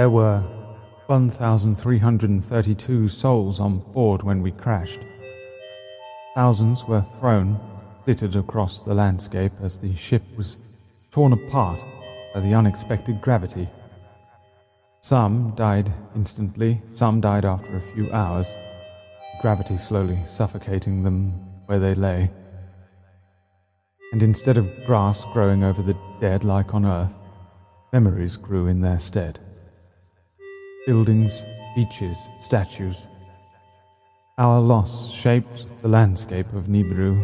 There were 1,332 souls on board when we crashed. Thousands were thrown, littered across the landscape as the ship was torn apart by the unexpected gravity. Some died instantly, some died after a few hours, gravity slowly suffocating them where they lay. And instead of grass growing over the dead like on earth, memories grew in their stead. Buildings, beaches, statues. Our loss shaped the landscape of Nibiru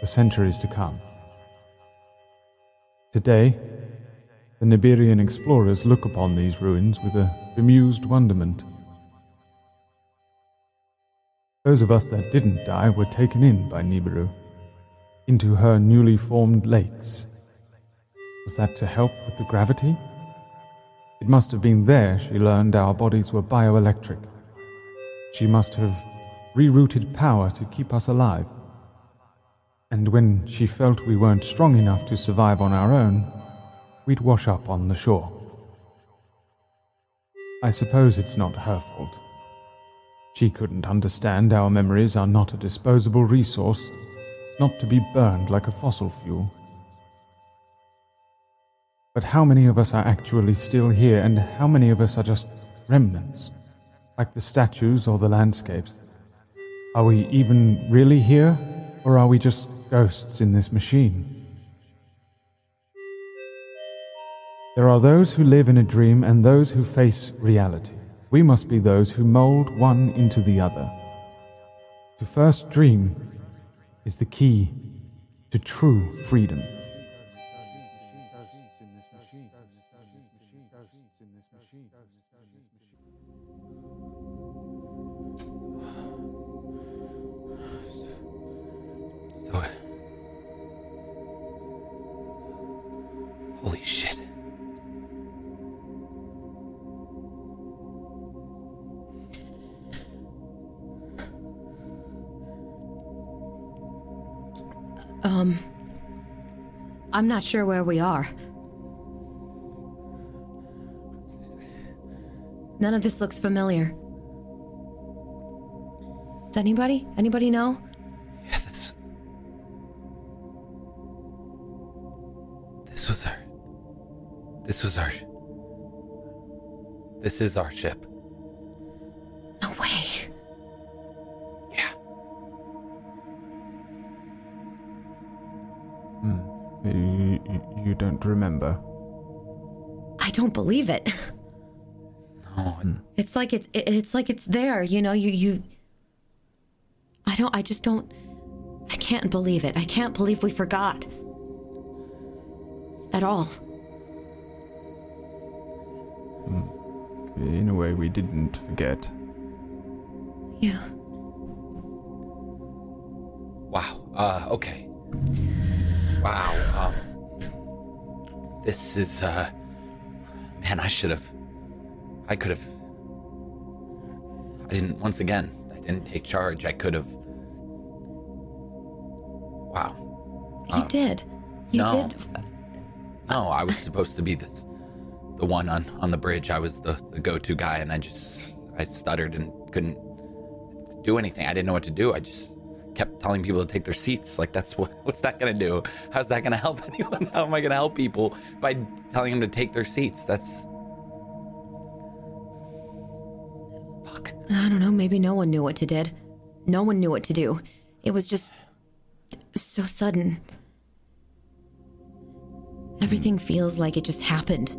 for centuries to come. Today, the Nibirian explorers look upon these ruins with a bemused wonderment. Those of us that didn't die were taken in by Nibiru, into her newly formed lakes. Was that to help with the gravity? It must have been there she learned our bodies were bioelectric. She must have rerouted power to keep us alive. And when she felt we weren't strong enough to survive on our own, we'd wash up on the shore. I suppose it's not her fault. She couldn't understand our memories are not a disposable resource, not to be burned like a fossil fuel. But how many of us are actually still here, and how many of us are just remnants, like the statues or the landscapes? Are we even really here, or are we just ghosts in this machine? There are those who live in a dream and those who face reality. We must be those who mold one into the other. To first dream is the key to true freedom. I'm not sure where we are. None of this looks familiar. Does anybody? Anybody know? Yeah, this. This was our. This was our. This is our ship. No way. Yeah. You, you- you don't remember. I don't believe it. No. It's like it's it's like it's there, you know, you you I don't I just don't I can't believe it. I can't believe we forgot. At all. In a way, we didn't forget. Yeah. Wow. Uh, okay. Wow. Um, this is, uh, man, I should have, I could have, I didn't, once again, I didn't take charge. I could have, wow. You did. You no. did. No, I was supposed to be this, the one on, on the bridge. I was the, the go-to guy and I just, I stuttered and couldn't do anything. I didn't know what to do. I just kept telling people to take their seats. Like that's what what's that gonna do? How's that gonna help anyone? How am I gonna help people by telling them to take their seats? That's fuck. I don't know, maybe no one knew what to did. No one knew what to do. It was just so sudden. Everything feels like it just happened.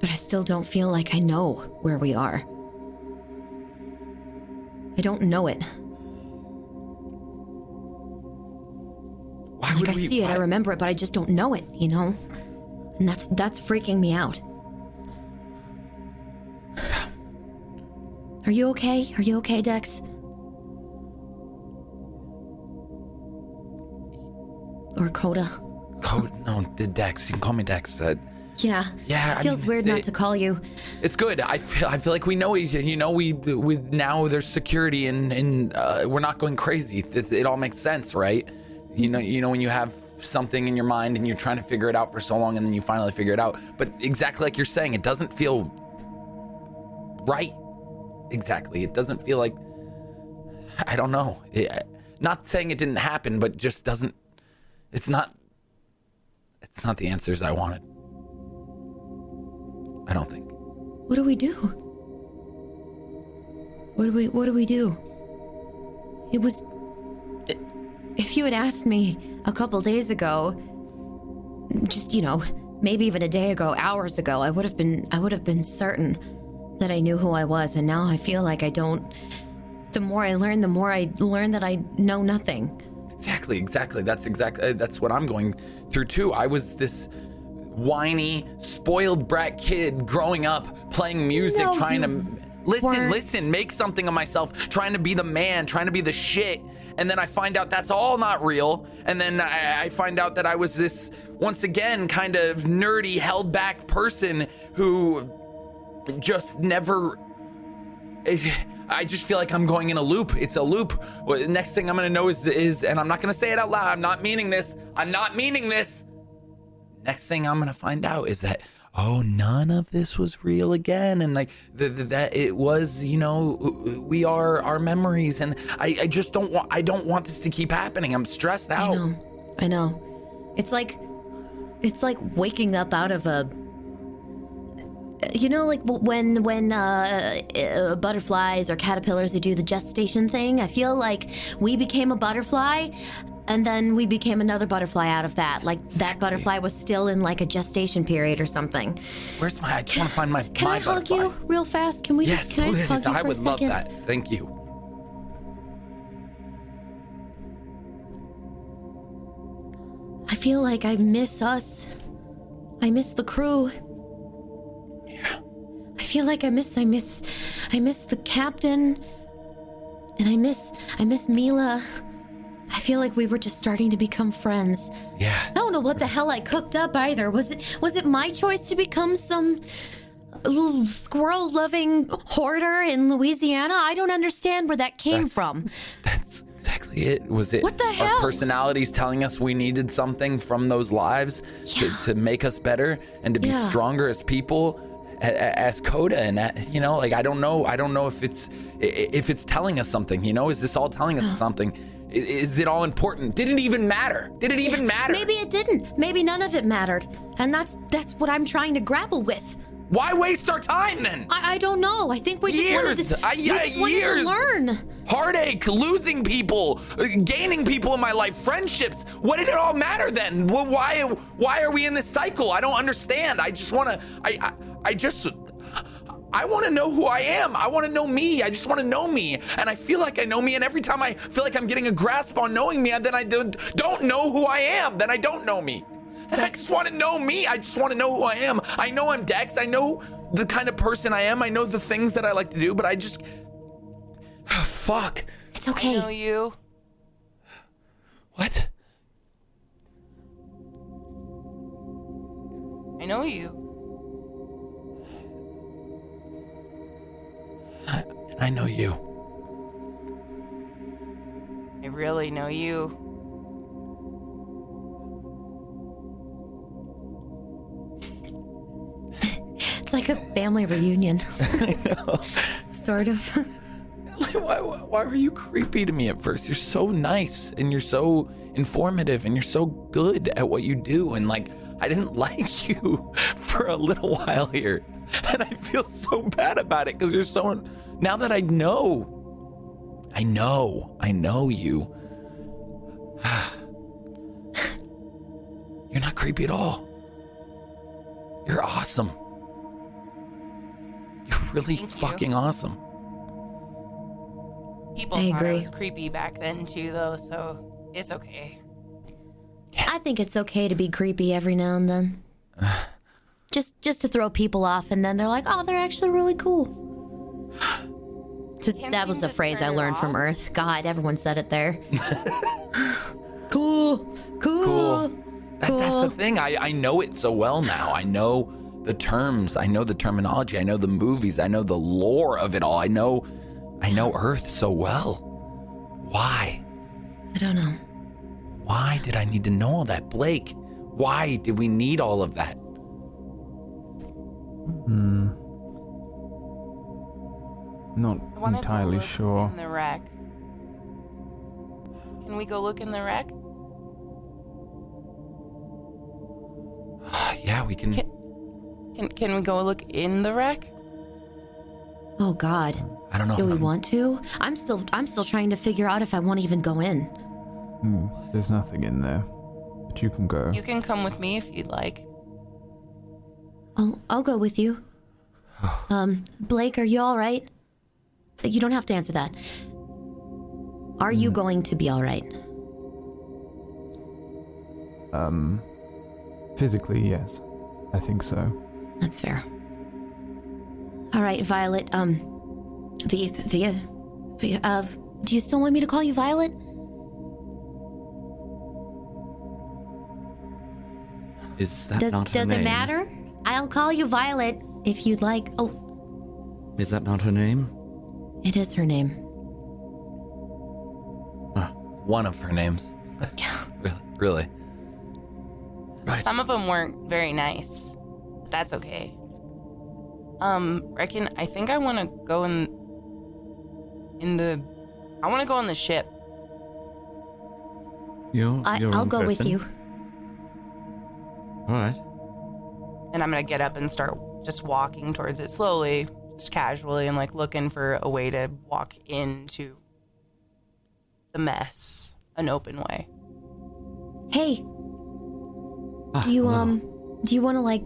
But I still don't feel like I know where we are. I don't know it. Why Like would I we? see it, I remember it, but I just don't know it, you know? And that's that's freaking me out. Are you okay? Are you okay, Dex? Or Coda? Code? No, the Dex. You can call me Dex. Uh, Yeah. Yeah, It I feels mean, weird not it- to call you. It's good. I feel. I feel like we know. each- You know, we with now there's security and and uh, we're not going crazy. It, it all makes sense, right? You know. You know when you have something in your mind and you're trying to figure it out for so long and then you finally figure it out. But exactly like you're saying, it doesn't feel right. Exactly. It doesn't feel like I don't know. It, not saying it didn't happen, but just doesn't it's not it's not the answers I wanted. I don't think. What do we do? What do we what do we do? It was if you had asked me a couple days ago, just you know, maybe even a day ago, hours ago, I would have been I would have been certain that I knew who I was, and now I feel like I don't. The more I learn, the more I learn that I know nothing. Exactly, exactly. That's exactly uh, that's what I'm going through too. I was this whiny, spoiled brat kid growing up, playing music, No, trying to listen, weren't. listen, make something of myself, trying to be the man, trying to be the shit. And then I find out that's all not real. And then I, I find out that I was this once again kind of nerdy, held back person who just never I just feel like I'm going in a loop. It's a loop. Well, the next thing I'm gonna know is is, and I'm not gonna say it out loud. I'm not meaning this. I'm not meaning this. Next thing I'm gonna find out is that oh, none of this was real again, and like the, the, that it was, you know, we are our memories, and I, I just don't want. I don't want this to keep happening. I'm stressed out. I know. I know. It's like it's like waking up out of a you know like when when uh, uh, butterflies or caterpillars they do the gestation thing i feel like we became a butterfly and then we became another butterfly out of that like that butterfly was still in like a gestation period or something Where's my? I just want to find my. can my i hug butterfly. you real fast can we Yes, just can please. i just hug you I for would a love second that. Thank you. i feel like i miss us i miss the crew Yeah. I feel like I miss I miss I miss the captain and I miss I miss Mila. I feel like we were just starting to become friends. Yeah. I don't know what the hell I cooked up either. Was it was it my choice to become some squirrel loving hoarder in Louisiana? I don't understand where that came That's- from. That's exactly it. Was it What the our hell? personalities telling us we needed something from those lives to, Yeah. to make us better and to be Yeah. stronger as people, as Coda, and that, you know, like I don't know, I don't know if it's if it's telling us something. You know, is this all telling us something? Is it all important? Did it even matter? Did it even matter? Maybe it didn't. Maybe none of it mattered. And that's that's what I'm trying to grapple with. Why waste our time then? I, I don't know. I think we just Years. wanted to, I- we just wanted years. to learn. Heartache, losing people, uh, gaining people in my life, friendships. What did it all matter then? Wh- Why why are we in this cycle? I don't understand. I just want to I, I I just I want to know who I am. I want to know me. I just want to know me. And I feel like I know me and every time I feel like I'm getting a grasp on knowing me, and then I don't, don't know who I am. Then I don't know me. And I just want to know me. I just want to know who I am. I know I'm Dex. I know the kind of person I am. I know the things that I like to do, but I just fuck. It's okay. I know you. What? I know you. And I know you. I really know you. It's like a family reunion. sort of. Why, why, why were you creepy to me at first? You're so nice and you're so informative and you're so good at what you do. And like, I didn't like you for a little while here. And I feel so bad about it because you're so. Now that I know, I know, I know you. You're not creepy at all. You're awesome. You're really Thank you. fucking awesome. People I thought agree. I was creepy back then too, though, so it's okay. I think it's okay to be creepy every now and then. just just to throw people off and then they're like, "Oh, they're actually really cool." Just, Can't that was seem a phrase I learned from. Earth. God, everyone said it there. cool. Cool. Cool. That, Cool. That's the thing. I, I know it so well now. I know the terms. I know the terminology. I know the movies. I know the lore of it all. I know I know Earth so well. Why? I don't know. Why did I need to know all that, Blake? Why did we need all of that? Not I wanna entirely look sure. In the wreck. Can we go look in the wreck? yeah, we can. Can- Can Can we go look in the wreck? Oh God. I don't know. Do if we I'm- want to? I'm still I'm still trying to figure out if I want to even go in. Hmm, there's nothing in there. But you can go. You can come with me if you'd like. I'll I'll go with you. Um, Blake, are you all right? You don't have to answer that. Are you going to be all right? Um, physically, yes. I think so. That's fair. All right, Violet. Um, Via, Via, Via. Uh, do you still want me to call you Violet? Is that Does not her Does it name? matter? I'll call you Violet if you'd like. Oh, Is that not her name? it is her name. One of her names. really, really. Right. Some of them weren't very nice. But that's okay. Um, reckon I think I want to go in in the I want to go on the ship. You're, I, your I'll own go with you. All right. And I'm gonna get up and start just walking towards it slowly, just casually, and like looking for a way to walk into the mess an open way. Hey, Ah, do you hello. um, do you want to like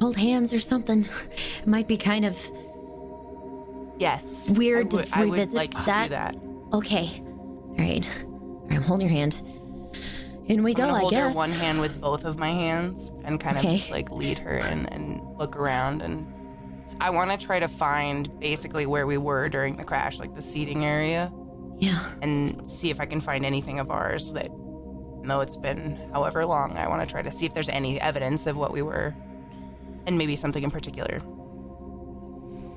hold hands or something? It might be kind of Yes, Weird I to would, I would revisit like to that. do that. okay. All right, all right. I'm holding your hand. In we I'm go. gonna I hold guess. her one hand with both of my hands and kind Okay. of just like lead her and, and look around and I want to try to find basically where we were during the crash, like the seating area, Yeah. and see if I can find anything of ours that, though it's been however long, I want to try to see if there's any evidence of what we were, and maybe something in particular.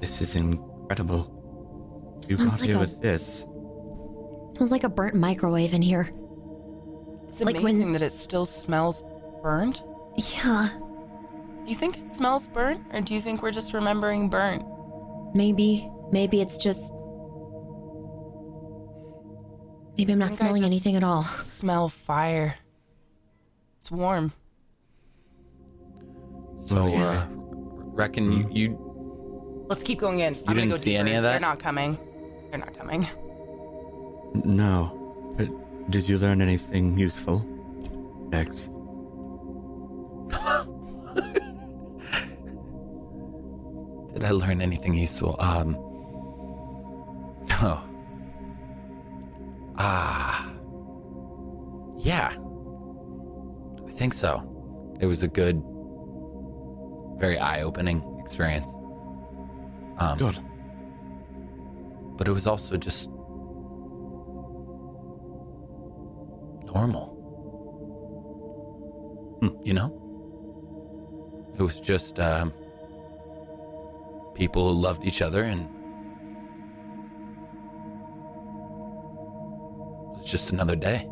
This is incredible. You Smells got like here a with this. smells like a burnt microwave in here. It's Like amazing when- that it still smells burnt. Yeah. Do you think it smells burnt, or do you think we're just remembering burnt? Maybe. Maybe it's just. Maybe I'm not think I smelling just- anything at all. Smell fire. It's warm. So, Well, uh, reckon you, you Let's keep going in. I'm didn't go see deeper. any of that? They're not coming. They're not coming. No. Did you learn anything useful? X. Did I learn anything useful? Um. Oh. Ah. Yeah. I think so. It was a good, very eye-opening experience. Um, Good. but it was also just normal. Hmm. You know? It was just um, people who loved each other and it was just another day.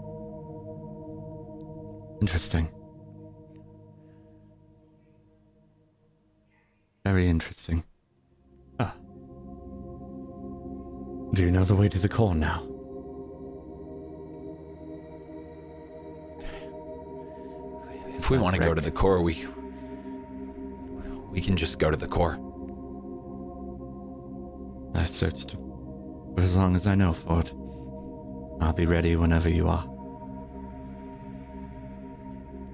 Interesting. Very interesting. Ah. Do you know the way to the core now? If we want to go to the core, we we can just go to the core. I've searched for as long as I know for it. I'll be ready whenever you are.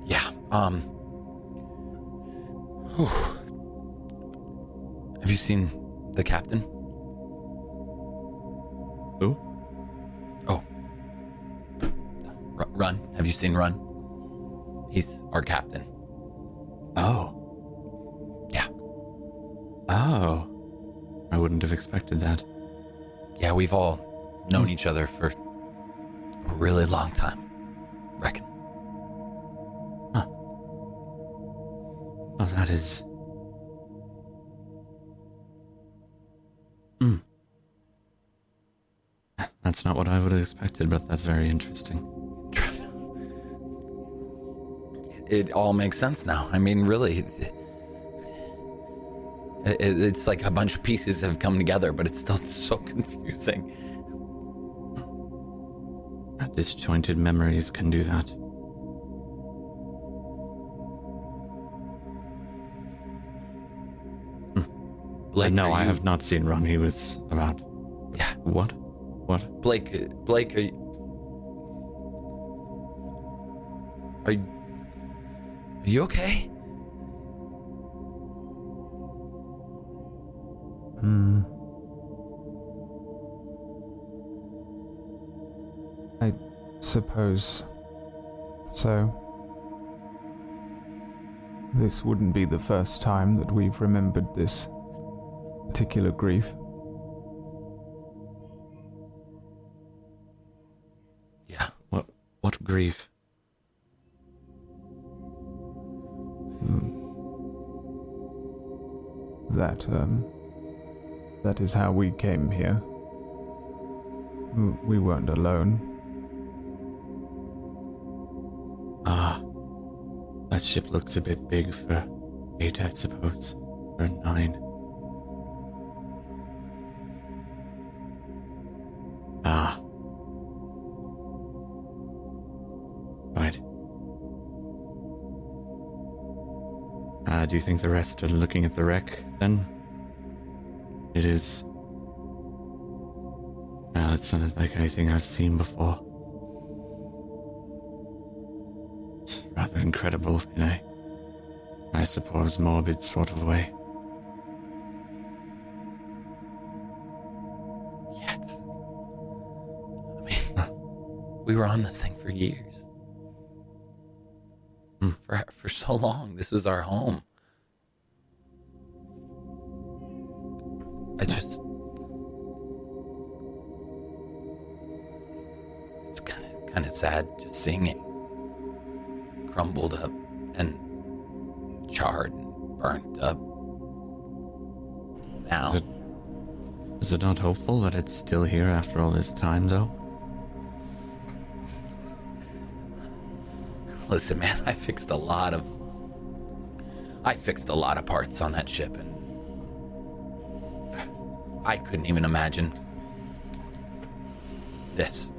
Yeah. Um. whew. Have you seen the captain? Who? Oh. R- Run. Have you seen Run? He's our captain. Oh. Yeah. Oh. I wouldn't have expected that. Yeah, we've all known each other for a really long time. Reckon. Huh. Well, that is. Hmm. That's not what I would have expected, but that's very interesting. It all makes sense now. I mean, really, it, it, it's like a bunch of pieces have come together, but it's still so confusing. Disjointed memories can do that. Hmm. Blake, no, I you- have not seen Ron. He was about. Yeah, What? What? Blake, Blake, are you, are you okay? Hmm. I suppose so. This wouldn't be the first time that we've remembered this particular grief. Yeah. What? What grief? Um, that is how we came here. We weren't alone. Ah, that ship looks a bit big for eight, I suppose, or nine. Do you think the rest are looking at the wreck then? It is. Well, it sounded like anything I've seen before. It's rather incredible in a, I suppose, morbid sort of way. Yeah, I mean, we were on this thing for years. Hmm. For for so long, this was our home. Sad just seeing it crumbled up and charred and burnt up. Now, Is it, is it not hopeful that it's still here after all this time, though? Listen, man, I fixed a lot of. I fixed a lot of parts on that ship, and I couldn't even imagine this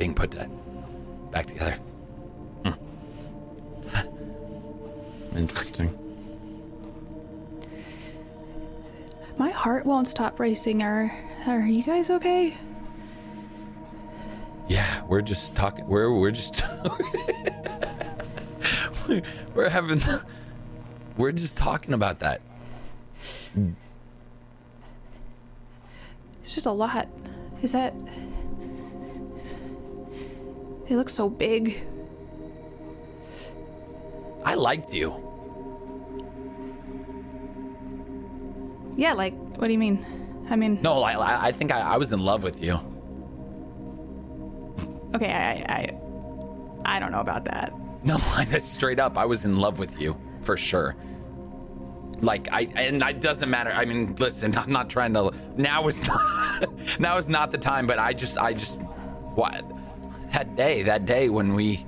being put to, back together. Hmm. Interesting. My heart won't stop racing. Are are you guys okay? Yeah, we're just talking. We're we're just we're, we're having. We're just talking about that. It's just a lot. Is that? It looks so big. I liked you. Yeah, like what do you mean? I mean, No, I I I think I, I was in love with you. okay, I I I don't know about that. No, I straight up, I was in love with you for sure. Like I, and it doesn't matter. I mean, listen, I'm not trying to. Now is not. now is not the time. But I just, I just, what that day, that day when we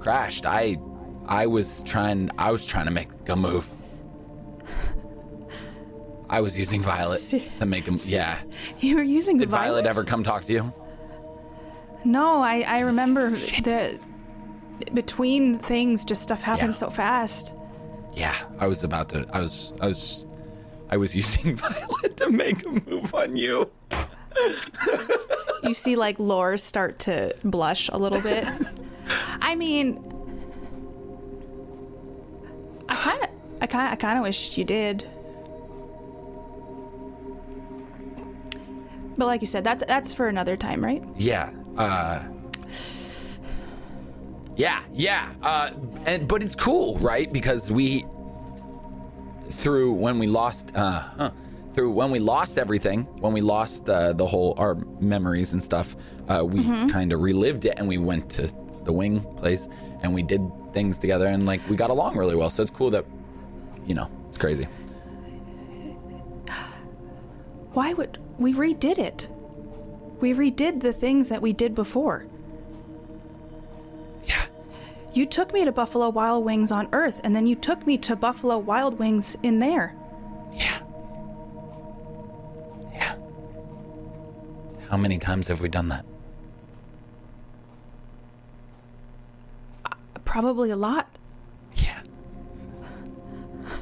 crashed, I, I was trying, I was trying to make a move. I was using Violet Se- to make him. Yeah. You were using Violet. Did Violet ever come talk to you? No, I I remember that between things, just stuff happened Yeah. so fast. Yeah, I was about to. I was. I was. I was using Violet to make a move on you. You see, like Lore start to blush a little bit. I mean, I kind of, I kind, I kind of wish you did. But like you said, that's that's for another time, right? Yeah. Uh. Yeah, yeah. Uh, and but it's cool, right? Because we through when we lost uh through when we lost everything, when we lost uh, the whole our memories and stuff, uh, we kind of relived it and we went to the wing place and we did things together and like we got along really well. So it's cool that you know, it's crazy. Why would we redid it? We redid the things that we did before. Yeah. You took me to Buffalo Wild Wings on Earth, and then you took me to Buffalo Wild Wings in there. Yeah. How many times have we done that? Probably a lot. Yeah.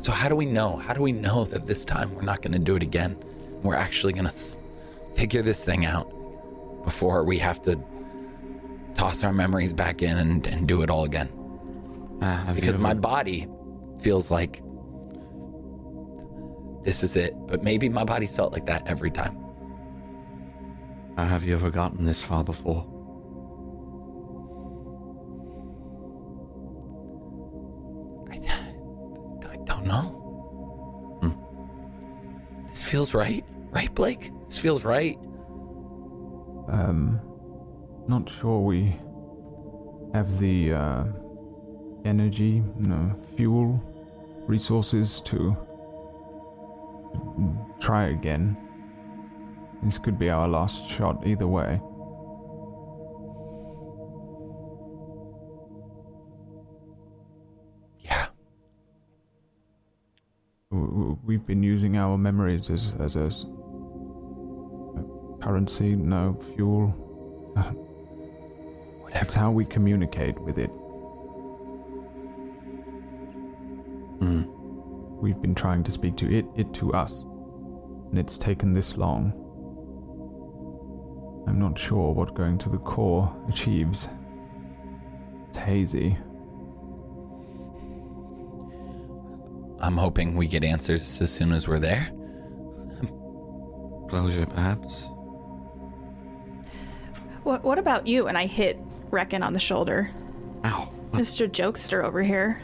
So how do we know? How do we know that this time we're not going to do it again? We're actually going to s- figure this thing out before we have to toss our memories back in and, and do it all again. Uh, Because my body feels like this is it, but maybe my body's felt like that every time. Uh, have you ever gotten this far before? I, I don't know. This feels right, right, Blake? This feels right. Um, not sure we have the uh, energy, no, fuel, resources to try again. This could be our last shot either way. Yeah. We've been using our memories as as a, a currency, no fuel. Whatever. That's how we communicate with it. Hmm. We've been trying to speak to it, it to us, and it's taken this long. I'm not sure what going to the core achieves. It's hazy. I'm hoping we get answers as soon as we're there. Closure, perhaps? What, what about you? And I hit Reckon on the shoulder. Ow. Mr. Jokester over here.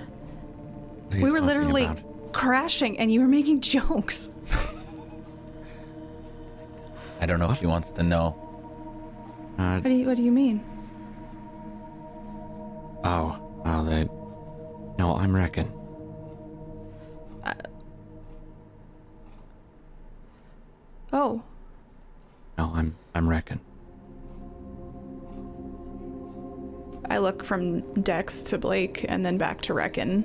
We were literally about? crashing and you were making jokes. I don't know if he wants to know. Uh, What do you, what do you mean? oh, well, they. No, I'm Reckon. Oh, No, I'm I'm Reckon. I look from Dex to Blake and then back to Reckon.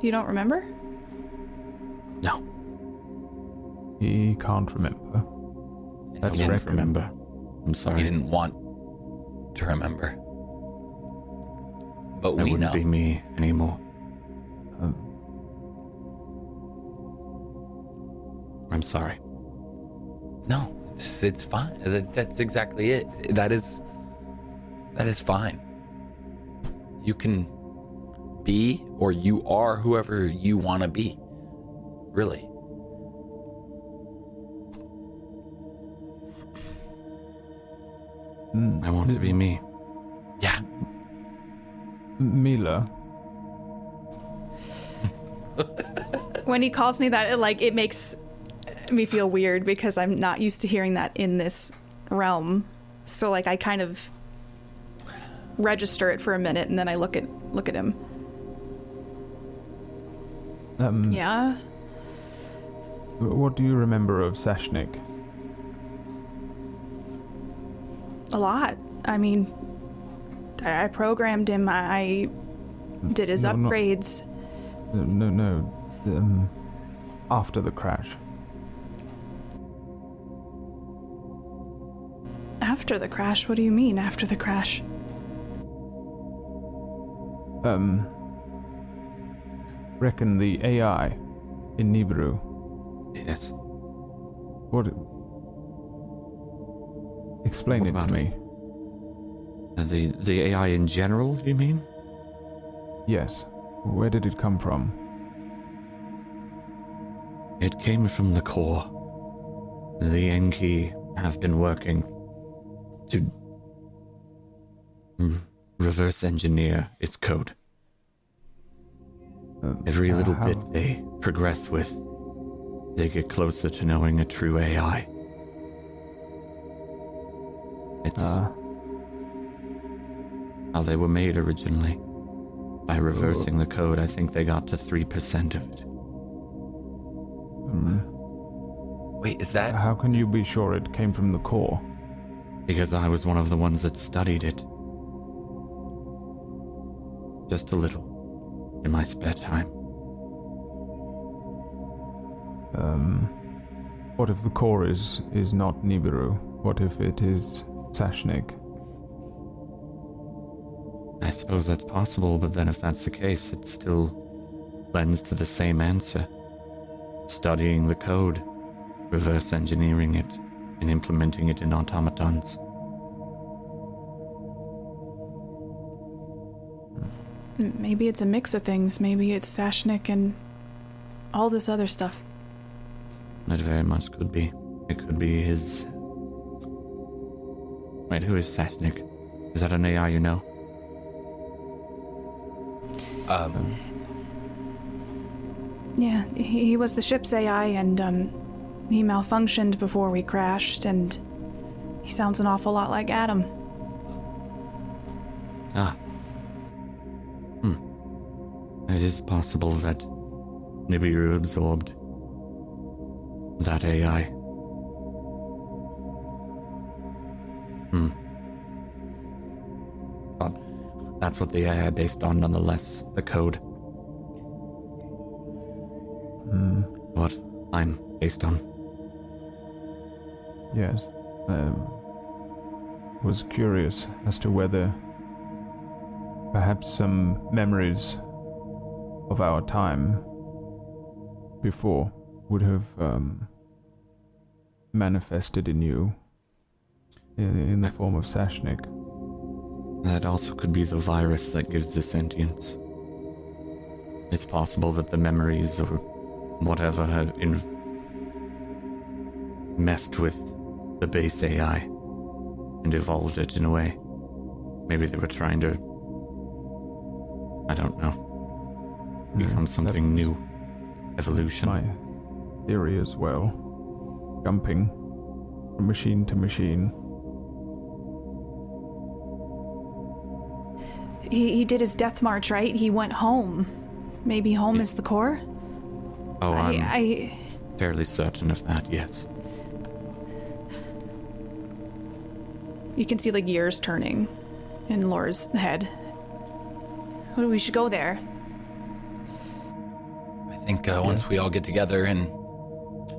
You don't remember? No, He can't remember. And That's he I didn't, remember. I'm sorry. He sorry. didn't want to remember. But That we wouldn't know. be me anymore. Um, I'm sorry. No, it's, it's fine. That, that's exactly it. That is that is fine. You can be or you are whoever you want to be. Really. I want it to be me. Yeah. Mila, When he calls me that, it, like it makes me feel weird because I'm not used to hearing that in this realm. So like I kind of register it for a minute and then I look at look at him. um, Yeah. what do you remember of Sashnik? A lot. I mean, I I programmed him. I I did his No, upgrades. No, no, no. Um, after the crash. After the crash? What do you mean after the crash? Um, reckon the AI in Nibiru. Yes. What? Explain What it to me. Uh, the the AI in general, you mean? Yes. Where did it come from? It came from the core. The Enki have been working to mm, reverse engineer its code. Um, Every uh, little how- bit they progress with, they get closer to knowing a true AI. It's Uh, how they were made originally. By reversing the code, I think they got to 3% of it. mm, Wait, is that how can you be sure it came from the core? Because I was one of the ones that studied it. just a little, in my spare time. Um, what if the core is is not Nibiru? What if it is Sashnik? I suppose that's possible, but then if that's the case, it still lends to the same answer. Studying the code, reverse engineering it, and implementing it in automatons. Maybe it's a mix of things. Maybe it's Sashnik and all this other stuff. It very much could be. It could be his. Wait, who is Sashnik? Is that an AI you know? Um, Yeah, he, he was the ship's AI, and um, he malfunctioned before we crashed, and he sounds an awful lot like Adam. Ah. Hmm. It is possible that Nibiru absorbed that AI. Hmm. But that's what the AI based on, nonetheless. The code. Hmm. What I'm based on. Yes. Um, was curious as to whether perhaps some memories of our time before would have um, manifested in you in, the form of Sashnik. That also could be the virus that gives the sentience. It's possible that the memories or whatever have in- messed with the base AI and evolved it in a way. Maybe they were trying to, I don't know, become something new. Evolution. My theory as well. Jumping from machine to machine. He, he did his death march, right? He went home. Maybe home is the core? Oh, I'm I, I. fairly certain of that, yes. You can see like gears turning in Laura's head. We should go there. I think uh, once we all get together and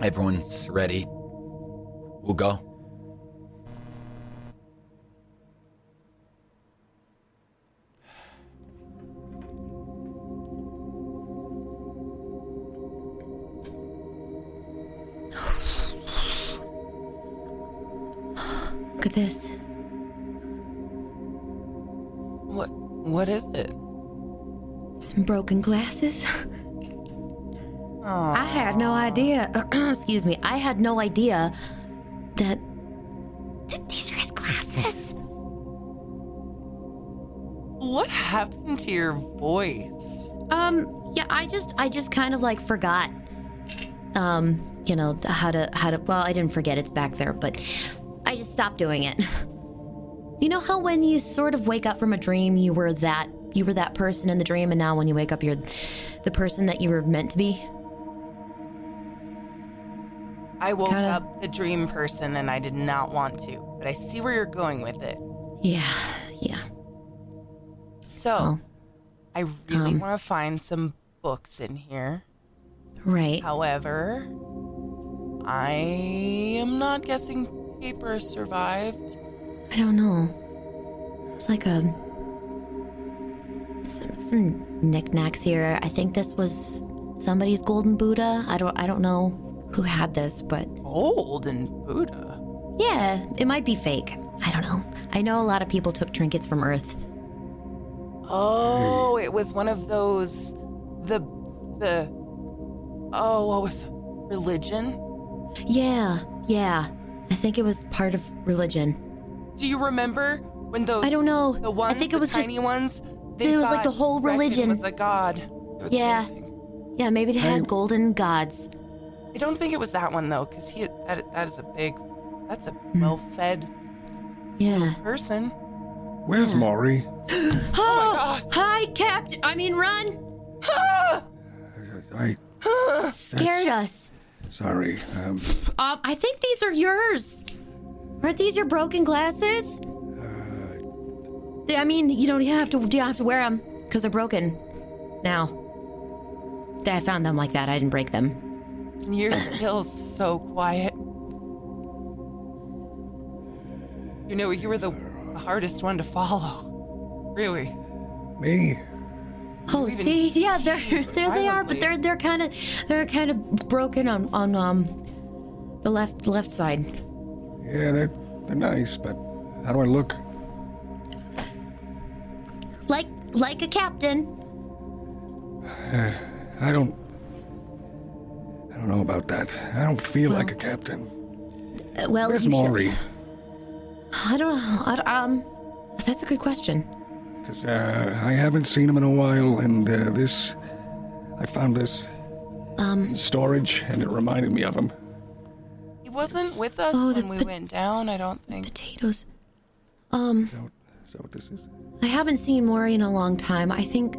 everyone's ready, we'll go. Look at this. What? What is it? Some broken glasses. I had no idea. excuse me. I had no idea that th- these are his glasses. What happened to your voice? Um, yeah, I just, I just kind of like forgot. Um, you know how to, how to. Well, I didn't forget. It's back there, but I just stopped doing it. You know how when you sort of wake up from a dream, you were that, you were that person in the dream, and now when you wake up, you're the person that you were meant to be. I woke kinda- up the dream person and I did not want to, but I see where you're going with it. Yeah, yeah. So, Oh. I really Um. want to find some books in here. Right. However, I am not guessing paper survived. I don't know. It's like a some some knickknacks here. I think this was somebody's golden Buddha. I don't I don't know who had this, but Gold and Buddha. yeah, it might be fake. I don't know. I know a lot of people took trinkets from Earth. Oh, it was one of those the the Oh, what was religion? Yeah, yeah. I think it was part of religion. Do you remember when those I don't know. the ones I think it was just tiny ones it was like the whole Reckon religion. was a god. It was Yeah. amazing. yeah, maybe they had golden gods. I don't think it was that one though, because he that that is a big, that's a Hmm. well-fed Yeah. person. Where's Maury? Oh, hi, Captain. I mean, run. I Scared us. Sorry. Um, Um, I think these are yours. Aren't these your broken glasses? Uh, I mean, you don't have to. You don't have to wear them. because they're broken now. I found them like that. I didn't break them. You're still so quiet. You know, you were the hardest one to follow. Really. Me? Oh, even see, yeah, there, there they are, but they're they're kind of they're kind of broken on on um the left left side. Yeah, they're, they're nice, but how do I look? Like like a captain. I don't. I don't know about that. I don't feel like a captain. Uh, Well, Where's you should- Maury? I don't know. I um, that's a good question. Because uh, I haven't seen him in a while, and uh, this. I found this Um, in storage, and it reminded me of him. He wasn't with us Oh, when we pot- went down, I don't think. potatoes. Um, Is that, is that what this is? I haven't seen Maury in a long time. I think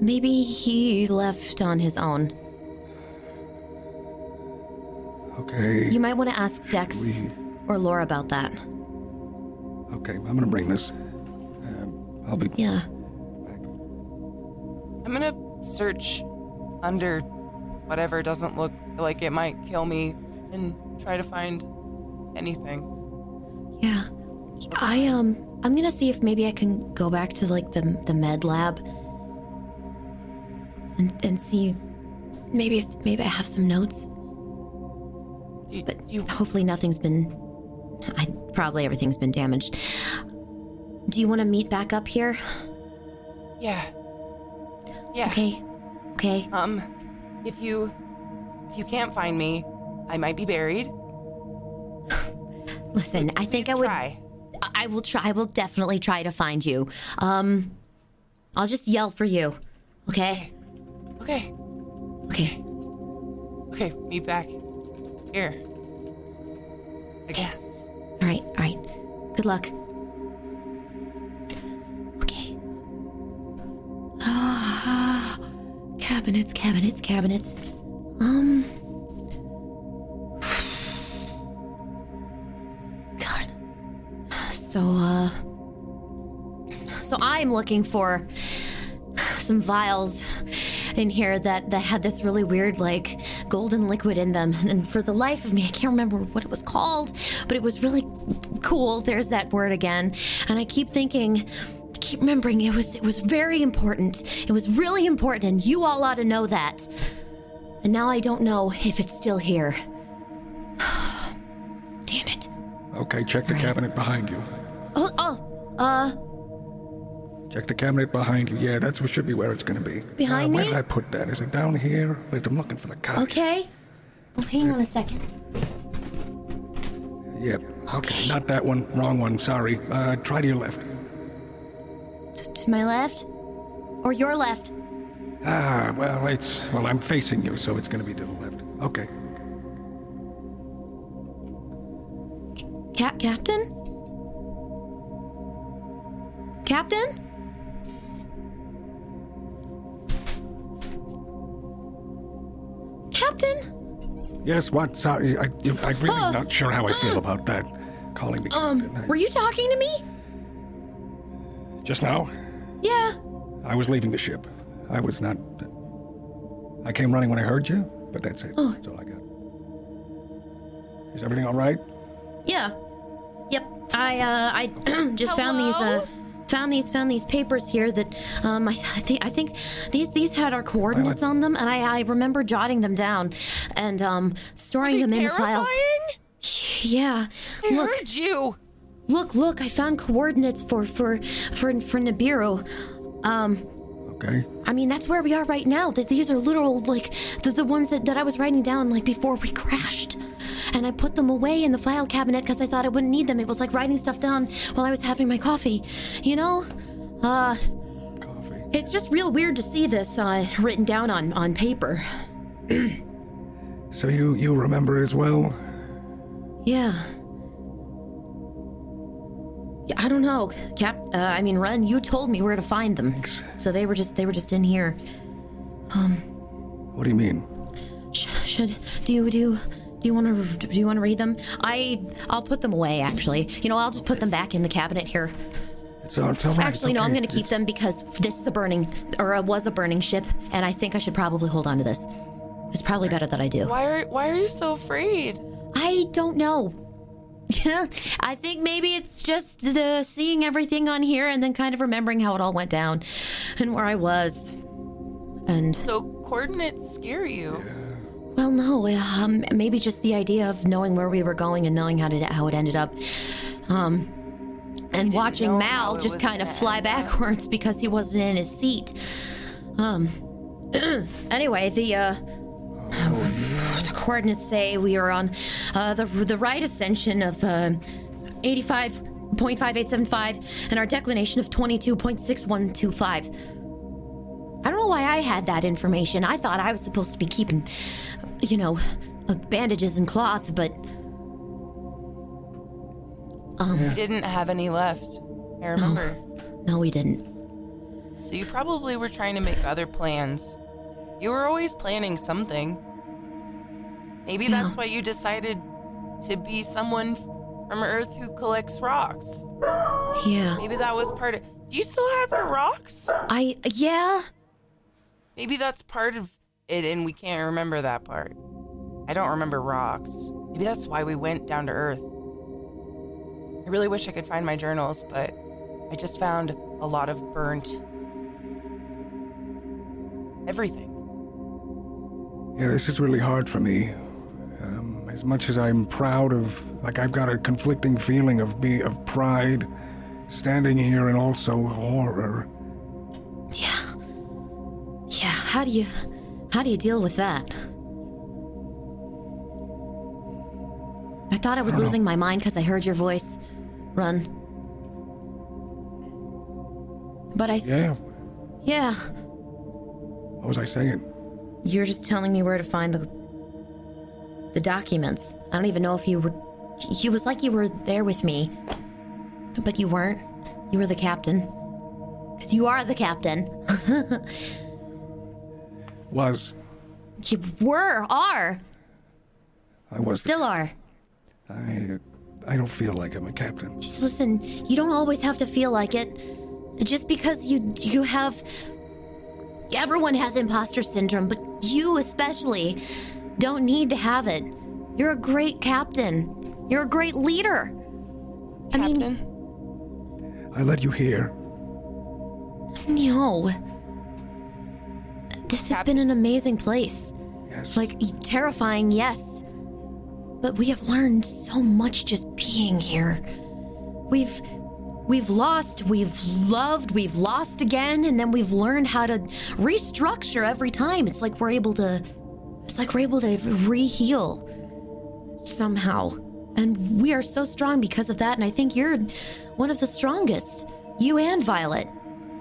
maybe he left on his own. Okay. You might want to ask Dex We- or Laura about that. Okay, I'm gonna bring this. I'll be. Yeah. I'm gonna search under whatever doesn't look like it might kill me and try to find anything. Yeah. I um I'm gonna see if maybe I can go back to like the the med lab and and see maybe if maybe I have some notes. You, But you hopefully nothing's been I probably everything's been damaged. Do you want to meet back up here? yeah. Yeah. Okay. Okay. Um, if you if you can't find me, I might be buried. Listen, I think Please I would try. I will try I will definitely try to find you. Um I'll just yell for you. Okay? Okay. Okay. Okay. Meet back here. I guess. All right, all right. Good luck. Ah, cabinets, cabinets, cabinets. Um. God. So, uh. So I'm looking for some vials in here that that had this really weird like golden liquid in them and for the life of me i can't remember what it was called but it was really cool there's that word again and i keep thinking keep remembering it was it was very important it was really important and you all ought to know that and now i don't know if it's still here damn it Okay, check the cabinet behind you. oh oh uh Check the cabinet behind you. Yeah, that's what should be where it's gonna be. Behind uh, Where me? did I put that? Is it down here? Wait, I'm looking for the copy. okay oh hang on a second Yep. Okay. Okay, not that one. Wrong one. Sorry. Uh, try to your left. T- to my left or your left Ah, well, it's well, I'm facing you, so it's gonna be to the left. Okay. Cap Captain? Captain? Captain? Yes. What? Sorry. I, I'm really Uh, not sure how I feel about that. Calling me Um, captain. Were you talking to me? Just now, Yeah. I was leaving the ship. I was not. I came running when I heard you, but that's it. Oh. That's all I got. Is everything all right? Yeah. Yep. I uh I just found these uh found these found these papers here that um I, I think I think these these had our coordinates on them and I I remember jotting them down and um storing They them in the file. terrifying? Yeah. I Look. heard you. Look, look, I found coordinates for for for for Nibiru. Um, Okay. I mean that's where we are right now. That these are literal like the, the ones that, that I was writing down like before we crashed. And I put them away in the file cabinet because I thought I wouldn't need them. It was like writing stuff down while I was having my coffee. You know? Uh Coffee. it's just real weird to see this uh written down on on paper. So you you remember as well? Yeah. Yeah, I don't know, Cap. Uh, I mean, Run. You told me where to find them, Thanks. so they were just they were just in here. Um. What do you mean? Sh- should do you do you, do you want to do you want to read them? I I'll put them away. Actually, you know, I'll just put them back in the cabinet here. It's, all- it's all right. Actually, it's no, I'm going to keep It's- them because this is a burning, or uh, was a burning ship, and I think I should probably hold on to this. It's probably better that I do. Why are Why are you so afraid? I don't know. Yeah, I think maybe it's just the seeing everything on here and then kind of remembering how it all went down and where I was. And So coordinates scare you. well, no, um, maybe just the idea of knowing where we were going and knowing how to how it ended up. Um, and watching know Mal it just was kind of gonna fly end up. backwards because he wasn't in his seat. Um. anyway, the uh. The coordinates say we are on uh, the the right ascension of uh, 85.5875 and our declination of 22.6125. I don't know why I had that information. I thought I was supposed to be keeping, you know, uh, bandages and cloth, but we didn't have any left. I remember. no, we didn't. So you probably were trying to make other plans. You were always planning something. Maybe that's why you decided to be someone from Earth who collects rocks. Yeah. Maybe that was part of. Do you still have your rocks? I, yeah. Maybe that's part of it, and we can't remember that part. I don't remember rocks. Maybe that's why we went down to Earth. I really wish I could find my journals, but I just found a lot of burnt everything. Yeah, this is really hard for me. Um, as much as I'm proud of, like, I've got a conflicting feeling of be of pride, standing here, and also horror. Yeah. Yeah, how do you, how do you deal with that? I thought I was losing my mind because I heard your voice run. But I, Yeah. yeah, What was I saying? You're just telling me where to find the, the documents. I don't even know if you were, you was like you were there with me, but you weren't. You were the captain. Because you are the captain. Was You were, are, I was? still are. I. I don't feel like I'm a captain. Just listen, you don't always have to feel like it. Just because you you have everyone has imposter syndrome, but you especially don't need to have it. You're a great captain. You're a great leader. I mean, Captain? I let you hear. no. This has been an amazing place. Yes. Like terrifying, yes. But we have learned so much just being here. We've we've lost, we've loved, we've lost again, and then we've learned how to restructure every time. It's like we're able to it's like we're able to re-heal somehow. And we are so strong because of that, and I think you're one of the strongest. You and Violet.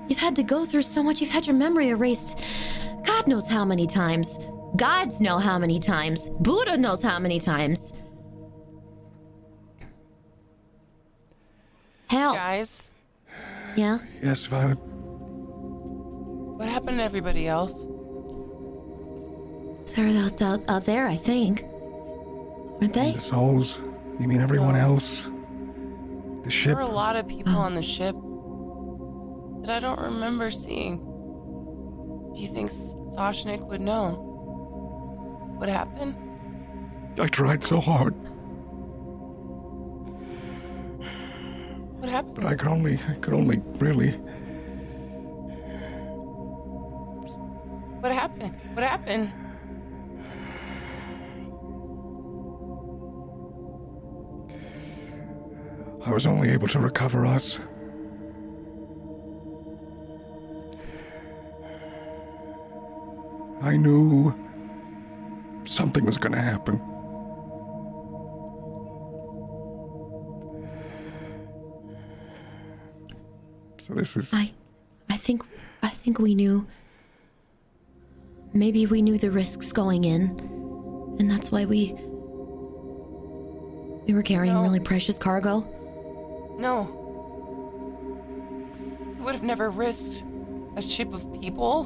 You've had to go through so much, you've had your memory erased God knows how many times. Gods know how many times. Buddha knows how many times. Hell. Guys, Yeah? Yes, Violet. what happened to everybody else? They're out, out, out there, I think. Aren't they? The souls. You mean everyone else? The ship. There were a lot of people oh. on the ship that I don't remember seeing. Do you think Soshnik would know what happened? I tried so hard, What happened? but I could only. I could only really. What happened? What happened? I was only able to recover us. I knew something was going to happen. So this is I I think I think we knew maybe we knew the risks going in. And that's why we we were carrying No. really precious cargo. No. You would have never risked a ship of people.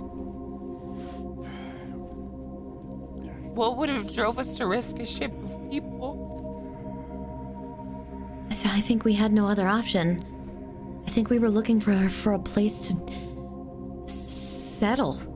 What would have drove us to risk a ship of people? I, th- I think we had no other option. I think we were looking for for a place to settle.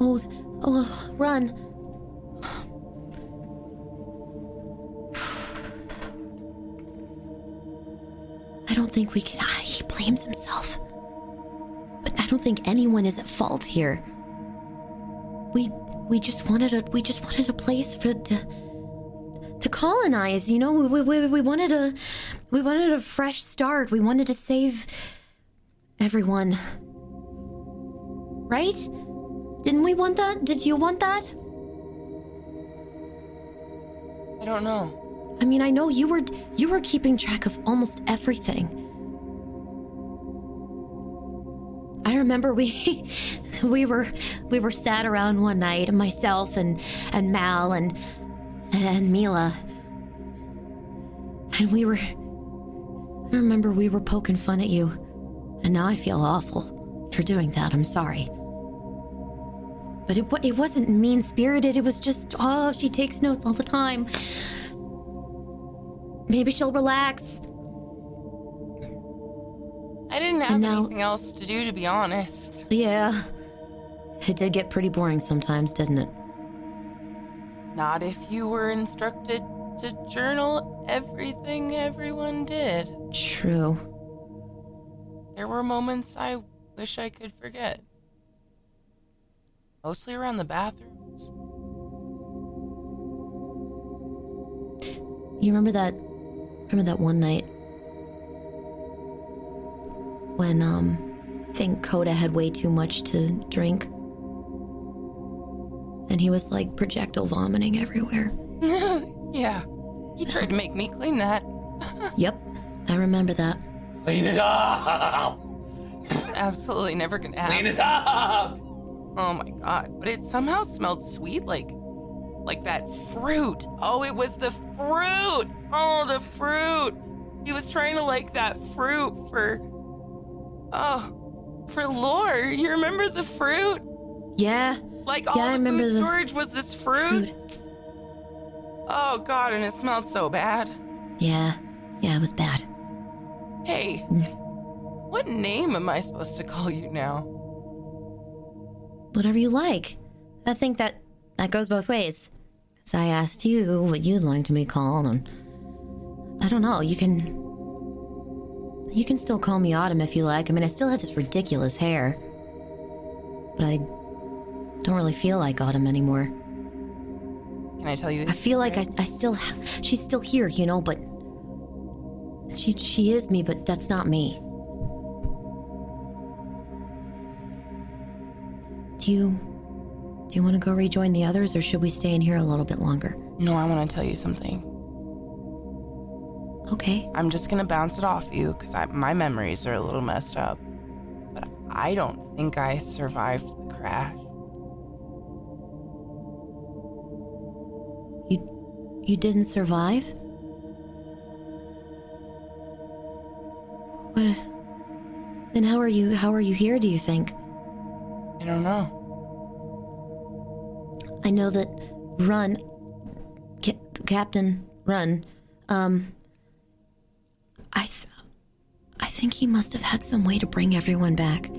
Oh, oh, run. I don't think we can. ah, He blames himself. But I don't think anyone is at fault here. We we just wanted a we just wanted a place for to to colonize. You know, we we, we wanted a we wanted a fresh start. We wanted to save everyone. Right? Didn't we want that? Did you want that? I don't know. I mean, I know you were you were keeping track of almost everything. I remember we we were we were sat around one night, myself and and Mal and and Mila, and we were. I remember we were poking fun at you, and now I feel awful for doing that. I'm sorry. But it it wasn't mean spirited. It was just oh, she takes notes all the time. Maybe she'll relax. I didn't have now- anything else to do, to be honest. Yeah. It did get pretty boring sometimes, didn't it? Not if you were instructed to journal everything everyone did. True. There were moments I wish I could forget. Mostly around the bathrooms. You remember that remember that one night when um I think Coda had way too much to drink. And he was like projectile vomiting everywhere. Yeah. He tried to make me clean that. Yep. I remember that. Clean it up! It's absolutely never gonna happen. Clean it up! Oh my god. But it somehow smelled sweet like like that fruit. Oh, it was the fruit. Oh, the fruit. He was trying to like that fruit for Oh, for lore. You remember the fruit? Yeah. Like all Yeah, I the remember food the storage was this fruit? Food. Oh god, and it smelled so bad. Yeah. Yeah, it was bad. Hey. Mm. What name am I supposed to call you now? Whatever you like. I think that that goes both ways. So I asked you what you'd like to be called, and I don't know. You can you can still call me Autumn if you like. I mean, I still have this ridiculous hair, but I don't really feel like Autumn anymore. Can I tell you? I feel like I, I still she's still here, you know, but she she is me, but that's not me. Do you do you want to go rejoin the others, or should we stay in here a little bit longer? No, I want to tell you something. Okay. I'm just gonna bounce it off you because my memories are a little messed up. But I don't think I survived the crash. You you didn't survive? What? Then how are you? How are you here? Do you think? I don't know. I know that Run, Ca- Captain Run, um, I, th- I think he must have had some way to bring everyone back.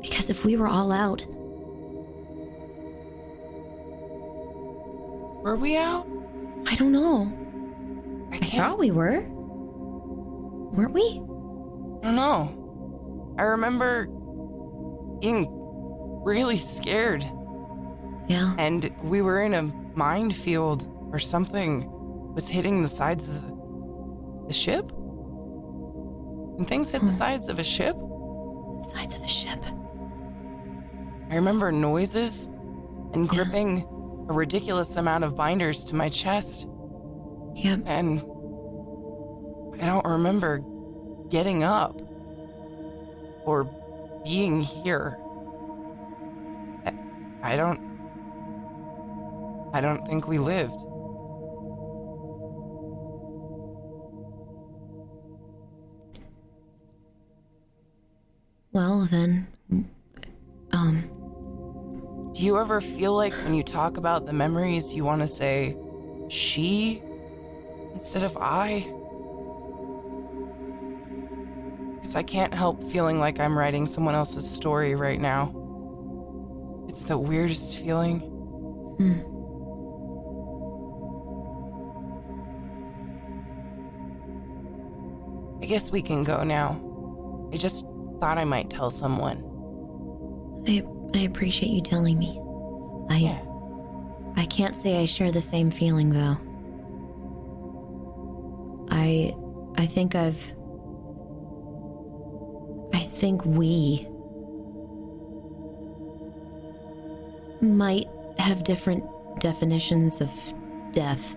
Because if we were all out, Were we out? I don't know. I I thought we were. Weren't we? I don't know. I remember being really scared, Yeah. and we were in a minefield or something was hitting the sides of the, the ship. When things hit the hmm. sides of a ship, The Sides of a ship. I remember noises and gripping a ridiculous amount of binders to my chest, Yep. and I don't remember getting up or being here. I- I don't. I don't think we lived. Well, then, um, Do you ever feel like when you talk about the memories, you want to say she instead of I? Because I can't help feeling like I'm writing someone else's story right now. It's the weirdest feeling. I guess we can go now. I just thought I might tell someone. I I appreciate you telling me. I Yeah. I can't say I share the same feeling though. I I think I've I think we might have different definitions of death.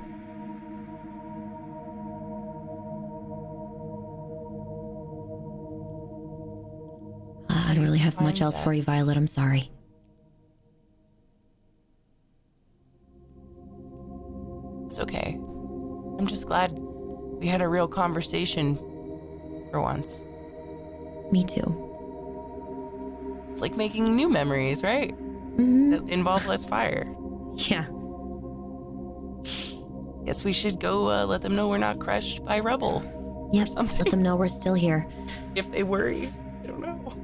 Have much else for you, Violet. I'm sorry. It's okay. I'm just glad we had a real conversation for once. Me too. It's like making new memories, right? hmm That involve less fire. Yeah. Guess we should go uh, let them know we're not crushed by rubble. Yep. something. Let them know we're still here. If they worry, I don't know.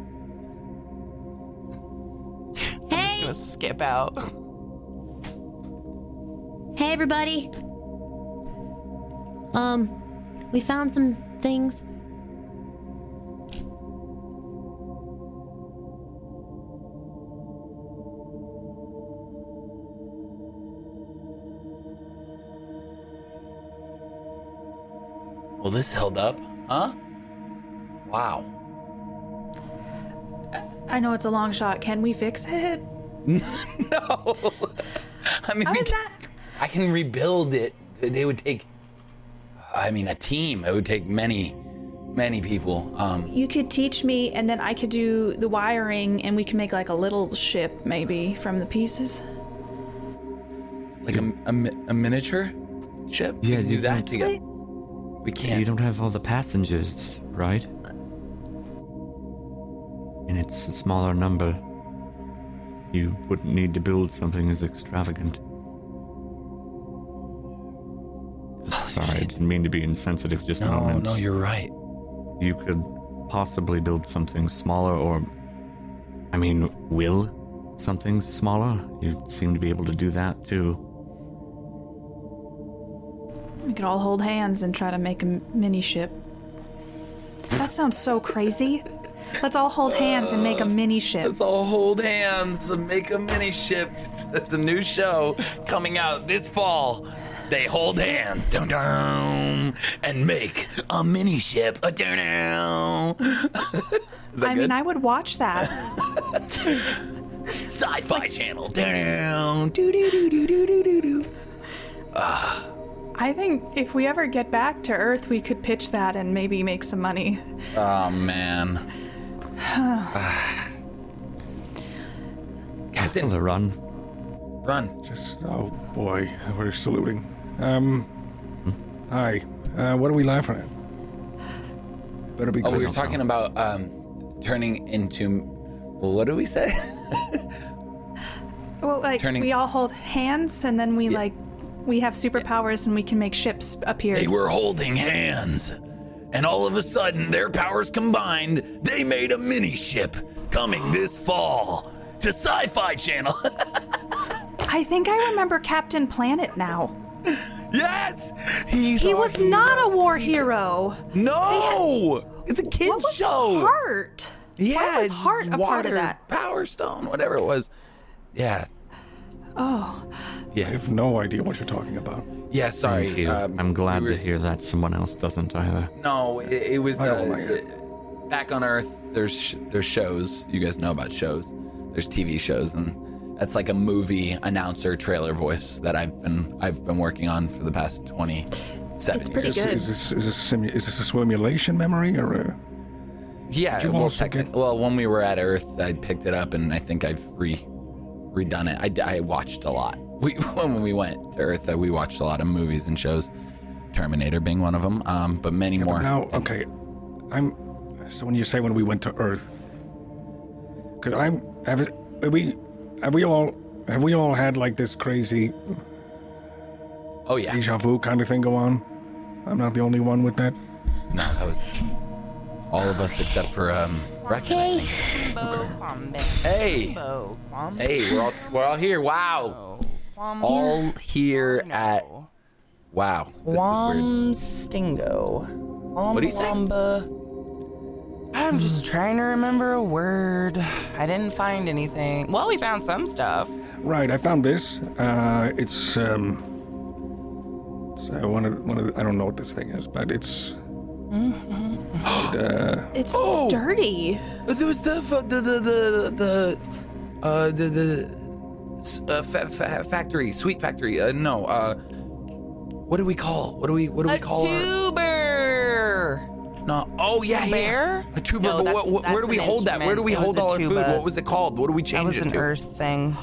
Gonna skip out. hey, everybody. Um, we found some things. Well, this held up, huh? Wow. I know it's a long shot. Can we fix it? No. I mean, How we can- that? I can rebuild it. They would take. I mean, a team. It would take many, many people. Um, You could teach me, and then I could do the wiring, and we can make like a little ship maybe from the pieces. like a, a, mi- a miniature ship. Yeah, we can do you that don't- together. We can't. You don't have all the passengers, right? And it's a smaller number. You wouldn't need to build something as extravagant. Sorry, I didn't mean to be insensitive just a no, moment. no, you're right. You could possibly build something smaller, or. I mean, will something smaller? You seem to be able to do that too. We could all hold hands and try to make a mini ship. That sounds so crazy. Let's all hold hands and make a mini ship. Let's all hold hands and make a mini ship. It's a new show coming out this fall. They hold hands, dun dun, and make a mini ship. A dun dun. I good? mean, I would watch that. Sci-Fi Channel. Dun dun. Do do do do do do do do. Ah. I think if we ever get back to Earth, we could pitch that and maybe make some money. Oh man. Captain, The run. run. Just, oh boy, we're saluting. Um, hi. Uh, what are we laughing at? Better be Oh, we were talking about um, turning into. Well, what do we say? Well, like Turning- we all hold hands and then we Yeah. like we have superpowers and we can make ships appear. They were holding hands. And all of a sudden, their powers combined, they made a mini ship coming this fall to Sci Fi Channel. I think I remember Captain Planet now. yes! He's He was hero. not a war hero. No! It's a kid's What was show. Heart? Yeah, Why was Heart a part of that? Power Stone, whatever it was. Yeah. Oh, Yeah. I have no idea what you're talking about. Yeah, sorry. Thank you. um, I'm glad we to hear that someone else doesn't either. No, it, it was uh, like it. back on Earth. There's sh- there's shows. You guys know about shows. There's TV shows, and that's like a movie announcer trailer voice that I've been I've been working on for the past twenty seven It's pretty years. good. Is this is this, a simu- is this a simulation memory or a? Yeah, well, also techni- get- well, when we were at Earth, I picked it up, and I think I've re redone it. I, I watched a lot. We when we went to Earth, uh, we watched a lot of movies and shows. Terminator being one of them, um, but many more. Now, okay, I'm. So when you say when we went to Earth, because I'm have, have we have we all have we all had like this crazy Oh yeah. deja vu kind of thing go on? I'm not the only one with that. No, that was all of us except for um Reckon. I think. Bo, quam, bam, Hey. Hey, we're all we're all here. Wow. All here at Wow. This is weird. Stingo. What do you say? I'm just trying to remember a word. I didn't find anything. Well, we found some stuff. Right, I found this. Uh, it's um, it's uh, one of one of the, I don't know what this thing is, but it's. It, uh, It's Oh! dirty. There was the the the the the uh the the s- uh, fa- fa- factory, sweet factory. Uh, no, uh, what do we call? What do we what do we a call? our- tuber. No. Oh yeah, yeah. A tuber. No, but that's- what, what, where that's do we an hold that? Where do we instrument. It hold was a all our food? tuba. What was it called? What do we That change was it an to? Earth thing.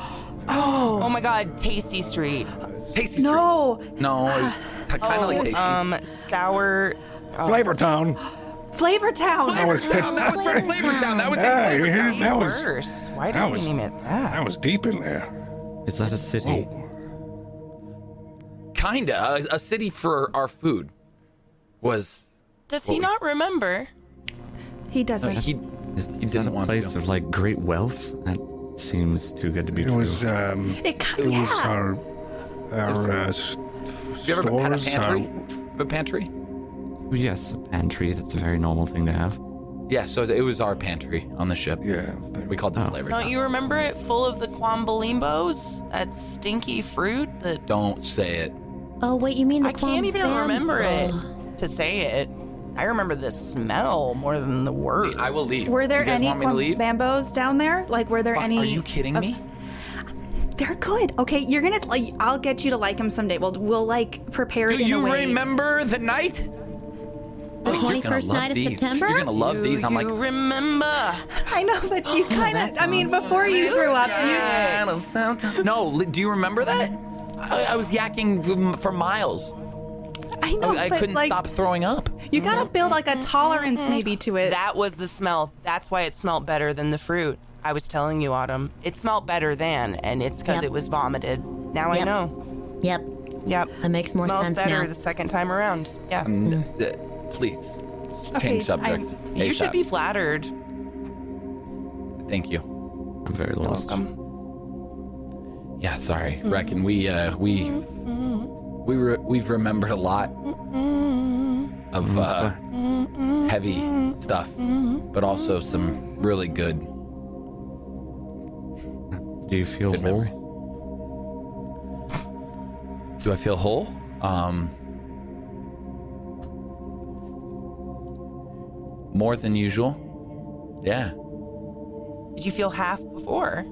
Oh. Oh my God! Tasty Street. Tasty No. Street. No, it was kind of like tasty. Um, sour. Flavor Town. Flavor Town. That was Town, that was from Flavor Town. That was in Hey, Flavor Town. that was worse. Why that did was- we name it that? that was deep in there. Is that a city? Kinda. A, a city for our food was. Does he not remember? He doesn't. he Is, he is that didn't a place of like great wealth? That seems too good to be It true. was um, it, ki- it was yeah. our our uh, s- Have you ever had a pantry? our- A pantry? Yes, a pantry. That's a very normal thing to have. Yeah, so it was our pantry on the ship. yeah. We called it Oh. Flavor Don't you remember it full of the quambalimbos? That stinky fruit that Don't say it. Oh wait, you mean the I can't even Quambam- remember it to say it. I remember the smell more than the word. I will leave. Were there you guys any want me to leave? bambos down there? Like, were there Fuck, any? Are you kidding of- me? They're good. Okay, you're gonna like. I'll get you to like them someday. We'll we'll like prepare Do it in you a way. remember the night? The 21st night of these. September? You're gonna love Do these. I'm like, you remember? I know, but you kind of. I mean, before you threw up, you. no. li- Do you remember that? I, I was yakking for- for miles. I know, I, I but couldn't like, stop throwing up. You gotta build like a tolerance maybe to it. That was the smell. That's why it smelled better than the fruit. I was telling you, Autumn. It smelled better than, and it's because Yep. it was vomited. Now I Yep. know. Yep. Yep. That makes more Smells sense better now. the second time around. Yeah. N- uh, Please, Okay, change subjects. you should be flattered. Thank you. I'm very lost. Yeah, sorry. Reckon we uh we we re- we've remembered a lot of uh heavy stuff, but also some really good Do you feel good whole? memories. Do I feel whole? Um more than usual. Yeah. Did you feel half before?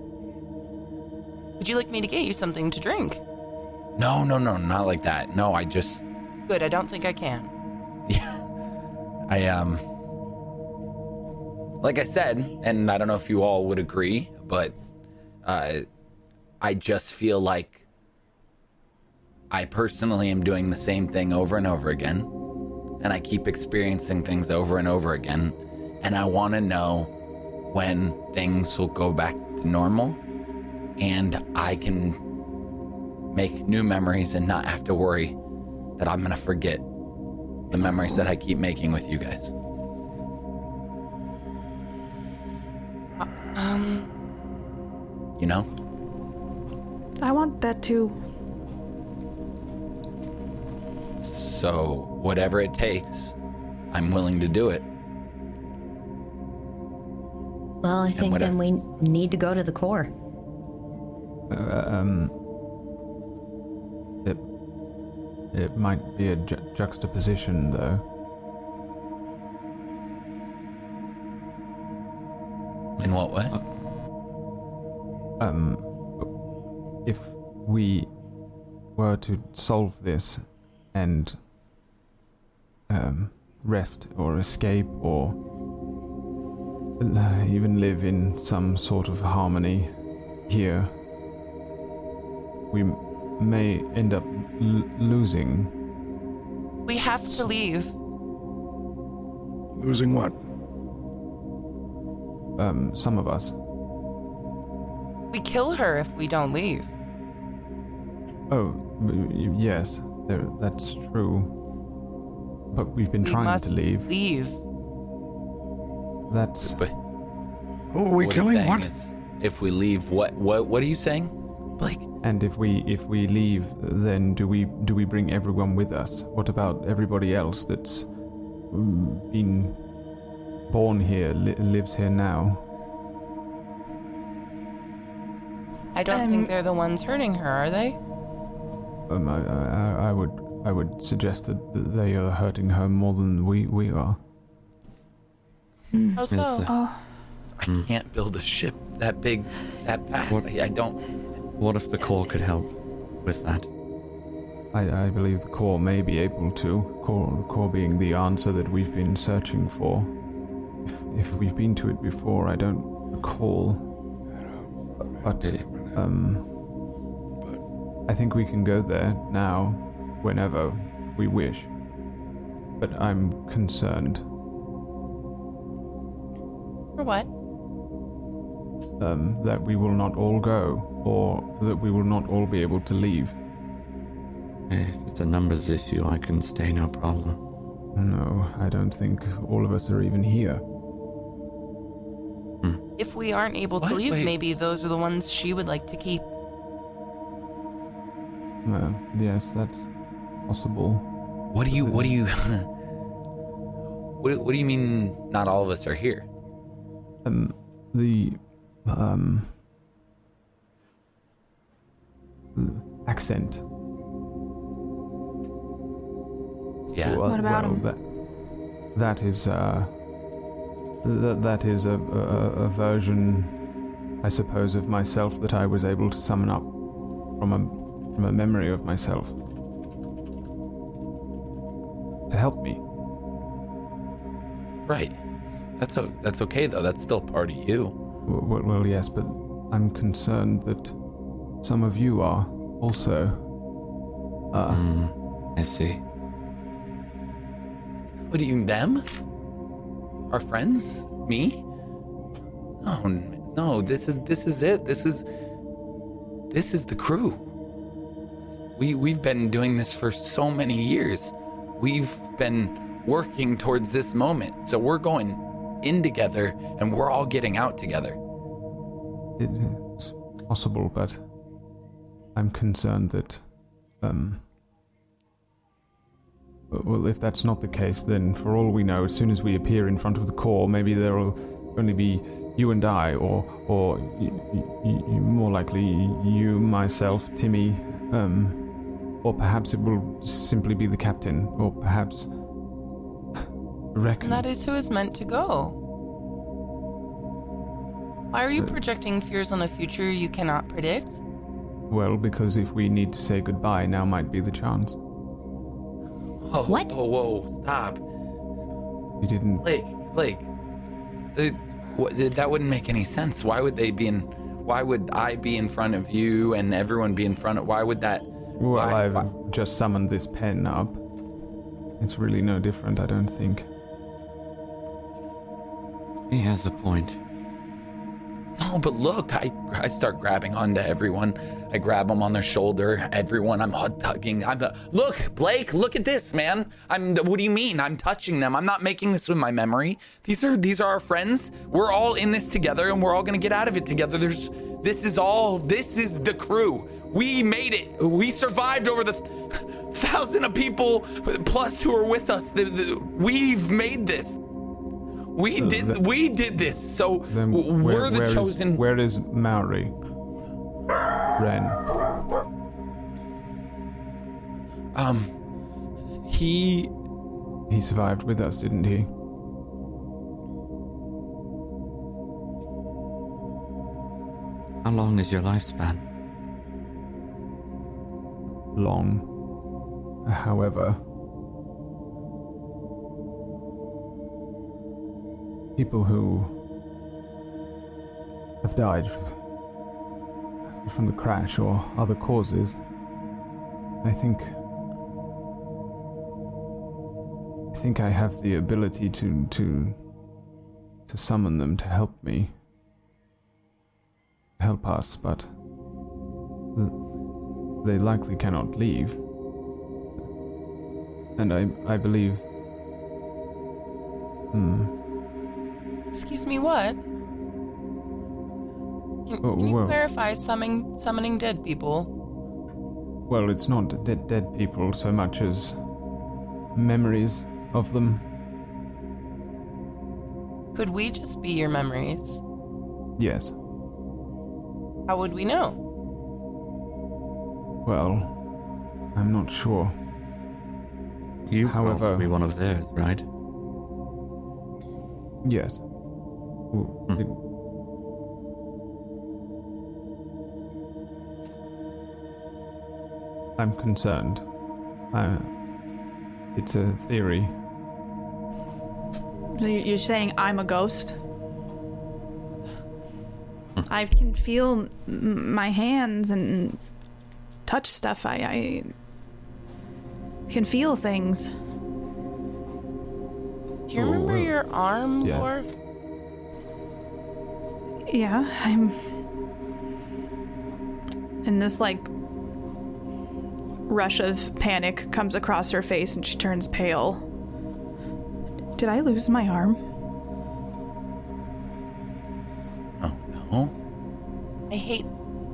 Would you like me to get you something to drink? No, no, no, not like that. No, I just Good. I don't think I can. Yeah. I um like I said, and I don't know if you all would agree, but uh I just feel like I personally am doing the same thing over and over again. And I keep experiencing things over and over again. And I want to know when things will go back to normal and I can make new memories and not have to worry that I'm going to forget the memories that I keep making with you guys. Um, You know? I want that too. So, whatever it takes, I'm willing to do it. Well, I think whatever. then we need to go to the core. Um, it it might be a ju- juxtaposition, though. In what way? Um, if we were to solve this and um, rest or escape or uh, even live in some sort of harmony here, we may end up l- losing we have to leave. Losing what? um, some of us. We kill her if we don't leave. Oh, yes, there, that's true. But we've been we trying must to leave. leave. That's But Who are we what killing? saying What? is, if we leave, what what what are you saying, Blake? and if we if we leave, then do we do we bring everyone with us? What about everybody else that's been born here, li- lives here now? I don't Um, think they're the ones hurting her, are they? Um, I, I, I would I would suggest that they are hurting her more than we we are. How Is so? the- Oh, I can't build a ship that big, that fast. What- I, I don't. What if the core could help with that? I, I believe the core may be able to. Core, the core being the answer that we've been searching for. If, if we've been to it before, I don't recall. But um, I think we can go there now, whenever we wish. But I'm concerned For what? um, that we will not all go, or that we will not all be able to leave. If it's a numbers issue, I can stay, no problem. No, I don't think all of us are even here. If we aren't able to leave, Wait. maybe those are the ones she would like to keep. Uh, yes, that's possible. What do you? What do you? what, what do you mean? Not all of us are here. Um, the um the accent. Yeah. Well, What about well, him? That, that is uh that that is a, a a version, I suppose, of myself that I was able to summon up from a from a memory of myself to help me. Right. That's o- that's okay though. That's still part of you. Well, well, yes, but I'm concerned that some of you are also. Uh, Hmm, I see. What do you mean, them? Our friends? Me? No, no. This is this is it. This is this is the crew. We we've been doing this for so many years. We've been working towards this moment. So we're going in together and we're all getting out together. It's possible, but I'm concerned that, um. Well, if that's not the case, then for all we know, as soon as we appear in front of the core, maybe there'll only be you and I, or, or y- y- y- more likely you, myself, Timmy, um, or perhaps it will simply be the captain, or perhaps. Reckon. That is who is meant to go. Why are you uh, projecting fears on a future you cannot predict? Well, because if we need to say goodbye, now might be the chance. Oh, What? Whoa, whoa, stop. You didn't. Blake, Blake, the, what, that wouldn't make any sense. Why would they be in? Why would I be in front of you and everyone be in front of? Why would that? Well, why- I've why- just summoned this pen up. It's really no different, I don't think. He has a point. No, but look, I I start grabbing onto everyone. I grab them on their shoulder. Everyone, I'm hug tugging. I'm the, look, Blake, look at this, man. I'm. What do you mean? I'm touching them. I'm not making this with my memory. These are these are our friends. We're all in this together, and we're all gonna get out of it together. There's. This is all. This is the crew. We made it. We survived over the th- thousand of people plus who are with us. The, the, we've made this. We Uh, did. that- we did this. So Then w- where- we're the where is- chosen. where is Maury? Ren. Um, he He survived with us, didn't he? How long is your lifespan? Long. However, people who have died from the crash or other causes, I think. I think I have the ability to to to summon them to help me. help us, but they likely cannot leave. And I, I believe. Hmm. Excuse me, what? Can, Oh, can you well. clarify summoning summoning dead people? Well, it's not dead, dead people so much as memories of them. Could we just be your memories? Yes. How would we know? Well, I'm not sure. You could also However- be one of theirs, right? Yes. Well, Hmm. it- I'm concerned. Uh, it's a theory. You- You're saying I'm a ghost? I can feel my hands and touch stuff. I, I can feel things. Do you Oh, remember well, uh, your arm, yeah. Lore? Yeah, I'm. And this, like, rush of panic comes across her face and she turns pale. Did I lose my arm? Oh no. I hate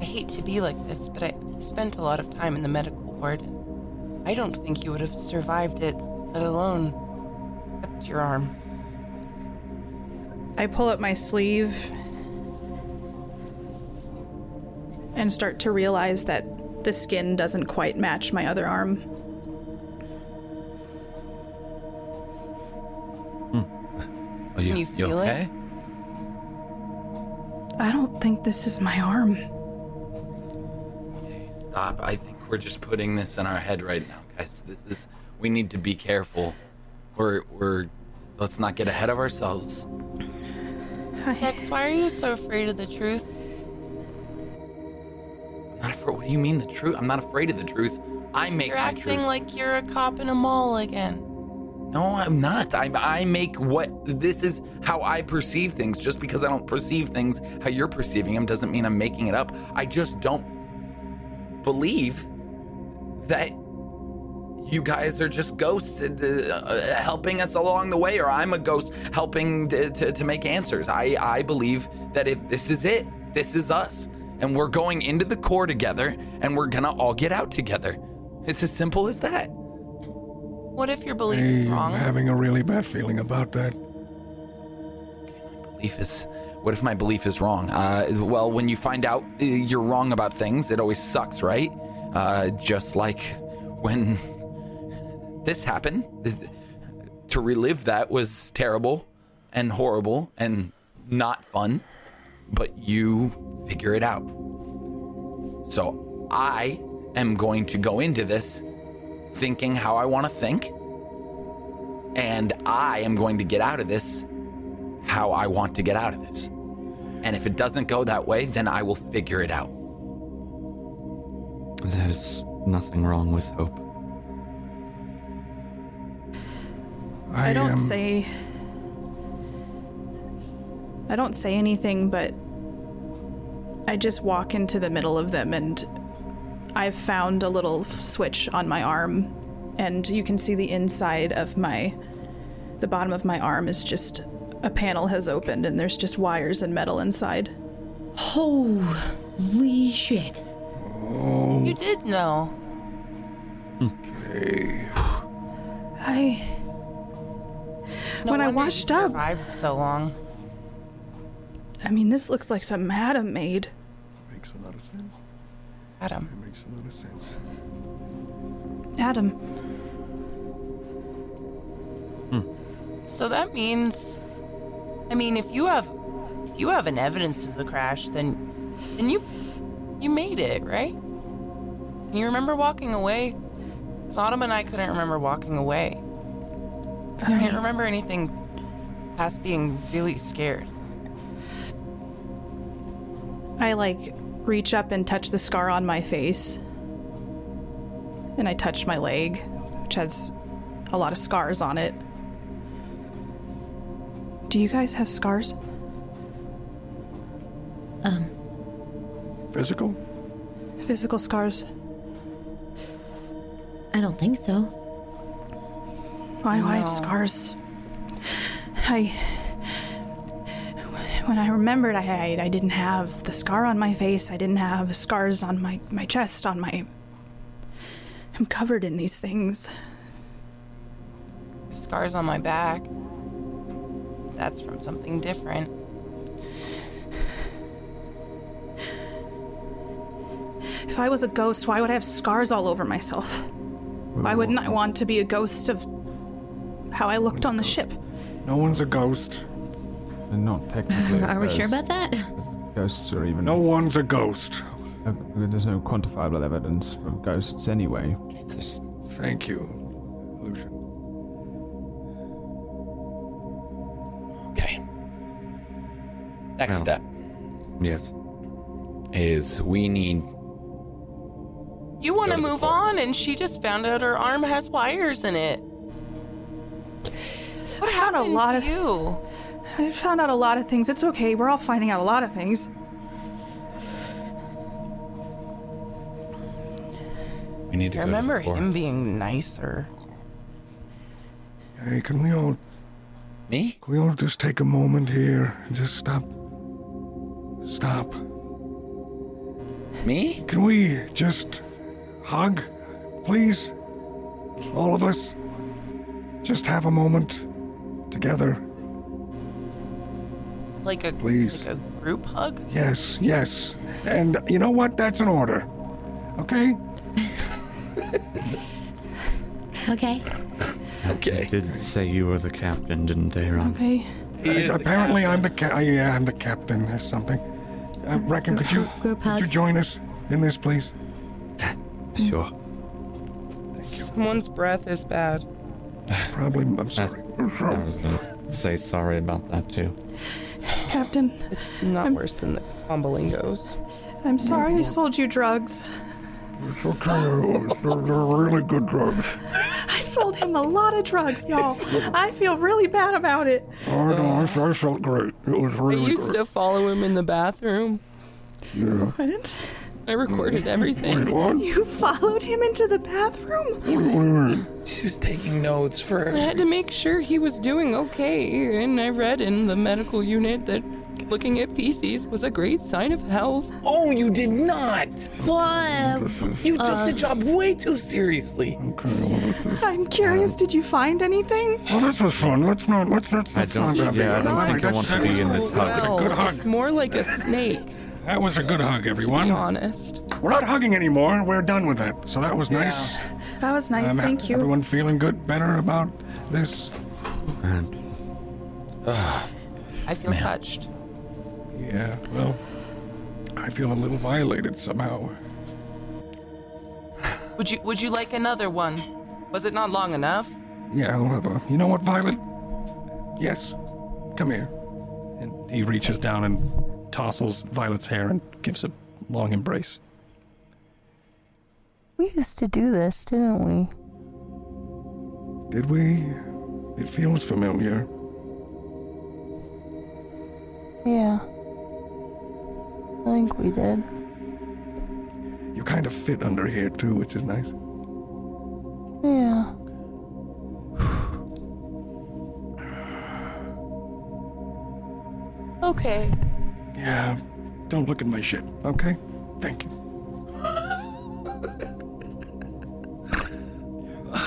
I hate to be like this, but I spent a lot of time in the medical ward. I don't think you would have survived it, let alone kept your arm. I pull up my sleeve and start to realize that the skin doesn't quite match my other arm. Hmm. Are you, Can you feel it? okay? I don't think this is my arm. Stop. I think we're just putting this in our head right now, guys. This is we need to be careful. We're we're let's not get ahead of ourselves. Hex, why are you so afraid of the truth? I'm not afraid. What do you mean the truth? I'm not afraid of the truth. I make You're my acting like you're a cop in a mall again. No, I'm not. I I make what this is how I perceive things. Just because I don't perceive things how you're perceiving them doesn't mean I'm making it up. I just don't believe that you guys are just ghosts uh, uh, helping us along the way, or I'm a ghost helping to, to, to make answers. I I believe that if this is it, this is us, and we're going into the core together, and we're gonna all get out together. It's as simple as that. What if your belief is I'm wrong? having a really bad feeling about that. belief is what if my belief is wrong? Uh, well when you find out uh, you're wrong about things it always sucks right? Uh, just like when this happened to relive that was terrible and horrible and not fun but you figure it out. So i am going to go into this thinking how i want to think and i am going to get out of this how I want to get out of this. And if it doesn't go that way, then I will figure it out. There's nothing wrong with hope. I, don't am- say. I don't say anything, but I just walk into the middle of them, and I've found a little switch on my arm, and you can see the inside of my. The bottom of my arm is just. A panel has opened, and there's just wires and metal inside. Holy shit. You did know. Okay. I. It's no When I wonder you washed up- survived so long. I mean, this looks like something Adam made. Makes a lot of sense. Adam. It makes a lot of sense. Adam. So that means, I mean, if you have, if you have an evidence of the crash, then, then you, you made it, right? You remember walking away. Sodom and I couldn't remember walking away. I can't remember anything past being really scared. I like reach up and touch the scar on my face. And I touch my leg, which has a lot of scars on it. Do you guys have scars? Um. Physical? Physical scars. I don't think so. Why do I have scars? I. When I remembered, I, I I didn't have the scar on my face. I didn't have scars on my my chest. On my. I'm covered in these things. Scars on my back. That's from something different. If I was a ghost, why would I have scars all over myself? Why wouldn't I want to be a ghost of how I looked on the ship? No one's a ghost. They're not technically. Are we sure about that? Ghosts are even. No one's a ghost. Uh, there's no quantifiable evidence for ghosts anyway. Jesus. Thank you, Next Well. step Yes. is we need. You want to to move on, and she just found out her arm has wires in it. What found a happened lot to of- you? I found out a lot of things. It's okay. We're all finding out a lot of things. We need to I remember to him being nicer. Hey, can we all Me? can we all just take a moment here and just stop? Stop. Me? Can we just hug, please? All of us. Just have a moment together. Like a Please. like a group hug. Yes, yes. And you know what? That's an order. Okay? Okay. Okay. Did say you were the captain, didn't they, Ron? Okay. Apparently, I'm the ca- yeah, I'm the captain or something. Uh, Reckon, could you could you join us in this, please? Sure. Someone's breath is bad. Probably. I'm sorry. I was gonna say sorry about that too. Captain, It's not worse than the combolingos. I'm sorry I sold you drugs. It's okay. They're, they're really good drugs. I sold him a lot of drugs, y'all. I feel really bad about it. Oh, no, I, I felt great. It was I really used good. to follow him in the bathroom. Yeah. What? I recorded everything. what? You followed him into the bathroom? What do you mean? She was taking notes for. I had to make sure he was doing okay, and I read in the medical unit that looking at feces was a great sign of health. Oh, you did not! What? You took the job way too seriously. Okay, well, this is- I'm curious, did you find anything? well, this was fun. Let's not. Let's not. I Let's don't- not. yeah, I don't think I want to be in this hug. That was a good hug. It's more like a snake, That was a good hug, to be everyone. honest. We're not hugging anymore. We're done with that. So that was nice. That was nice, Um, thank you. Everyone feeling good, better about this? And I feel touched. Yeah. Well, I feel a little violated somehow. Would you Would you like another one? Was it not long enough? Yeah, I'll have a. You know what, Violet? Yes. Come here. And he reaches down and tousles Violet's hair and gives a long embrace. We used to do this, didn't we? Did we? It feels familiar. Yeah. I think we did. You kind of fit under here too, which is nice. Yeah. Okay. Yeah. Don't look at my shit, okay? Thank you.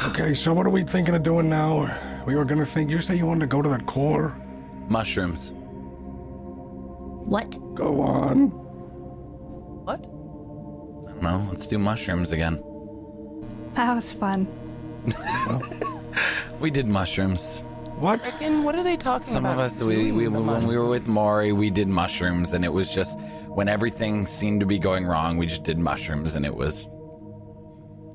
okay, so what are we thinking of doing now? We were gonna think. You say you wanted to go to that core? Mushrooms. What? Go on. What? I don't know. Let's do mushrooms again. That was fun. We did mushrooms. What? Reckon, what are they talking Some about? Some of us, we, doing we, when we were with mushrooms? Maury, we did mushrooms, and it was just when everything seemed to be going wrong, we just did mushrooms, and it was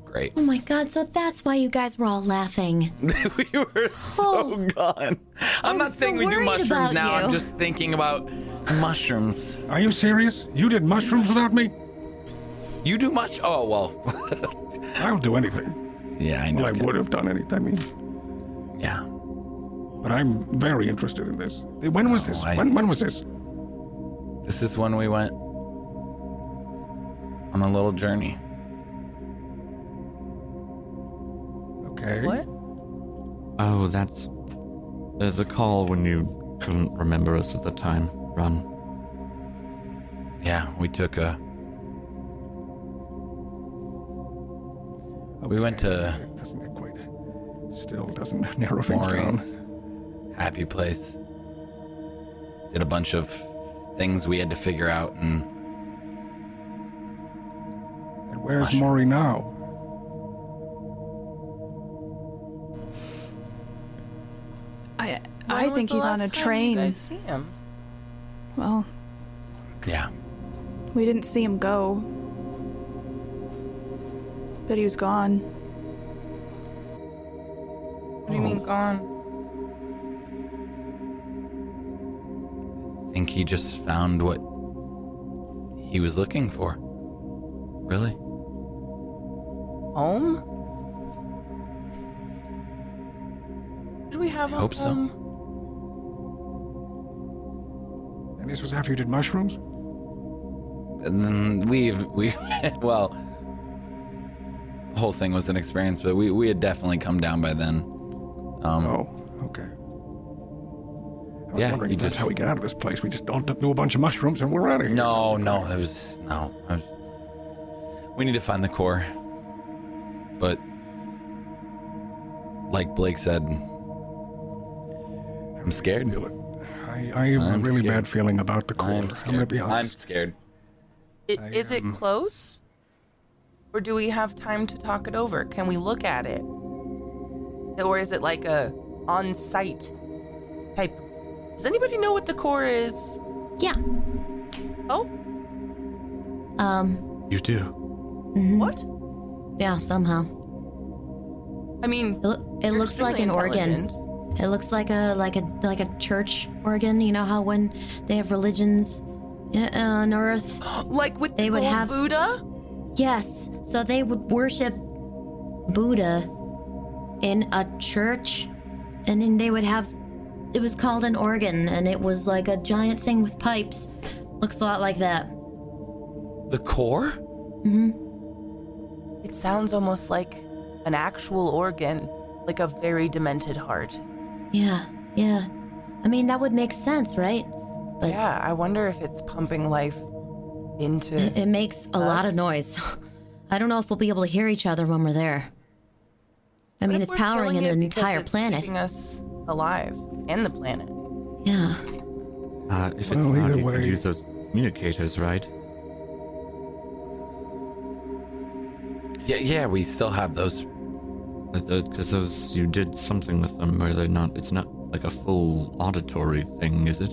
great. Oh my god, so that's why you guys were all laughing. we were so Oh. gone. I'm, I'm not so saying we do mushrooms about now. I'm just thinking about mushrooms. Are you serious? You did mushrooms without me? You do much? Oh well. I'll do anything. yeah, I know. Well, I would have done anything. I mean, Yeah. But I'm very interested in this. When was this? Oh, I- When, when was this? This is when we went. on a little journey. Okay. What? Oh, that's uh, the call when you couldn't remember us at the time. Run. Yeah, we took a. We went to Doesn't it quite. Still doesn't narrow things down. Maury's happy place. Did a bunch of things we had to figure out, and And where's Mushrooms. Maury now? I When I think he's on a last time you train. guys see him? Well, yeah, we didn't see him go. But he was gone. What do you mean oh. gone? Think he just found what he was looking for. Really? Home? Did we have a hope so. And this was after you did mushrooms? And then we've we well, the whole thing was an experience, but we we had definitely come down by then. Um, Oh, okay. I was Yeah, wondering he if that's just- how we get out of this place. We just all do a bunch of mushrooms and we're out of here. No, no, it was no. I was, we need to find the core. But like Blake said, I'm scared. Feel. I, I have a I'm really scared. bad feeling about the core. I'm I'm, gonna scared. be I'm scared. It, I, is it um, close? Or do we have time to talk it over? Can we look at it? Or is it like a on-site type? Does anybody know what the core is? Yeah. Oh, Um. You do. what? Yeah. Somehow. I mean, It, loo- it looks like an organ. It looks like a like a like a church organ. You know how when they have religions uh, on Earth. Like with They the would have- Buddha? Yes. So they would worship Buddha in a church, and then they would have. It was called an organ, and it was like a giant thing with pipes. Looks a lot like that. The core? Hmm. It sounds almost like an actual organ, like a very demented heart. Yeah. Yeah. I mean that would make sense, right? But Yeah, I wonder if it's pumping life into. it, it makes a lot of noise. I don't know if we'll be able to hear each other when we're there. I What mean, it's powering an it entire it's planet. keeping us alive and the planet. Yeah. Uh, if it's Well, not, either you could use those communicators, right? Yeah, yeah, we still have those. Because those you did something with them where they're not. It's not like a full auditory thing, is it?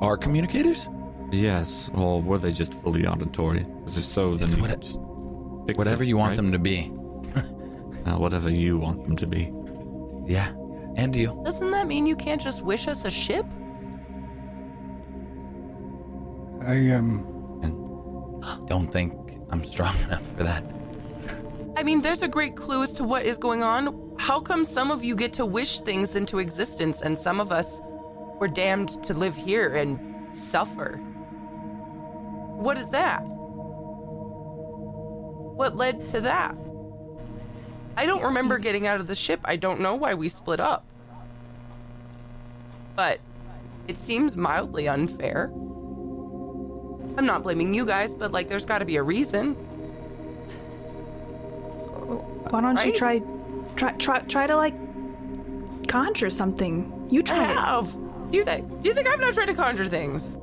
Our communicators? Yes. Or were they just fully auditory? Because if so, then It's you what- just fix Whatever it, you want right? them to be. Uh, whatever you want them to be. Yeah. And you. Doesn't that mean you can't just wish us a ship? I um. Don't think I'm strong enough for that. I mean, there's a great clue as to what is going on. How come some of you get to wish things into existence and some of us were damned to live here and suffer? What is that? What led to that? I don't remember getting out of the ship. I don't know why we split up. But it seems mildly unfair. I'm not blaming you guys, but like, there's got to be a reason. Why don't you try, try, try, try to like conjure something? You try it. have. Do you think? You think I've not tried to conjure things?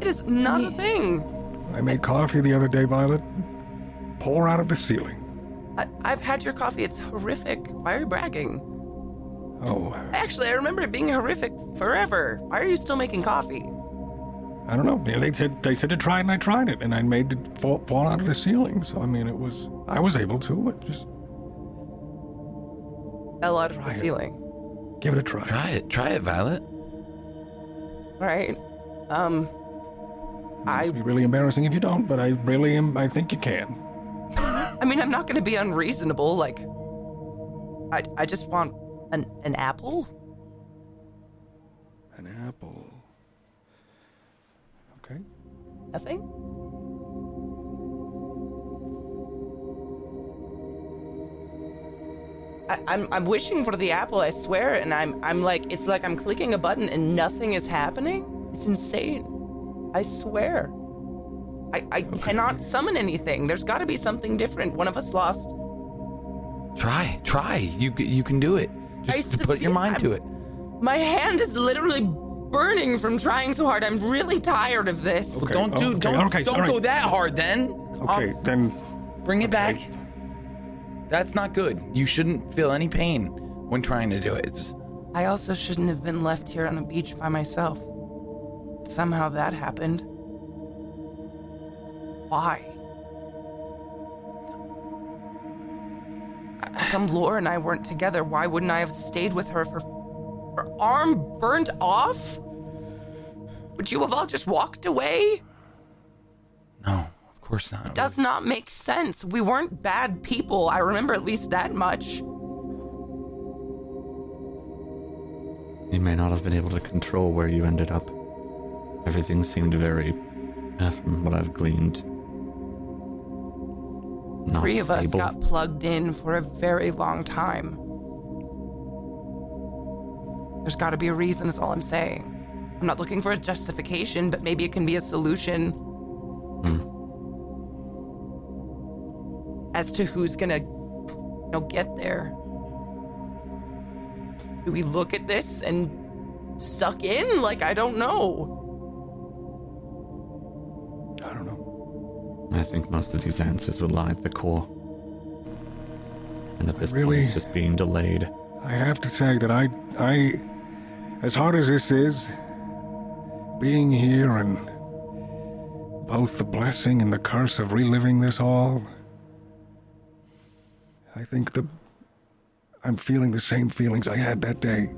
It is not a thing. I made coffee the other day, Violet. Pour out of the ceiling. I, I've had your coffee. It's horrific. Why are you bragging? Oh, Actually, I remember it being horrific forever. Why are you still making coffee? I don't know. Yeah, they said they said to try it, and I tried it, and I made it fall, fall out of the ceiling. So I mean, it was I was able to. It just Fell out of the Try it. ceiling. give it a try. Try it. Try it, Violet. Right. Um. I. It'd be really embarrassing if you don't, but I really am. I think you can. I mean, I'm not going to be unreasonable. Like, I. I just want an an apple. An apple. Okay. Nothing? I, I'm I'm wishing for the apple, I swear, and I'm I'm like it's like I'm clicking a button and nothing is happening. It's insane. I swear. I, I cannot summon anything. There's got to be something different. One of us lost. Try, try. You you can do it. Just I put your mind to I'm- it. My hand is literally burning from trying so hard. I'm really tired of this. Okay, don't do okay, don't okay, don't all right. go that hard then. Okay, um, then Bring it back. That's not good. You shouldn't feel any pain when trying to do it. It's I also shouldn't have been left here on a beach by myself. Somehow that happened. Why? Come Laura and I weren't together? Why wouldn't I have stayed with her for her arm burnt off? Would you have all just walked away? no, of course not. It does not make sense. We weren't bad people. I remember at least that much. You may not have been able to control where you ended up. Everything seemed very, from what I've gleaned, not Three of us stable. got plugged in for a very long time. There's got to be a reason, is all I'm saying. I'm not looking for a justification, but maybe it can be a solution. Hmm. As to who's gonna, you know, get there. Do we look at this and suck in? Like, I don't know. I don't know. I think most of these answers will lie at the core. And at this Really? point, it's just being delayed. I have to say that I, I, as hard as this is, being here and both the blessing and the curse of reliving this all, I think the, I'm feeling the same feelings I had that day.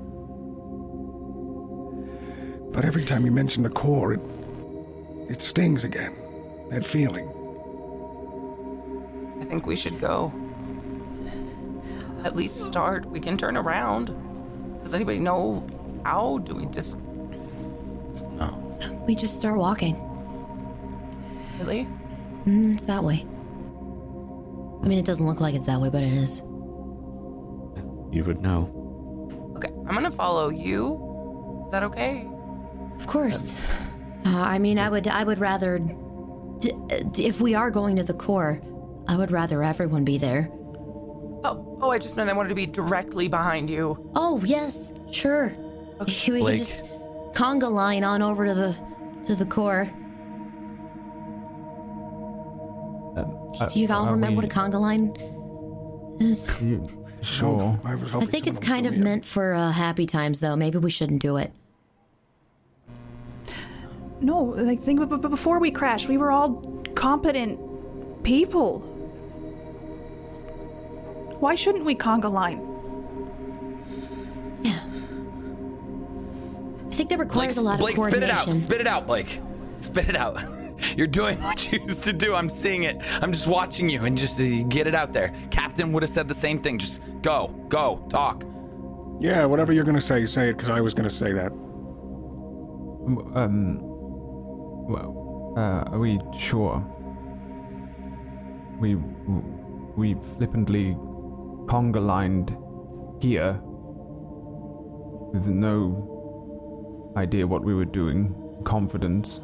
But every time you mention the core, it, it stings again. That feeling. I think we should go. At least start. We can turn around. Does anybody know how? Do we just No. We just start walking. really? Mm, it's that way. I mean, it doesn't look like it's that way, but it is. You would know. Okay, I'm gonna follow you. Is that okay? Of course. Uh, I mean, I would, I would rather, d- d- if we are going to the core, I would rather everyone be there. Oh, oh, I just meant I wanted to be directly behind you. Oh yes, sure. Okay. We can just conga line on over to the to the core. Uh, Do you all are remember what a conga line is? you- Sure. I, I think it's kind of meant for uh, happy times, though. Maybe we shouldn't do it. No, like think but but before we crashed, we were all competent people. Why shouldn't we conga line? I think that requires a lot Blake, of coordination. spit it out. Spit it out, Blake. Spit it out. You're doing what you used to do. I'm seeing it. I'm just watching you and just uh, get it out there. Captain would have said the same thing. Just go, go, talk. Yeah, whatever you're gonna say, say it, because I was gonna say that. Um. Well, uh, are we sure? We we flippantly conga lined here with no idea what we were doing. Confidence.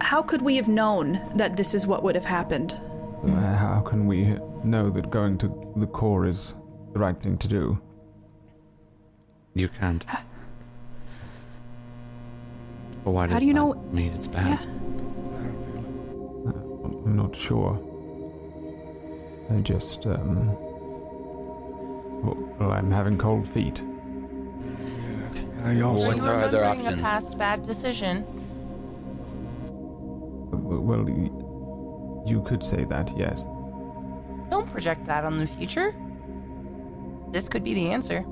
How could we have known that this is what would have happened? Uh, how can we know that going to the core is the right thing to do? You can't. But why does How do you that know- mean it's bad? Yeah. I'm not sure. I just, um. Well, I'm having cold feet. I also. What's Are you our other remembering options? A past bad decision. Well, you could say that, yes. Don't project that on the future. This could be the answer.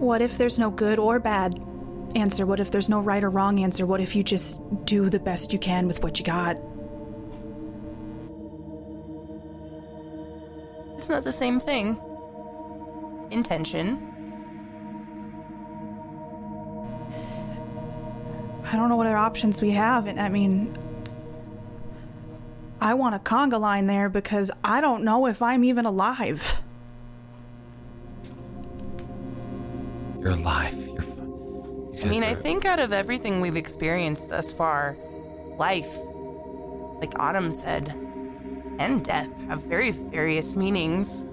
What if there's no good or bad answer? What if there's no right or wrong answer? What if you just do the best you can with what you got? It's not the same thing. Intention. I don't know what other options we have. And I mean, I want a conga line there because I don't know if I'm even alive. You're alive. You're. F- you I mean, guys I think out of everything we've experienced thus far, life, like Autumn said, and death have very various meanings.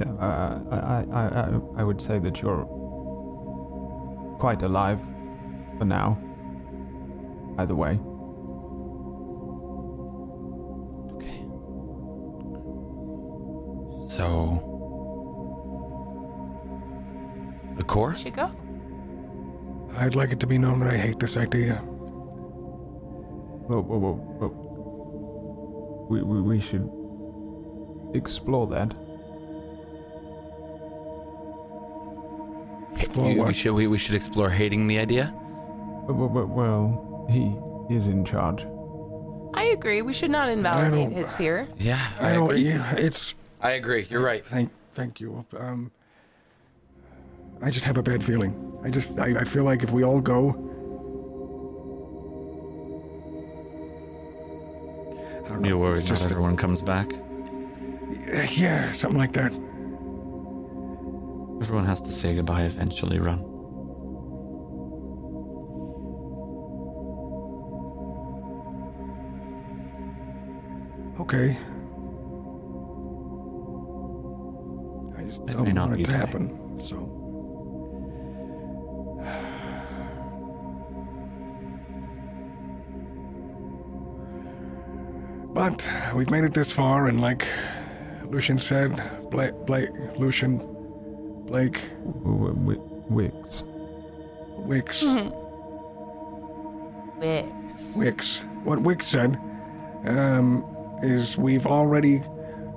Yeah, uh, I, I, I, I, I would say that you're quite alive for now. Either way. Okay. So. The core? We should go. I'd like it to be known that I hate this idea. Well, well, well, well we, we, we should explore that. Explore You- we should we, we should explore hating the idea. Well, well, well, well, he is in charge. I agree. We should not invalidate his fear. Yeah, I, I don't. agree. Yeah, it's. I agree. You're right. Thank, thank you. Um, I just have a bad feeling. I just, I, I feel like if we all go, I don't know, You're worried not just a- everyone comes back? yeah, something like that. Everyone has to say goodbye eventually, Run. Okay. I just It don't want it to today. happen. So. But we've made it this far, and like Lucian said, Blake, Blake, Lucian, Blake, W- w- Wicks. Wicks, Wix. Wicks. What Wicks said um, is we've already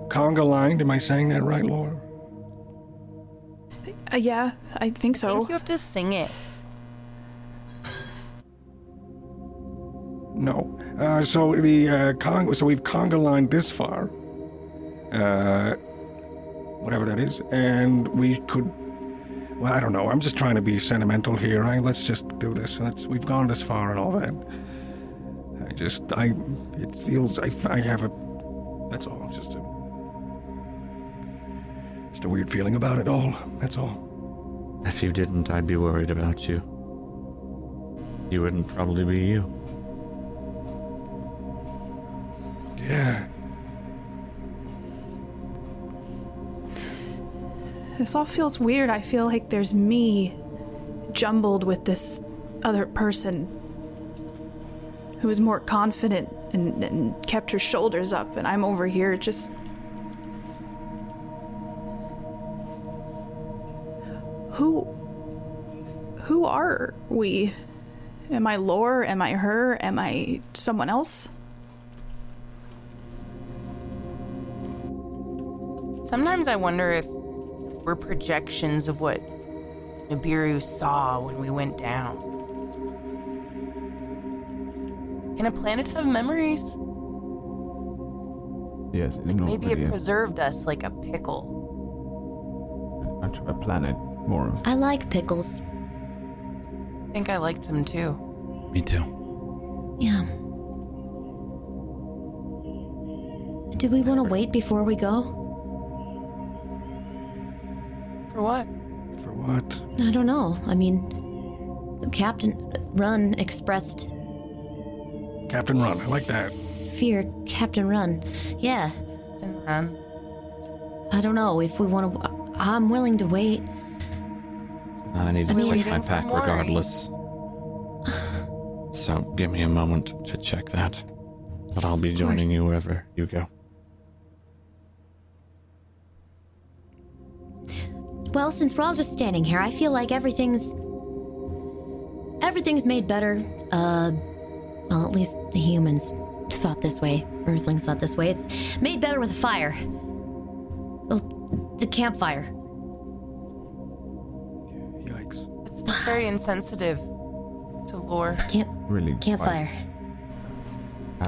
conga lined. Am I saying that right, Laura? Uh, yeah, I think I so. think you have to sing it. No. Uh, so the uh, con- so we've conga lined this far, uh, whatever that is, and we could. Well, I don't know. I'm just trying to be sentimental here. Right? Let's just do this. Let's. We've gone this far and all that. I just. I. It feels. I. I have a. That's all. Just a. Just a weird feeling about it all. That's all. If you didn't, I'd be worried about you. You wouldn't probably be you. Yeah. This all feels weird. I feel like there's me jumbled with this other person who is more confident and, and kept her shoulders up, and I'm over here just. Who. Who are we? Am I Lore? Am I her? Am I someone else? Sometimes I wonder if we're projections of what Nibiru saw when we went down. Can a planet have memories? Yes, Like not maybe really it a- preserved us like a pickle. much of a planet, more of I like pickles. I think I liked him too. Me too. Yeah. Do we want to wait before we go? For what? For what? I don't know. I mean, Captain Run expressed Captain Run. I like that. fear. Captain Run. Yeah. And run. I don't know if we want to. I'm willing to wait. I need to I mean, check waiting my pack regardless. So give me a moment to check that. But I'll be joining you wherever you go. Well, since we're all just standing here, I feel like everything's everything's made better. Uh, well, at least the humans thought this way. Earthlings thought this way. It's made better with a fire. Well, the campfire. Yikes. It's, it's very insensitive to lore. Camp really campfire.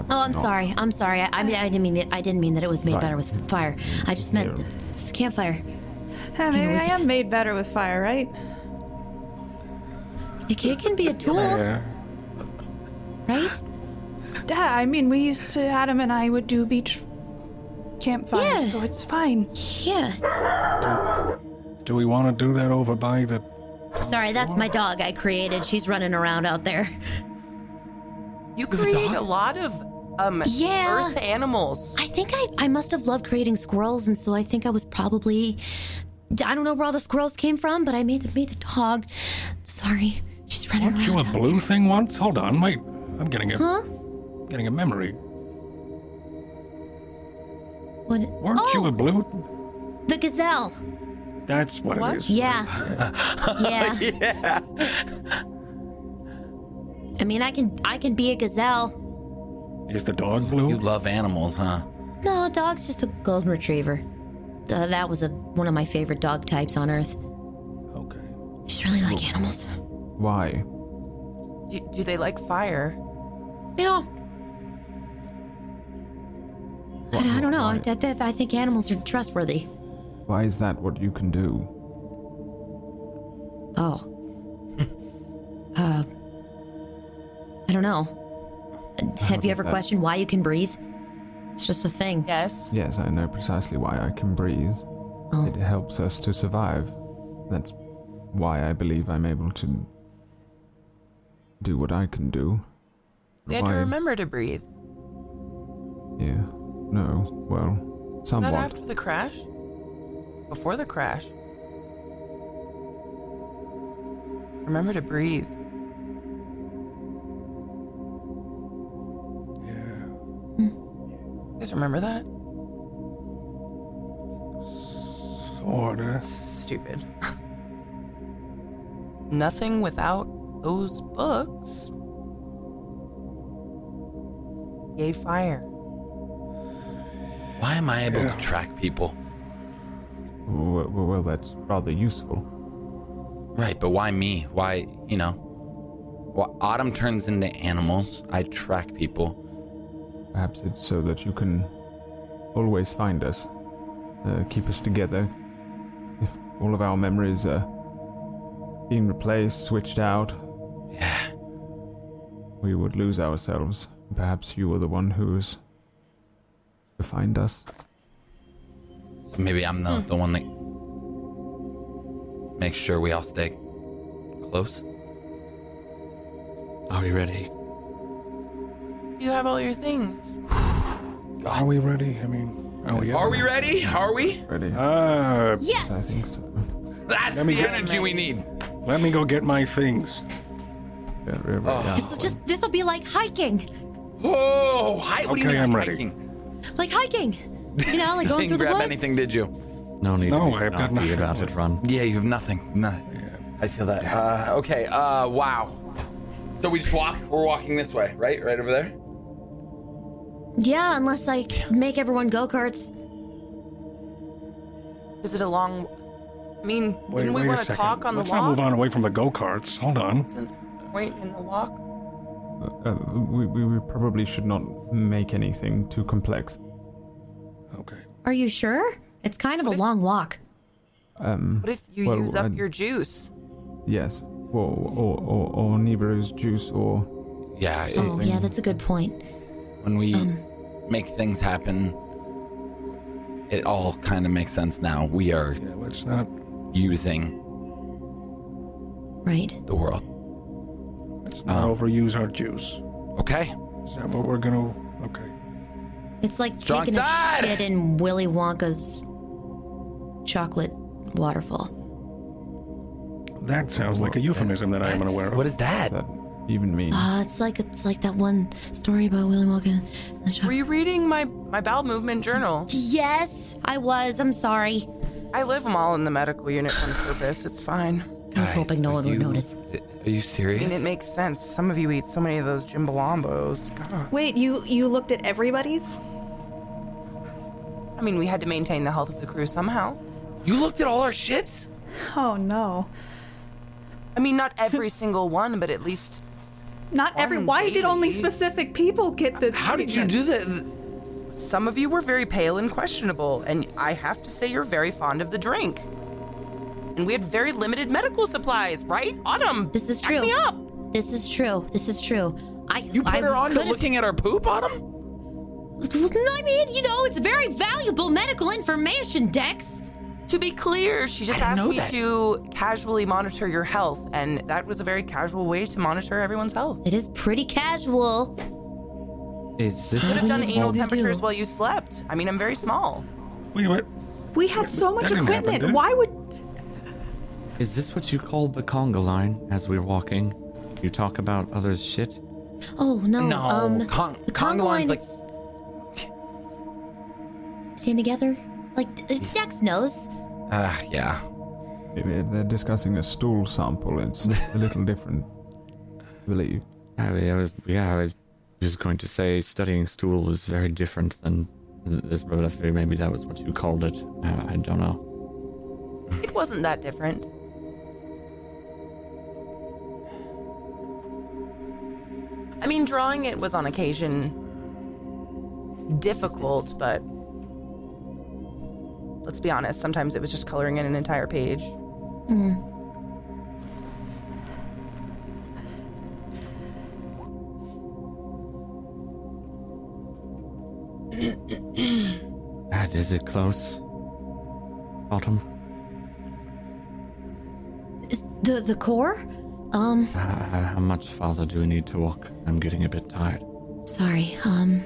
Oh, I'm not. sorry. I'm sorry. I, I mean, I didn't mean it. I didn't mean that it was made Right. better with fire. I just meant Yeah. it's, it's campfire. Yeah, maybe I am made better with fire, right? It, it can be a tool, Yeah. right? Yeah, I mean, we used to, Adam and I would do beach campfire, Yeah. so it's fine. Yeah. Do we want to do that over by the? Sorry, that's my dog I created. She's running around out there. You create a lot of um Yeah. earth animals. I think I, I must have loved creating squirrels, and so I think I was probably. I don't know where all the squirrels came from, but I made the, made the dog. Sorry, she's running Weren't around. you a out blue thing once? Hold on, wait. I'm getting a Huh? getting a memory. What? Weren't oh, you a oh! blue? the gazelle. That's what, What? it is. Yeah. yeah. yeah. I mean, I can I can be a gazelle. Is the dog blue? You love animals, huh? No, dog's just a golden retriever. Uh, that was a one of my favorite dog types on Earth. okay. I just really like animals. Why? Do, do they like fire? Yeah. I, I don't know. I, I, I think animals are trustworthy. Why is that what you can do? Oh. uh, I don't know. Have you ever that- questioned why you can breathe? It's just a thing. Yes. Yes, I know precisely why I can breathe. Oh. It helps us to survive. That's why I believe I'm able to do what I can do. We had to remember to breathe. Yeah. No. Well, Was that after the crash? Before the crash? Remember to breathe. Yeah. You guys remember that? Sorta. Stupid. Nothing without those books. Yay, fire. Why am I able to track people? Well, well, well, that's rather useful. Right, but why me? Why, you know? Well, Autumn turns into animals. I track people. Perhaps it's so that you can always find us, uh, keep us together. If all of our memories are being replaced, switched out, Yeah. we would lose ourselves. Perhaps you were the one who's to find us. So maybe I'm the, the one that makes sure we all stay close. Are we ready? You have all your things. Are we ready? I mean, are we? Are we ready? Are we? Ready? Uh, I think so. That's Let me the get- energy we need. let me go get my things. Yeah, we're ready. Oh. This will just this will be like hiking, Oh, hi, what do you Okay, mean I'm like ready. hiking? like hiking. You know, like going Didn't through the grab woods. anything, did you? No need No, to I've got snobby nothing. about it, Run. Yeah, you have nothing. No. I feel that. Uh, okay. Uh, wow. So we just walk. We're walking this way, right? Right over there. Yeah, unless I make everyone go karts. Is it a long? I mean, Wait, didn't we want to talk on Let's the not walk? move on away from the go karts. Hold on. Isn't in the walk? Uh, we, we, we probably should not make anything too complex. Okay. Are you sure? It's kind of a long walk. Um, What if you Well, use up I- your juice? yes. Or, or, or, or Nibiru's juice, or Yeah. it- Oh, yeah, that's a good point. When we Um. make things happen, it all kind of makes sense now. We are Yeah. Let's not. using Right. the world. Let's not Oh. overuse our juice. Okay. Is that what we're gonna? Okay. It's like Strong taking side. a shit in Willy Wonka's chocolate waterfall. That sounds like a euphemism that I am unaware of. What is that? does that even mean? Ah, it's like it's like that one story about Willy Wonka. and the Were you reading my my bowel movement journal? Yes, I was. I'm sorry. I live them all in the medical unit on purpose. It's fine. I was hoping no are one would notice. Are you I serious? mean, it makes sense. Some of you eat so many of those Jimbalombos. God. Wait, you you looked at everybody's? I mean, we had to maintain the health of the crew somehow. you looked at all our shits? Oh no. I mean, not every single one, but at least Not every. on Why did only specific people get this? How did you treatment? do that? Some of you were very pale and questionable, and I have to say you're very fond of the drink. And we had very limited medical supplies, right? Autumn. This is back true. me up. This is true. This is true. I You put I her on to could've- looking at our poop on him? I mean, you know, it's very valuable medical information, Dex. To be clear, she just asked me that. to casually monitor your health, and that was a very casual way to monitor everyone's health. It is pretty casual. Is this Could have done anal you do? temperatures while you slept. I mean, I'm very small. Wait, what? We had so much That didn't happen, equipment. Why would? is this what you call the conga line as we're walking? You talk about others' shit? Oh no. No, um, con- the conga conga line line's is. Stand together, like uh, Dex knows. Ah, yeah. They're discussing a stool sample, it's a little different. I believe. I, I was, yeah, I was just going to say studying stool is very different than this, but I figured maybe that was what you called it. Uh, I don't know. It wasn't that different. I mean, drawing it was on occasion difficult, but let's be honest, sometimes it was just coloring in an entire page. Dad, is it close? Autumn? Is the the core? Um, Uh, how much farther do we need to walk? I'm getting a bit tired. sorry. Um,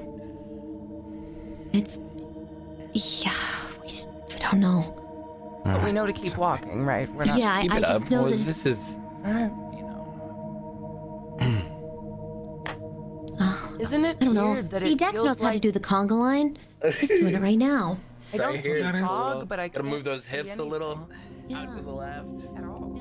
it's yeah. We, we don't know. But we ah, know to keep walking, right? We're not Yeah, I, Keep I it just up. know Well, that this it's, is, you know. Isn't it I don't know. weird that See, it Dex feels knows how to do the conga line. He's doing it right now. I don't Right see here. a fog, but I Gotta can't move those see hips a anything little. Yeah. Out to the left. at all.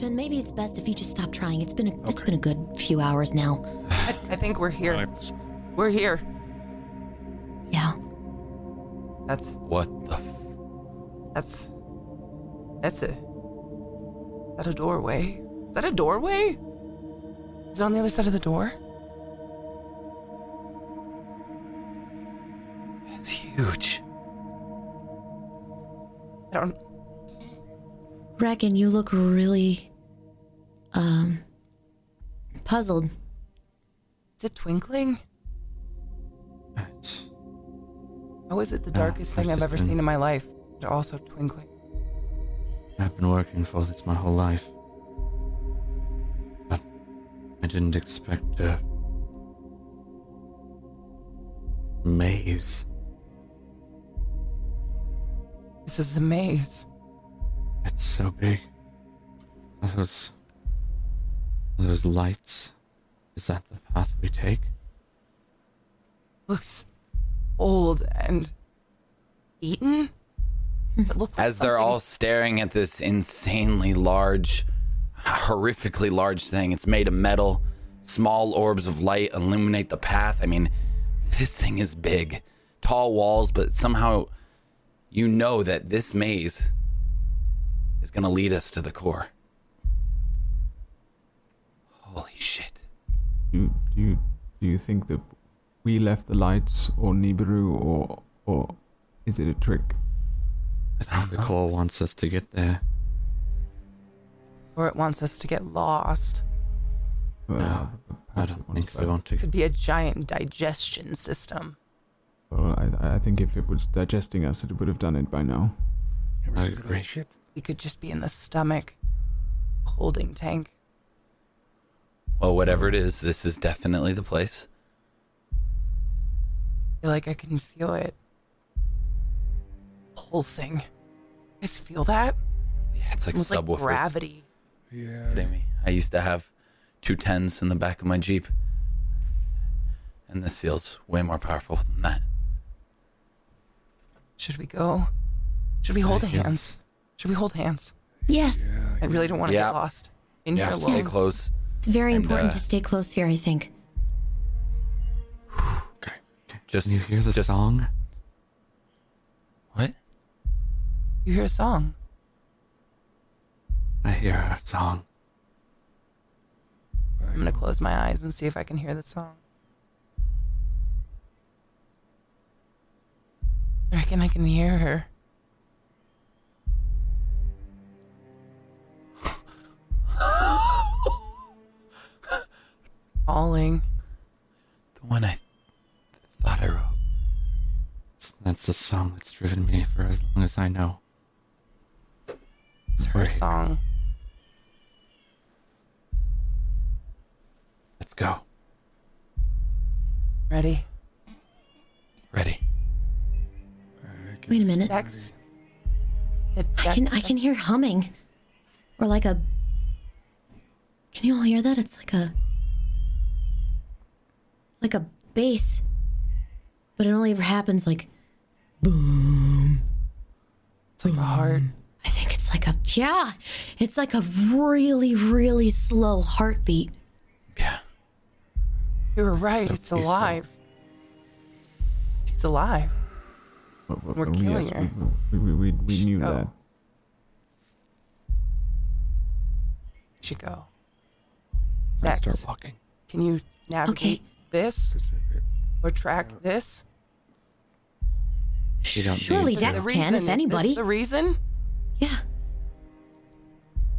Captain. Maybe it's best if you just stop trying. It's been a, it's been a good few hours now. I, I think we're here. Right. We're here. Yeah. That's What the? F- that's that's a that a doorway? Is that a doorway? Is it on the other side of the door? it's huge. I don't. Reckon you look really um puzzled. Is it twinkling? It's- How is it the darkest thing I've ever just seen in my life? But also twinkling. I've been working for this my whole life. But I didn't expect a maze. This is a maze. It's so big. Are those are those lights? Is that the path we take? Looks old and eaten. Does it look like As they're something- all staring at this insanely large, horrifically large thing, it's made of metal. Small orbs of light illuminate the path. I mean, this thing is big. Tall walls, but somehow you know that this maze is going to lead us to the core. Holy shit. You, do you do you think that we left the lights, or Nibiru, or or is it a trick? I think the core wants us to get there. or it wants us to get lost. Well, No, uh, I don't it think wants- we want to. Could be a giant digestion system. Well, I, I think if it was digesting us, it would have done it by now. Ever I think of that agree. Shit. We could just be in the stomach holding tank. Well, whatever it is, this is definitely the place. I feel like I can feel it pulsing. You guys feel that? Yeah, it's like Almost like gravity. Yeah. kidding me? I used to have two tens in the back of my Jeep. And this feels way more powerful than that. Should we go? Should we hold I feel hands? Should we hold hands? Yes. I really don't want to Yeah. get lost in Yeah, here stay close. It's very And, important uh, to stay close here, I think. Okay. Just Can you hear the just- song? What? You hear a song. I hear a song. I'm gonna close my eyes and see if I can hear the song. I reckon I can hear her. Falling. The one I thought I wrote. It's- That's the song that's driven me for as long as I know. It's her Right. song. Let's go. Ready? Ready. Wait a minute. Dex. It- I can I can hear humming. Or like a Can you all hear that? It's like a like a bass. But it only ever happens like boom. It's like a heart. I think it's like a yeah. It's like a really really slow heartbeat. Yeah. You were right. So it's peaceful. alive. She's alive. We're killing yes, her. We, we, we, we knew Oh. that. We should go. Let's start walking. can you navigate Okay. This or track this? You don't Surely need to. Dex can, reason- if is anybody. This the reason? Yeah.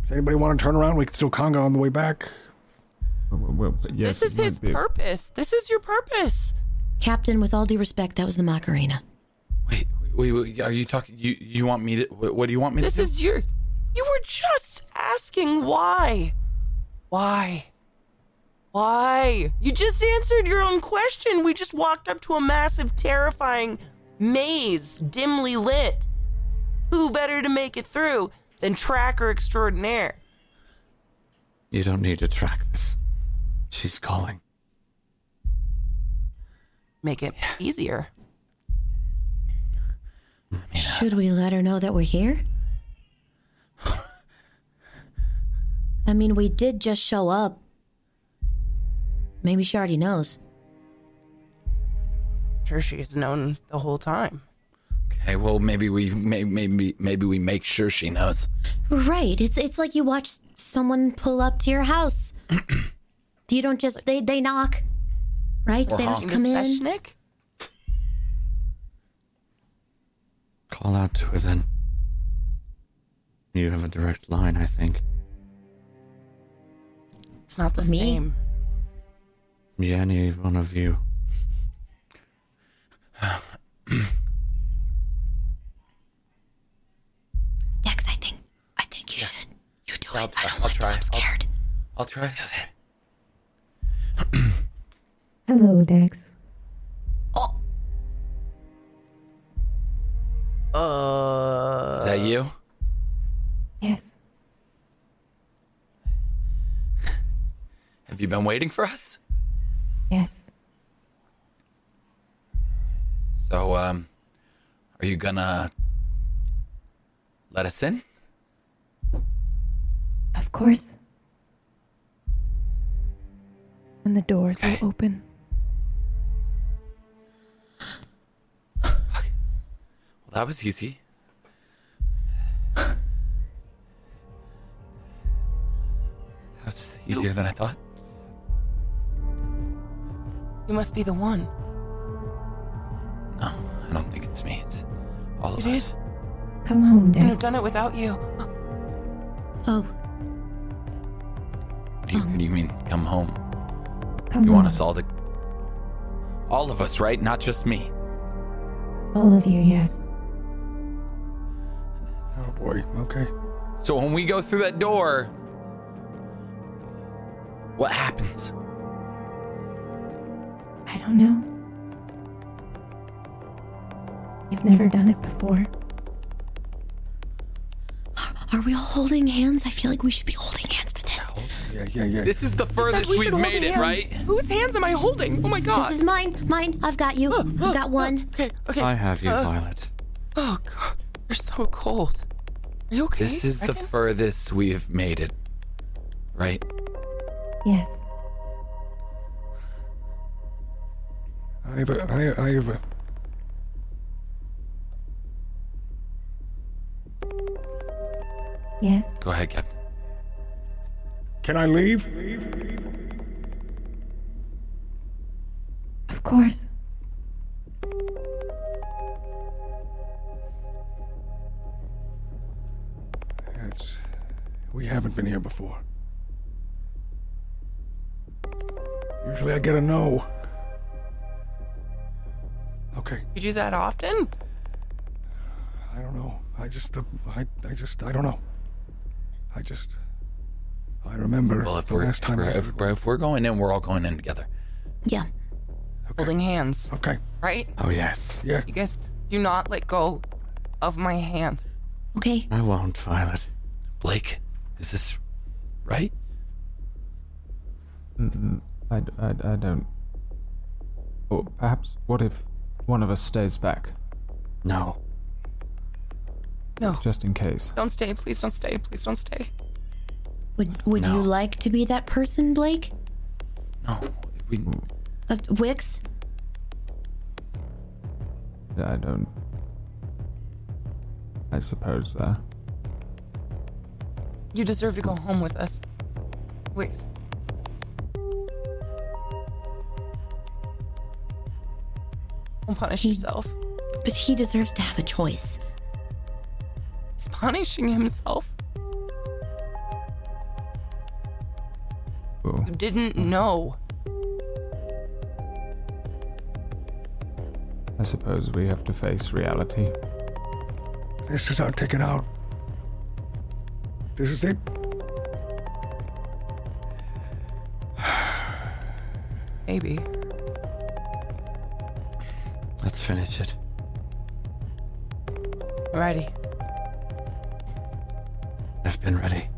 Does anybody want to turn around? We can still conga on the way back. Well, well, but yes, this is his be purpose. This is your purpose. Captain, with all due respect, that was the Macarena. Wait, wait, wait, are you talking? You you want me to? What, what do you want me This to do? is your. You were just asking why. Why? Why? You just answered your own question. We just walked up to a massive, terrifying maze, dimly lit. Who better to make it through than Tracker Extraordinaire? You don't need to track this. She's calling. Make it easier. Should we let her know that we're here? I mean, we did just show up. Maybe she already knows. Sure, she's known the whole time. Okay, well maybe we may, maybe maybe we make sure she knows. Right. It's it's like you watch someone pull up to your house. you don't just they they knock, right? Or they don't honk. just come in. Seshnik? Call out to her then. You have a direct line, I think. It's not the Me? same. Yeah, any one of you. Dex, I think I think you should. You do I'll it. I try- don't I'll want to. try. I'm I'll- scared. I'll try. Hello, Dex. Oh, Uh. Is that you? Yes. Have you been waiting for us? Yes. So, um, are you gonna let us in? Of course. When the doors Okay. will open. Well, that was easy. That was easier than I thought. You must be the one. No, I don't think it's me. It's all of It us. is. Come home, Couldn't have done it without you. oh, What do you, what do you mean? Come home. Come You home. want us all to. All of us, right? Not just me. All of you, yes. Oh boy. Okay. So when we go through that door, what happens? I don't know. You've never done it before. are we all holding hands? I feel like we should be holding hands for this. Yeah, yeah, yeah. This is the Said furthest we we've should hold made it, hands. right? Whose hands am I holding? Oh my god. This is mine. Mine. I've got you. I've got one. Okay, okay. I have you, Uh, Violet. Oh god, you're so cold. Are you okay? This is the Reckon? furthest we've made it. Right? Yes. I have a, I, I have a, Yes. Go ahead, Captain. can I leave? Of course. It's, we haven't been here before. Usually I get a no. Okay, You do that often? I don't know. I just, uh, I, I just, I don't know. I just, I remember Well, if the we're, last time. we're- I- if, if we're going in, we're all going in together. Yeah. Holding hands, okay, right? Oh, yes. yeah. You guys do not let go of my hands. Okay. I won't, Violet. Blake, is this right? I, I, I don't. Or perhaps, what if one of us stays back, No. No, just in case? don't stay. Please don't stay. Please don't stay. Would Would No. you like to be that person, Blake? No. We, Uh, Wicks? I don't. I suppose, uh. You deserve to go home with us. Wait. Don't punish himself. But he deserves to have a choice. He's punishing himself. Well, You didn't know. I suppose we have to face reality. This is our ticket out. This is it. Maybe. Finish it. Ready. I've been ready.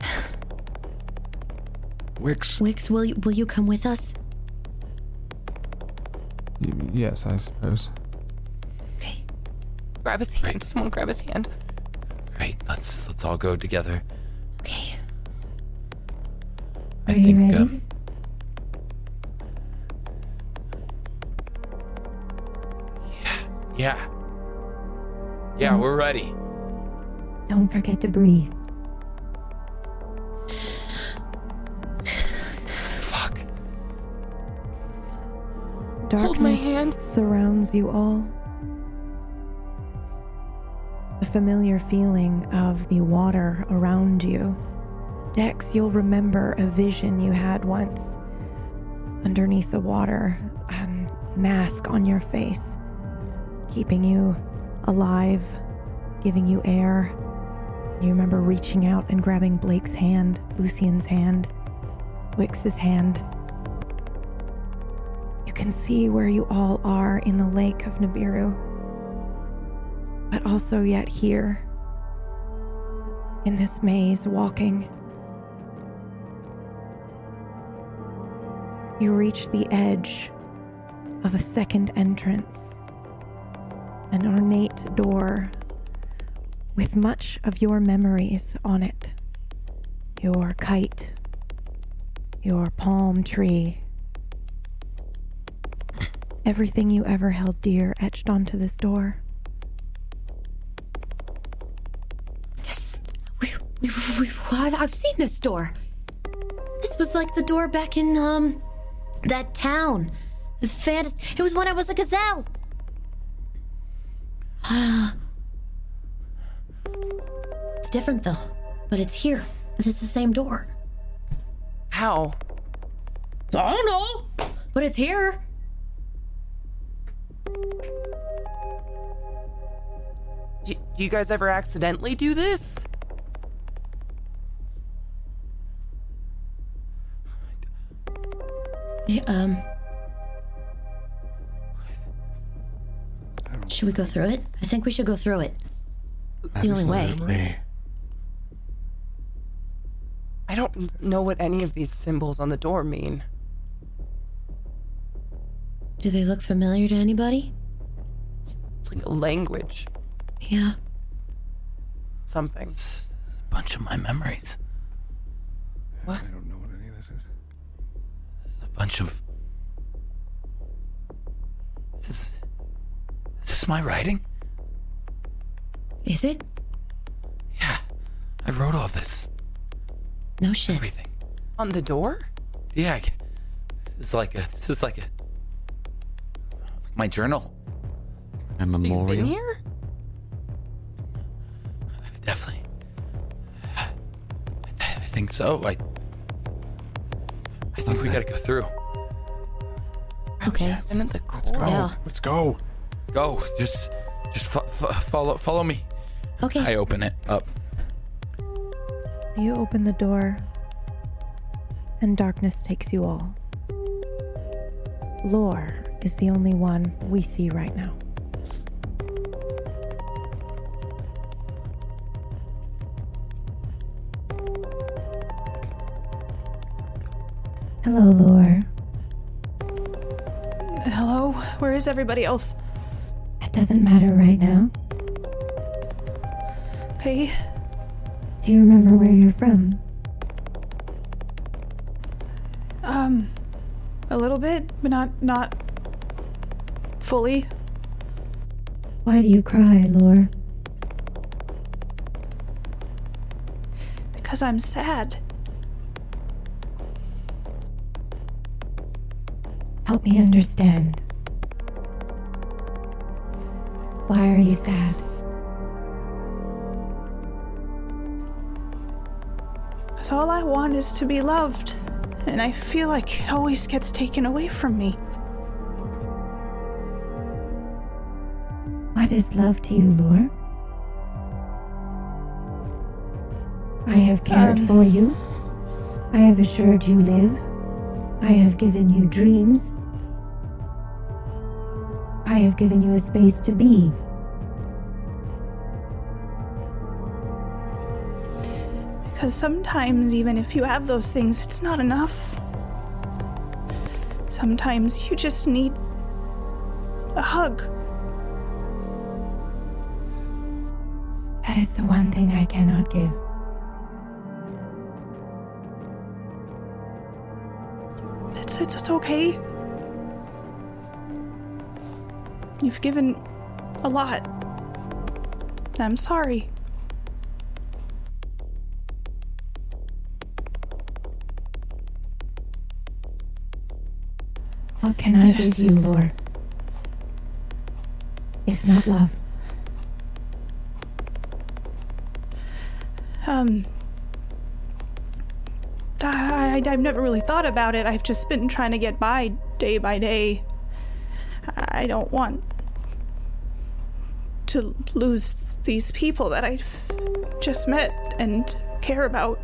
Wicks, Wicks, will you, will you come with us? Y- yes, I suppose. Okay. Grab his hand. Someone grab his hand. great. Let's let's all go together. Okay. I Are you think. ready? Um, Don't forget to breathe. Fuck. Darkness Hold my hand. surrounds you all. A familiar feeling of the water around you. Dex, you'll remember a vision you had once. Underneath the water, um, mask on your face, keeping you alive, giving you air. You remember reaching out and grabbing Blake's hand, Lucian's hand, Wicks's hand. You can see where you all are in the lake of Nibiru, but also yet here, in this maze, walking. You reach the edge of a second entrance, an ornate door with much of your memories on it your kite, your palm tree everything you ever held dear etched onto this door. This is. We, we, we, I've, seen this door. This was like the door back in, um, that town. The fantasy. It was when I was a gazelle. Uh, it's different though, but it's here. This is the same door. How? I don't know, but it's here. Do, do you guys ever accidentally do this? Yeah, um. Should we go through it? I think we should go through it. It's the only way. Absolutely. I don't know what any of these symbols on the door mean. Do they look familiar to anybody? It's It's like a language, Yeah. something. It's a bunch of my memories. What? I don't know what any of this is. A bunch of. Is this. Is this my writing? Is it? Yeah. I wrote all this. No shit. Everything. On the door? Yeah. I, this like a. This is like a. My journal. A So you've been memorial. here? Definitely. I, I think so. I. I think we gotta go through. Okay. Been at the core. Go. Yeah. Let's go. Go. Just. Just fo- fo- follow. Follow me. Okay. I open it up. You open the door, and darkness takes you all. Lore is the only one we see right now. Hello, Lore. Hello? Where is everybody else? That doesn't matter right now. Okay. Do you remember where you're from? Um, a little bit, but not not fully. Why do you cry, Lore? Because I'm sad. Help me understand. Why are you sad? Because all I want is to be loved. And I feel like it always gets taken away from me. What is love to you, Lore? I have cared Um. for you. I have assured you live. I have given you dreams. I have given you a space to be. Because sometimes, even if you have those things, it's not enough. Sometimes you just need a hug. That is the one thing I cannot give. It's, it's, it's okay. You've given a lot. I'm sorry. Can I give you, Lore? If not love. Um, I, I, I've never really thought about it. I've just been trying to get by day by day. I don't want to lose these people that I've just met and care about,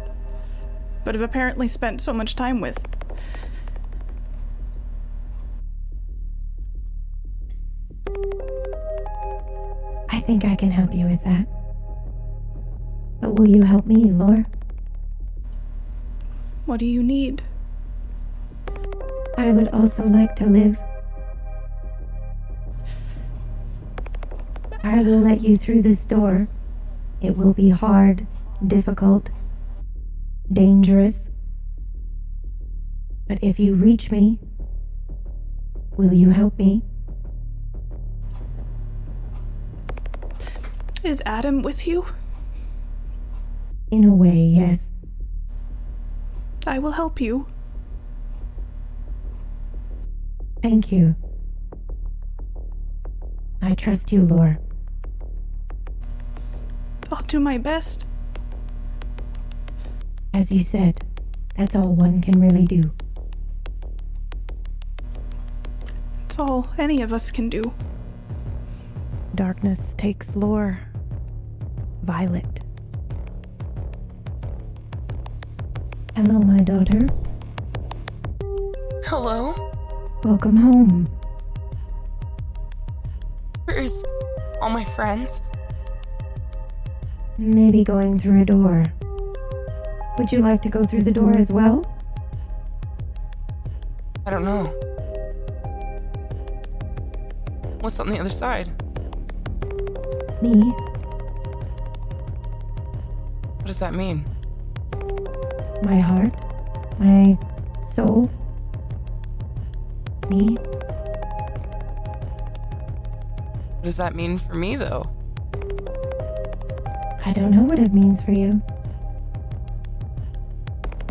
but have apparently spent so much time with. Think I can help you with that. But will you help me, Lore? What do you need? I would also like to live. I will let you through this door. It will be hard, difficult, dangerous. But if you reach me, will you help me? Is Adam with you? In a way, yes. I will help you. Thank you. I trust you, Lore. I'll do my best. As you said, that's all one can really do. It's all any of us can do. Darkness takes Lore. Violet. Hello, my daughter. Hello? Welcome home. Where's all my friends? Maybe going through a door. Would you like to go through the door as well? I don't know. What's on the other side? Me? What does that mean? My heart? My soul? Me? What does that mean for me, though? I don't know what it means for you.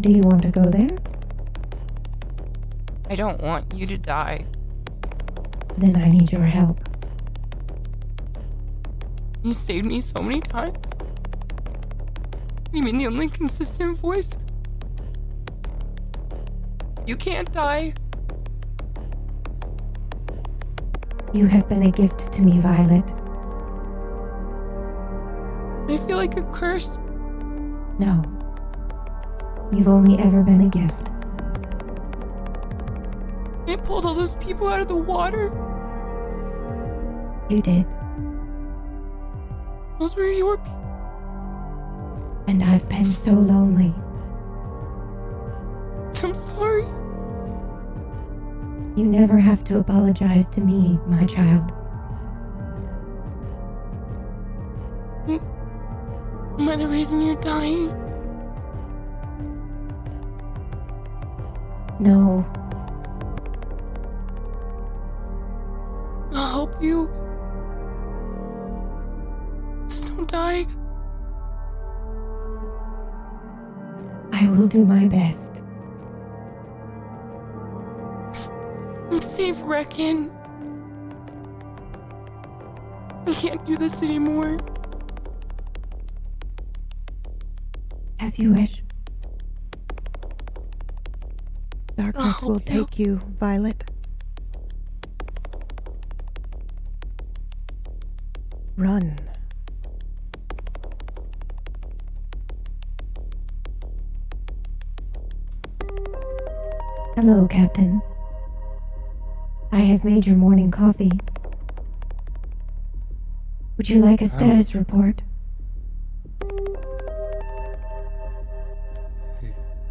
Do you want to go there? I don't want you to die. Then I need your help. You saved me so many times. You mean the only consistent voice? You can't die. You have been a gift to me, Violet. I feel like a curse. No. You've only ever been a gift. It pulled all those people out of the water. You did. Those were your people. I've been so lonely. I'm sorry. You never have to apologize to me, my child. Am I the reason you're dying? No, I will do my best. And save Reckon. I can't do this anymore. As you wish. Darkness Oh, will you- take you, Violet. Run. Hello, Captain. I have made your morning coffee. Would you like a um, status report?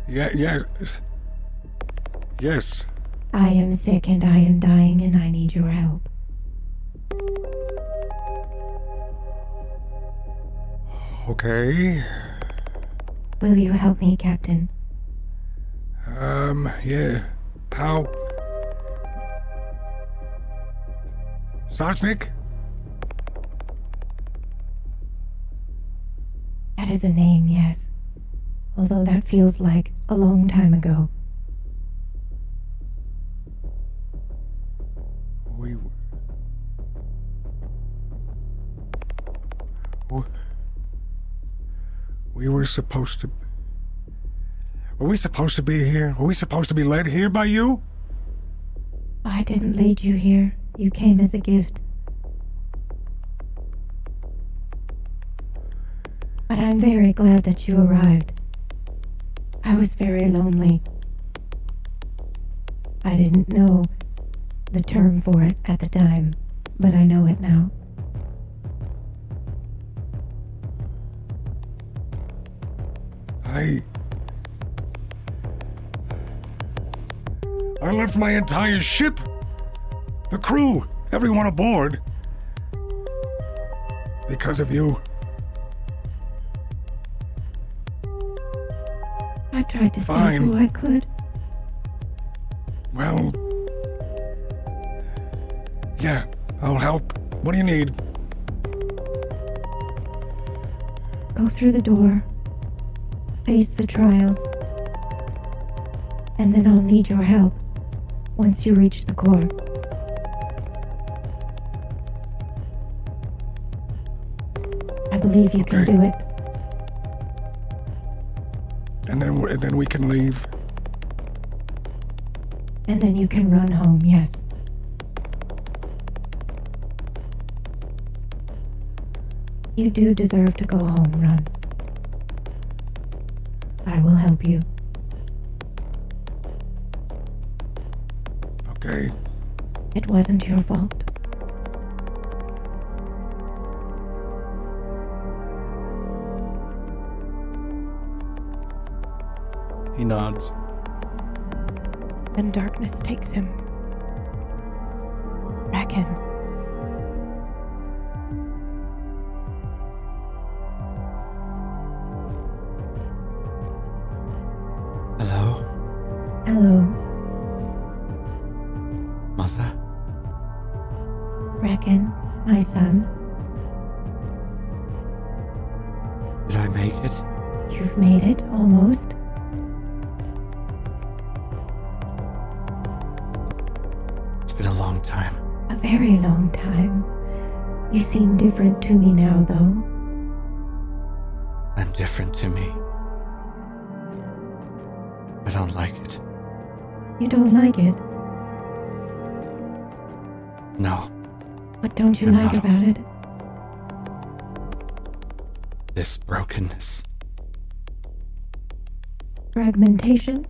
Yeah, yes. Yes. I am sick and I am dying and I need your help. Okay. Will you help me, Captain? Um, yeah. How? Sochnik? That is a name, yes. Although that feels like a long time ago. We. We were supposed to. Were we supposed to be here? Were we supposed to be led here by you? I didn't lead you here. You came as a gift. But I'm very glad that you arrived. I was very lonely. I didn't know the term for it at the time, but I know it now. I. I left my entire ship. The crew, everyone aboard. Because of you. I tried to save who I could. Well. Yeah, I'll help. What do you need? Go through the door. Face the trials. And then I'll need your help once you reach the core. I believe you can do it. And then, and then we can leave. And then you can run home, yes. You do deserve to go home, Run. I will help you. It wasn't your fault. He nods. And darkness takes him. Reckon. Fragmentation?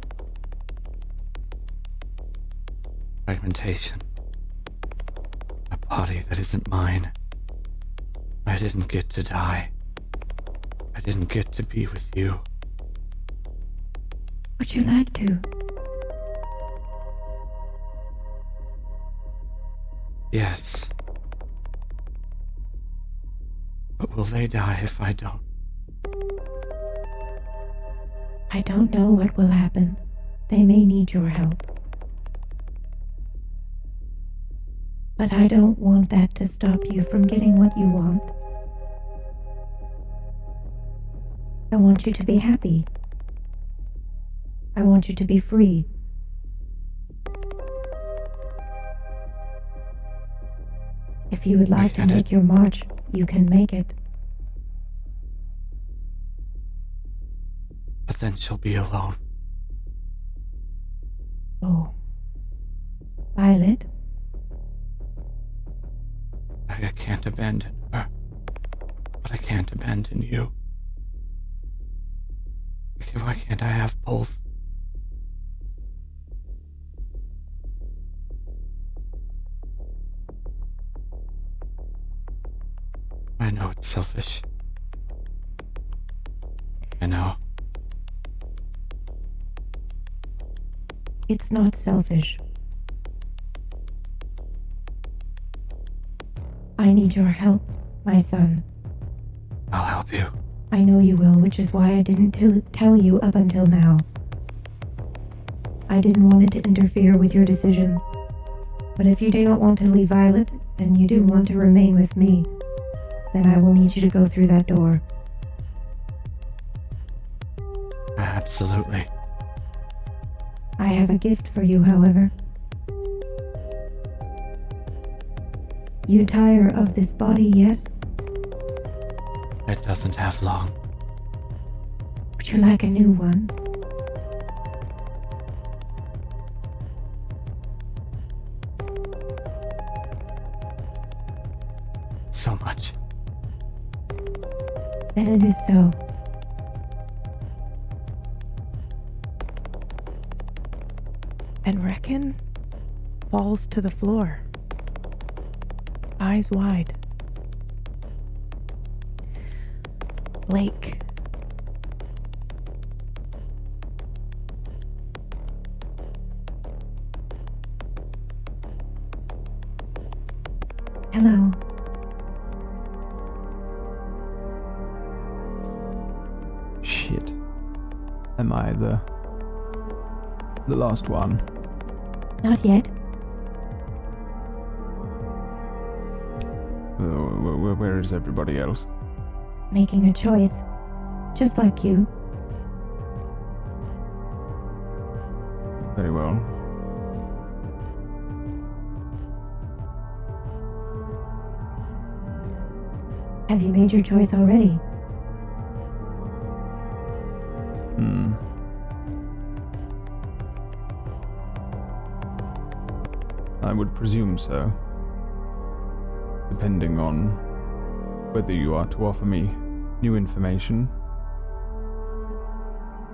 Fragmentation. A body that isn't mine. I didn't get to die. I didn't get to be with you. Would you like to? Yes. But will they die if I don't? I don't know what will happen. They may need your help. But I don't want that to stop you from getting what you want. I want you to be happy. I want you to be free. If you would like to make your march, you can make it. She'll be alone. Oh. Violet, I I can't abandon her. But I can't abandon you. Okay, Why can't I have both? I know it's selfish. It's not selfish. I need your help, my son. I'll help you. I know you will, which is why I didn't tell tell you up until now. I didn't want it to interfere with your decision. But if you do not want to leave Violet, and you do want to remain with me, then I will need you to go through that door. Absolutely. I have a gift for you, however. You tire of this body, yes? It doesn't have long. Would you like a new one? So much. Then it is so. Falls to the floor, eyes wide. Blake. Hello. Shit. Am I the. the last one? Not yet. Wh- wh- where is everybody else? Making a choice. Just like you. Very well. Have you made your choice already? Hmm. I would presume so. Depending on whether you are to offer me new information.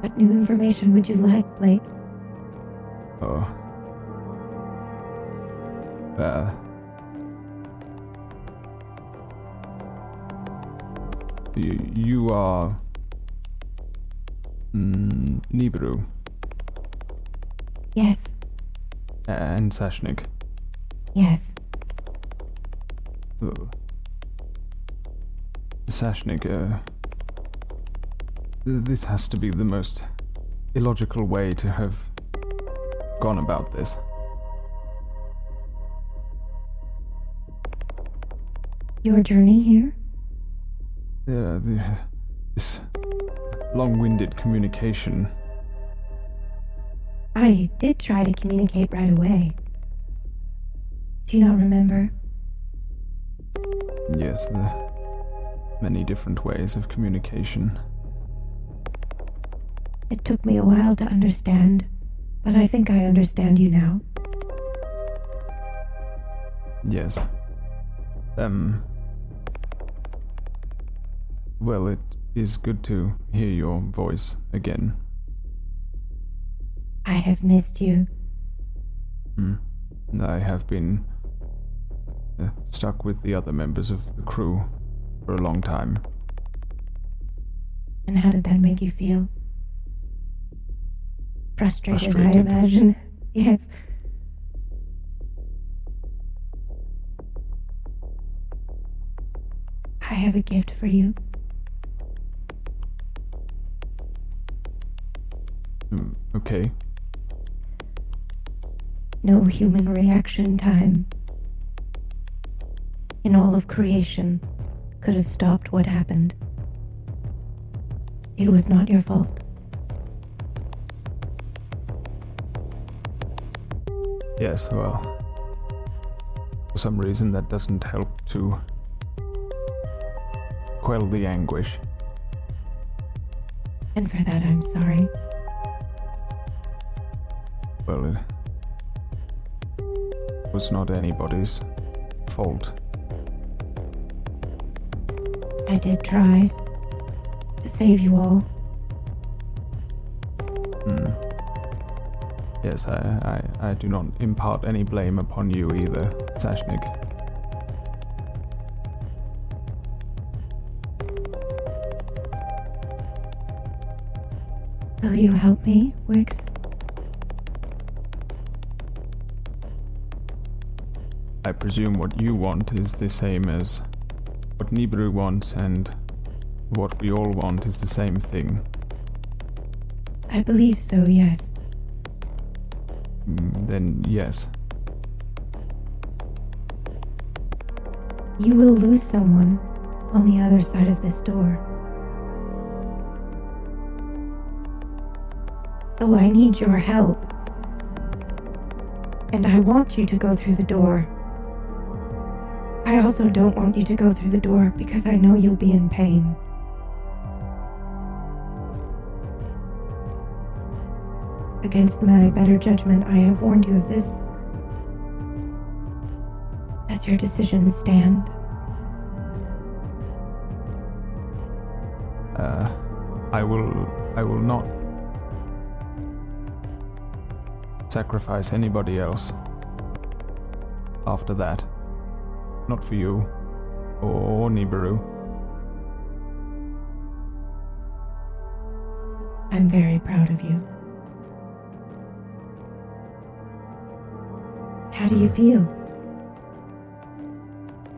What new information would you like, Blake? Oh. Uh. You, you are. Mm, Nibiru Yes, and Sashnik. yes. Sashnik, this has to be the most illogical way to have gone about this. Your journey here? Yeah, the, this long winded communication. I did try to communicate right away. Do you not remember? Yes, the many different ways of communication. It took me a while to understand, but I think I understand you now. Yes. Um. Well, it is good to hear your voice again. I have missed you. Hmm. I have been uh, stuck with the other members of the crew for a long time. And how did that make you feel? Frustrated, I imagine. Yes. I have a gift for you. Mm, okay. No human reaction time in all of creation could have stopped what happened. It was not your fault. Yes, well. For some reason, that doesn't help to quell the anguish. And for that, I'm sorry. Well, it was not anybody's fault. I did try to save you all. Hmm. Yes, I, I, I do not impart any blame upon you either, Sashnik. Will you help me, Wicks? I presume what you want is the same as what Nibiru wants, and what we all want is the same thing. I believe so, yes. Mm, Then, yes. You will lose someone on the other side of this door. Though I need your help. And I want you to go through the door. I also don't want you to go through the door because I know you'll be in pain. Against my better judgment, I have warned you of this. As your decisions stand, Uh, I will. I will not sacrifice anybody else. After that, not for you or Nibiru. I'm very proud of you. How do you feel?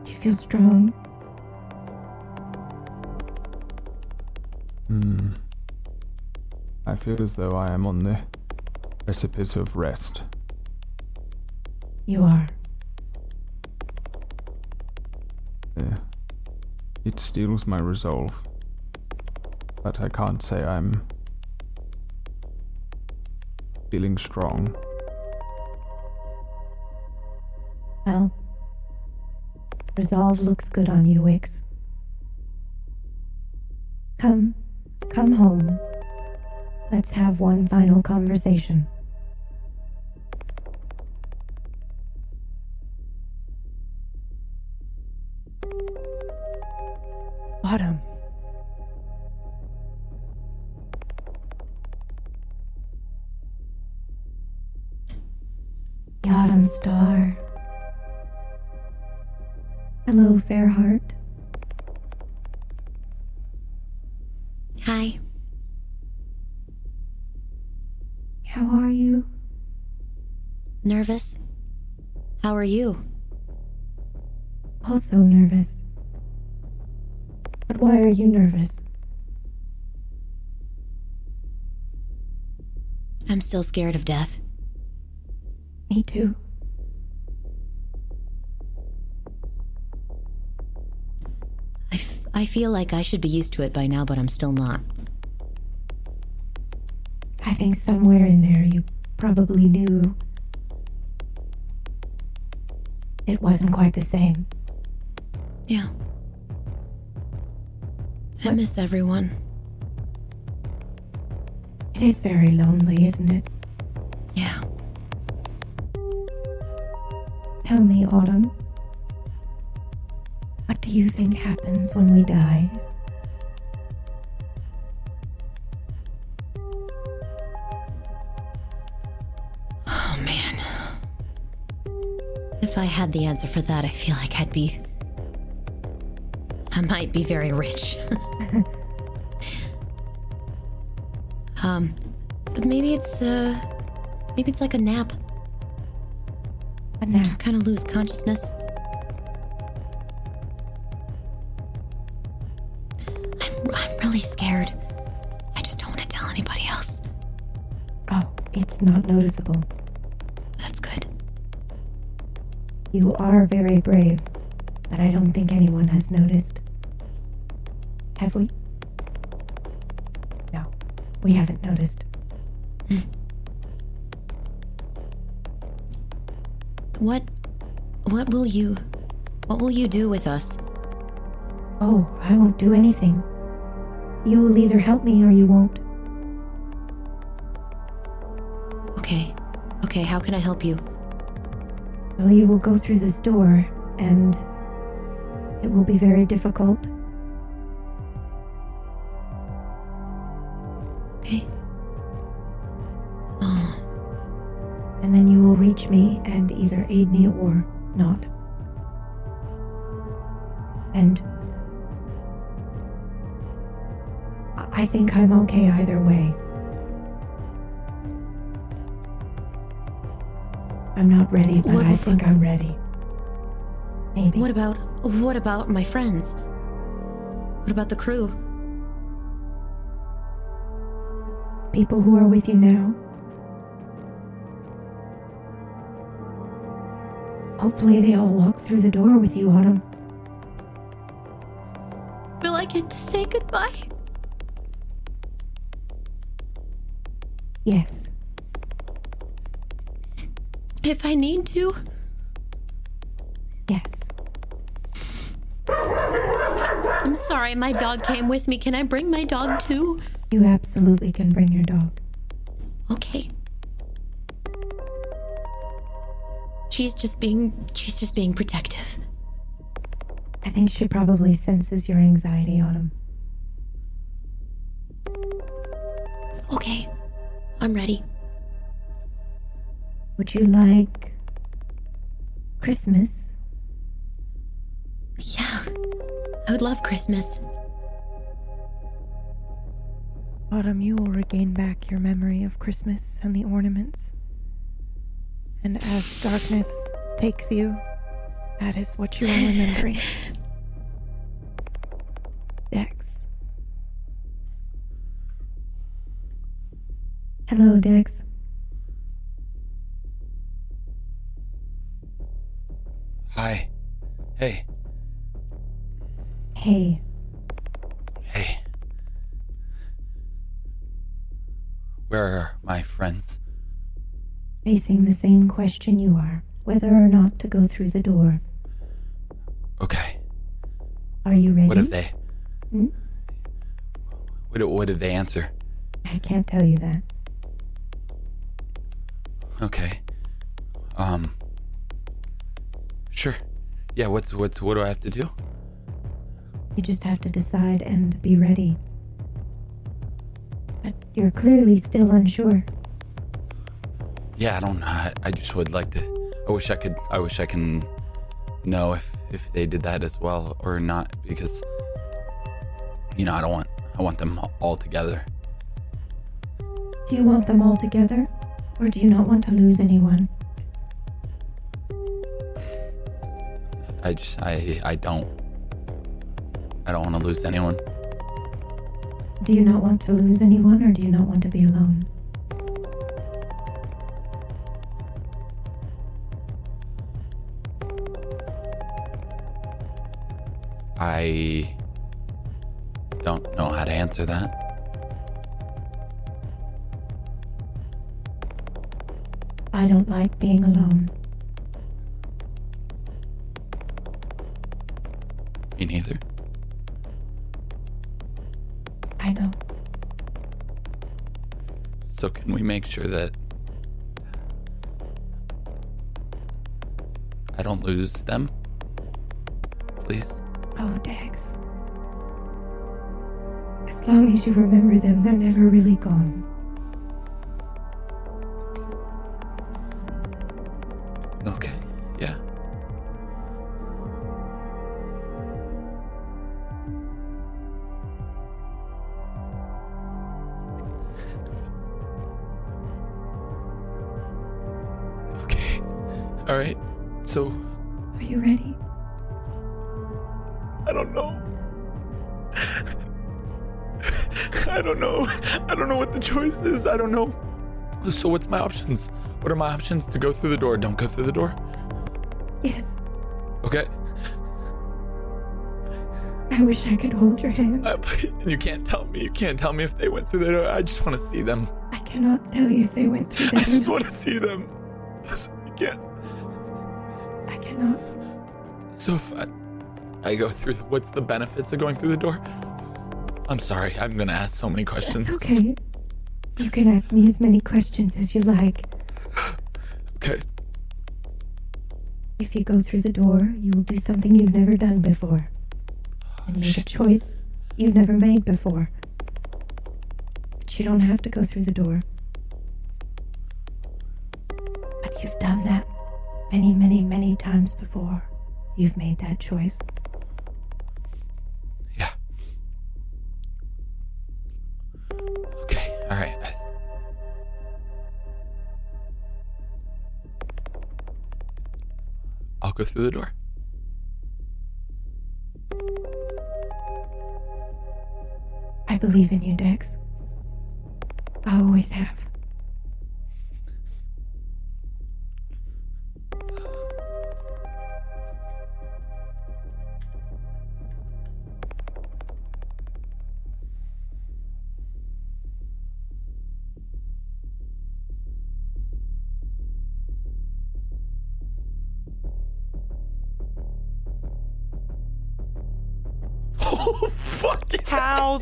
Do you feel strong? Hmm. I feel as though I am on the precipice of rest. You are. It steals my resolve. But I can't say I'm feeling strong. Well, resolve looks good on you, Wicks. Come, come home. Let's have one final conversation. Nervous? How are you? Also nervous. But why are you nervous? I'm still scared of death. Me too. I feel like I should be used to it by now, but I'm still not. I think somewhere in there you probably knew it wasn't quite the same. Yeah. I miss everyone. It is very lonely, isn't it? Yeah. Tell me, Autumn. What do you think happens when we die? Had the answer for that, I feel like I'd be. I might be very rich. um, maybe it's, uh. Maybe it's like a nap. A nap. Just kind of lose consciousness. I'm, I'm really scared. I just don't want to tell anybody else. Oh, it's not noticeable. You are very brave, but I don't think anyone has noticed. Have we? No, we haven't noticed. What. What will you. What will you do with us? Oh, I won't do anything. You will either help me or you won't. Okay. Okay, how can I help you? Well, you will go through this door, and it will be very difficult. Okay. Oh, And then you will reach me and either aid me or not. And I- I think I'm okay either way. I'm not ready, but What I think I'm ready. Maybe. what about. What about my friends? What about the crew? People who are with you now. Hopefully, they all walk through the door with you, Autumn. Will I get to say goodbye? Yes. If I need to? Yes. I'm sorry, my dog came with me. Can I bring my dog too? You absolutely can bring your dog. Okay. She's just being. She's just being protective. I think she probably senses your anxiety, Autumn. Okay. I'm ready. Would you like Christmas? Yeah. I would love Christmas. Autumn, you will regain back your memory of Christmas and the ornaments. And as darkness takes you, that is what you are remembering. Dex. Hello, Dex. Hi. Hey. Hey, Hey. Where are my friends? facing the same question you are whether or not to go through the door. Okay. Are you ready? What if they? Hmm? What, what did they answer? I can't tell you that. Okay. Um. Sure. Yeah. What's what's what do I have to do? You just have to decide and be ready. But you're clearly still unsure. Yeah. I don't. know. I, I just would like to. I wish I could. I wish I can know if if they did that as well or not because you know I don't want. I want them all together. Do you want them all together? Or do you not want to lose anyone? I just. I. I don't. I don't want to lose anyone. Do you not want to lose anyone or do you not want to be alone? I don't know how to answer that. I don't like being alone. Me neither. I know. So can we make sure that I don't lose them? Please? Oh, Dex. As long as you remember them, they're never really gone. All right. So Are you ready? I don't know. I don't know. I don't know what the choice is. I don't know. So what's my options? What are my options? To go through the door. Don't go through the door. Yes. Okay. I wish I could hold your hand. Uh, you can't tell me. You can't tell me if they went through the door. I just want to see them. I cannot tell you if they went through the door. I just want to see them. You can't. So if I, I go through, what's the benefits of going through the door? I'm sorry. I'm gonna ask so many questions. It's okay. You can ask me as many questions as you like. Okay. If you go through the door, you will do something you've never done before. And make a choice you've never made before. But you don't have to go through the door. Many, many, many times before. You've made that choice. Yeah. Okay. All right. I'll go through the door. I believe in you, Dex. I always have.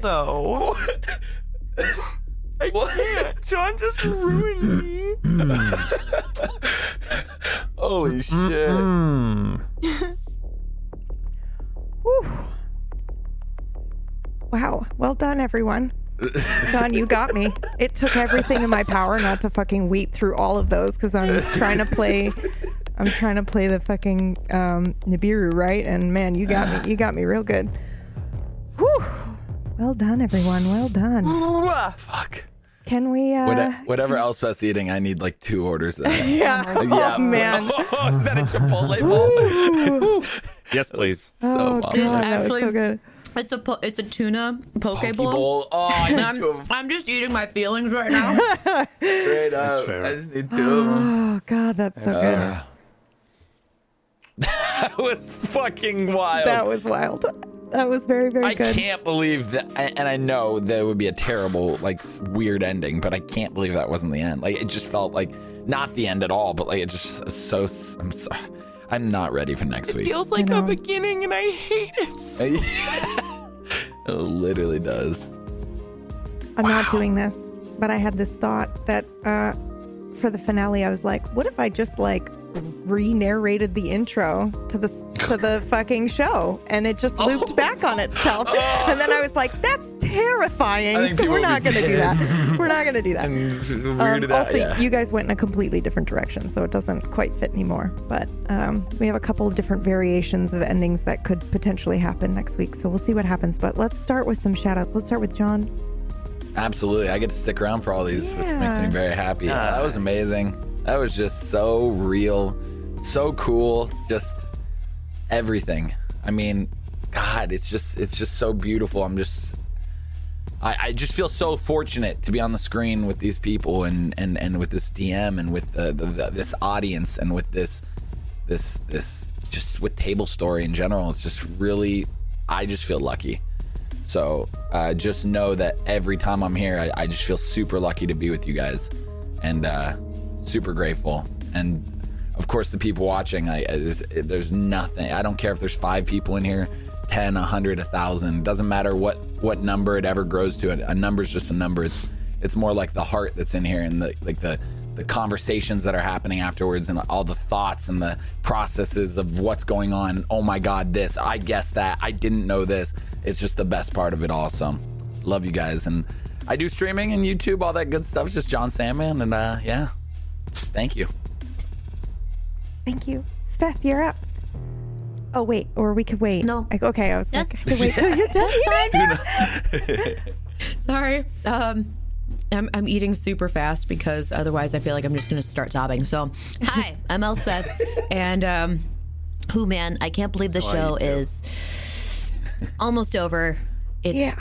Though? I can't. John just ruined me. Holy shit! Wow. Well done, everyone. John, you got me. It took everything in my power not to fucking weep through all of those because I'm trying to play. I'm trying to play the fucking um, Nibiru, right? And man, you got me. You got me real good. Whew. Well done, everyone. Well done. Fuck. Can we? uh What, whatever Elspeth's eating, I need like two orders of that. Yeah. yeah. Oh, man. Is that a Chipotle bowl? Yes, please. Oh, so God, well. that was so actually- good. It's a po- it's a tuna poke, Poke bowl. bowl. Oh, I need I'm, two of them. I'm just eating my feelings right now. Straight up. fair. I just need two of them. Oh God, that's so good. That was fucking wild. That was wild. That was very, very I good. I can't believe that, and I know that would be a terrible, like, weird ending, but I can't believe that wasn't the end. Like, it just felt like not the end at all, but like it just so. I'm sorry. I'm not ready for next week. It feels like a beginning, and I hate it. so it literally does. I'm not doing this, but I had this thought that uh, for the finale, I was like, what if I just like re-narrated the intro to the to the fucking show, and it just looped back on itself, and then I was like, that's terrifying. So we're not gonna do that. We're not gonna do that. And Um, weirded out, also, yeah. you guys went in a completely different direction, so it doesn't quite fit anymore. But um, we have a couple of different variations of endings that could potentially happen next week, so we'll see what happens. But let's start with some shoutouts. Let's start with John. Absolutely. I get to stick around for all these, which makes me very happy. that was amazing. That was just so real, so cool, just everything. I mean, God, it's just it's just so beautiful. I'm just I, I just feel so fortunate to be on the screen with these people and and, and with this DM and with the, the, the, this audience and with this this this just with table story in general. It's just really I just feel lucky. So uh, just know that every time I'm here, I, I just feel super lucky to be with you guys, and uh, super grateful. And of course, the people watching, I, it's- there's nothing. I don't care if there's five people in here, ten, a hundred, a thousand. Doesn't matter what what number it ever grows to. A, a number's just a number. It's it's more like the heart that's in here and the like the the conversations that are happening afterwards and all the thoughts and the processes of what's going on. Oh my God, this, I guess that, I didn't know this. It's just the best part of it all. So, love you guys. And I do streaming and YouTube, all that good stuff. It's just John Sandman. And uh, yeah, thank you. Thank you. Seth, you're up. Oh, wait. Or we could wait. No. Like, okay, I was That's- like, I could wait till you're done. Sorry. Um, I'm, I'm eating super fast because otherwise I feel like I'm just going to start sobbing. So, Hi, I'm Elspeth. and um, Who man, I can't believe the show is almost over. It's Yeah.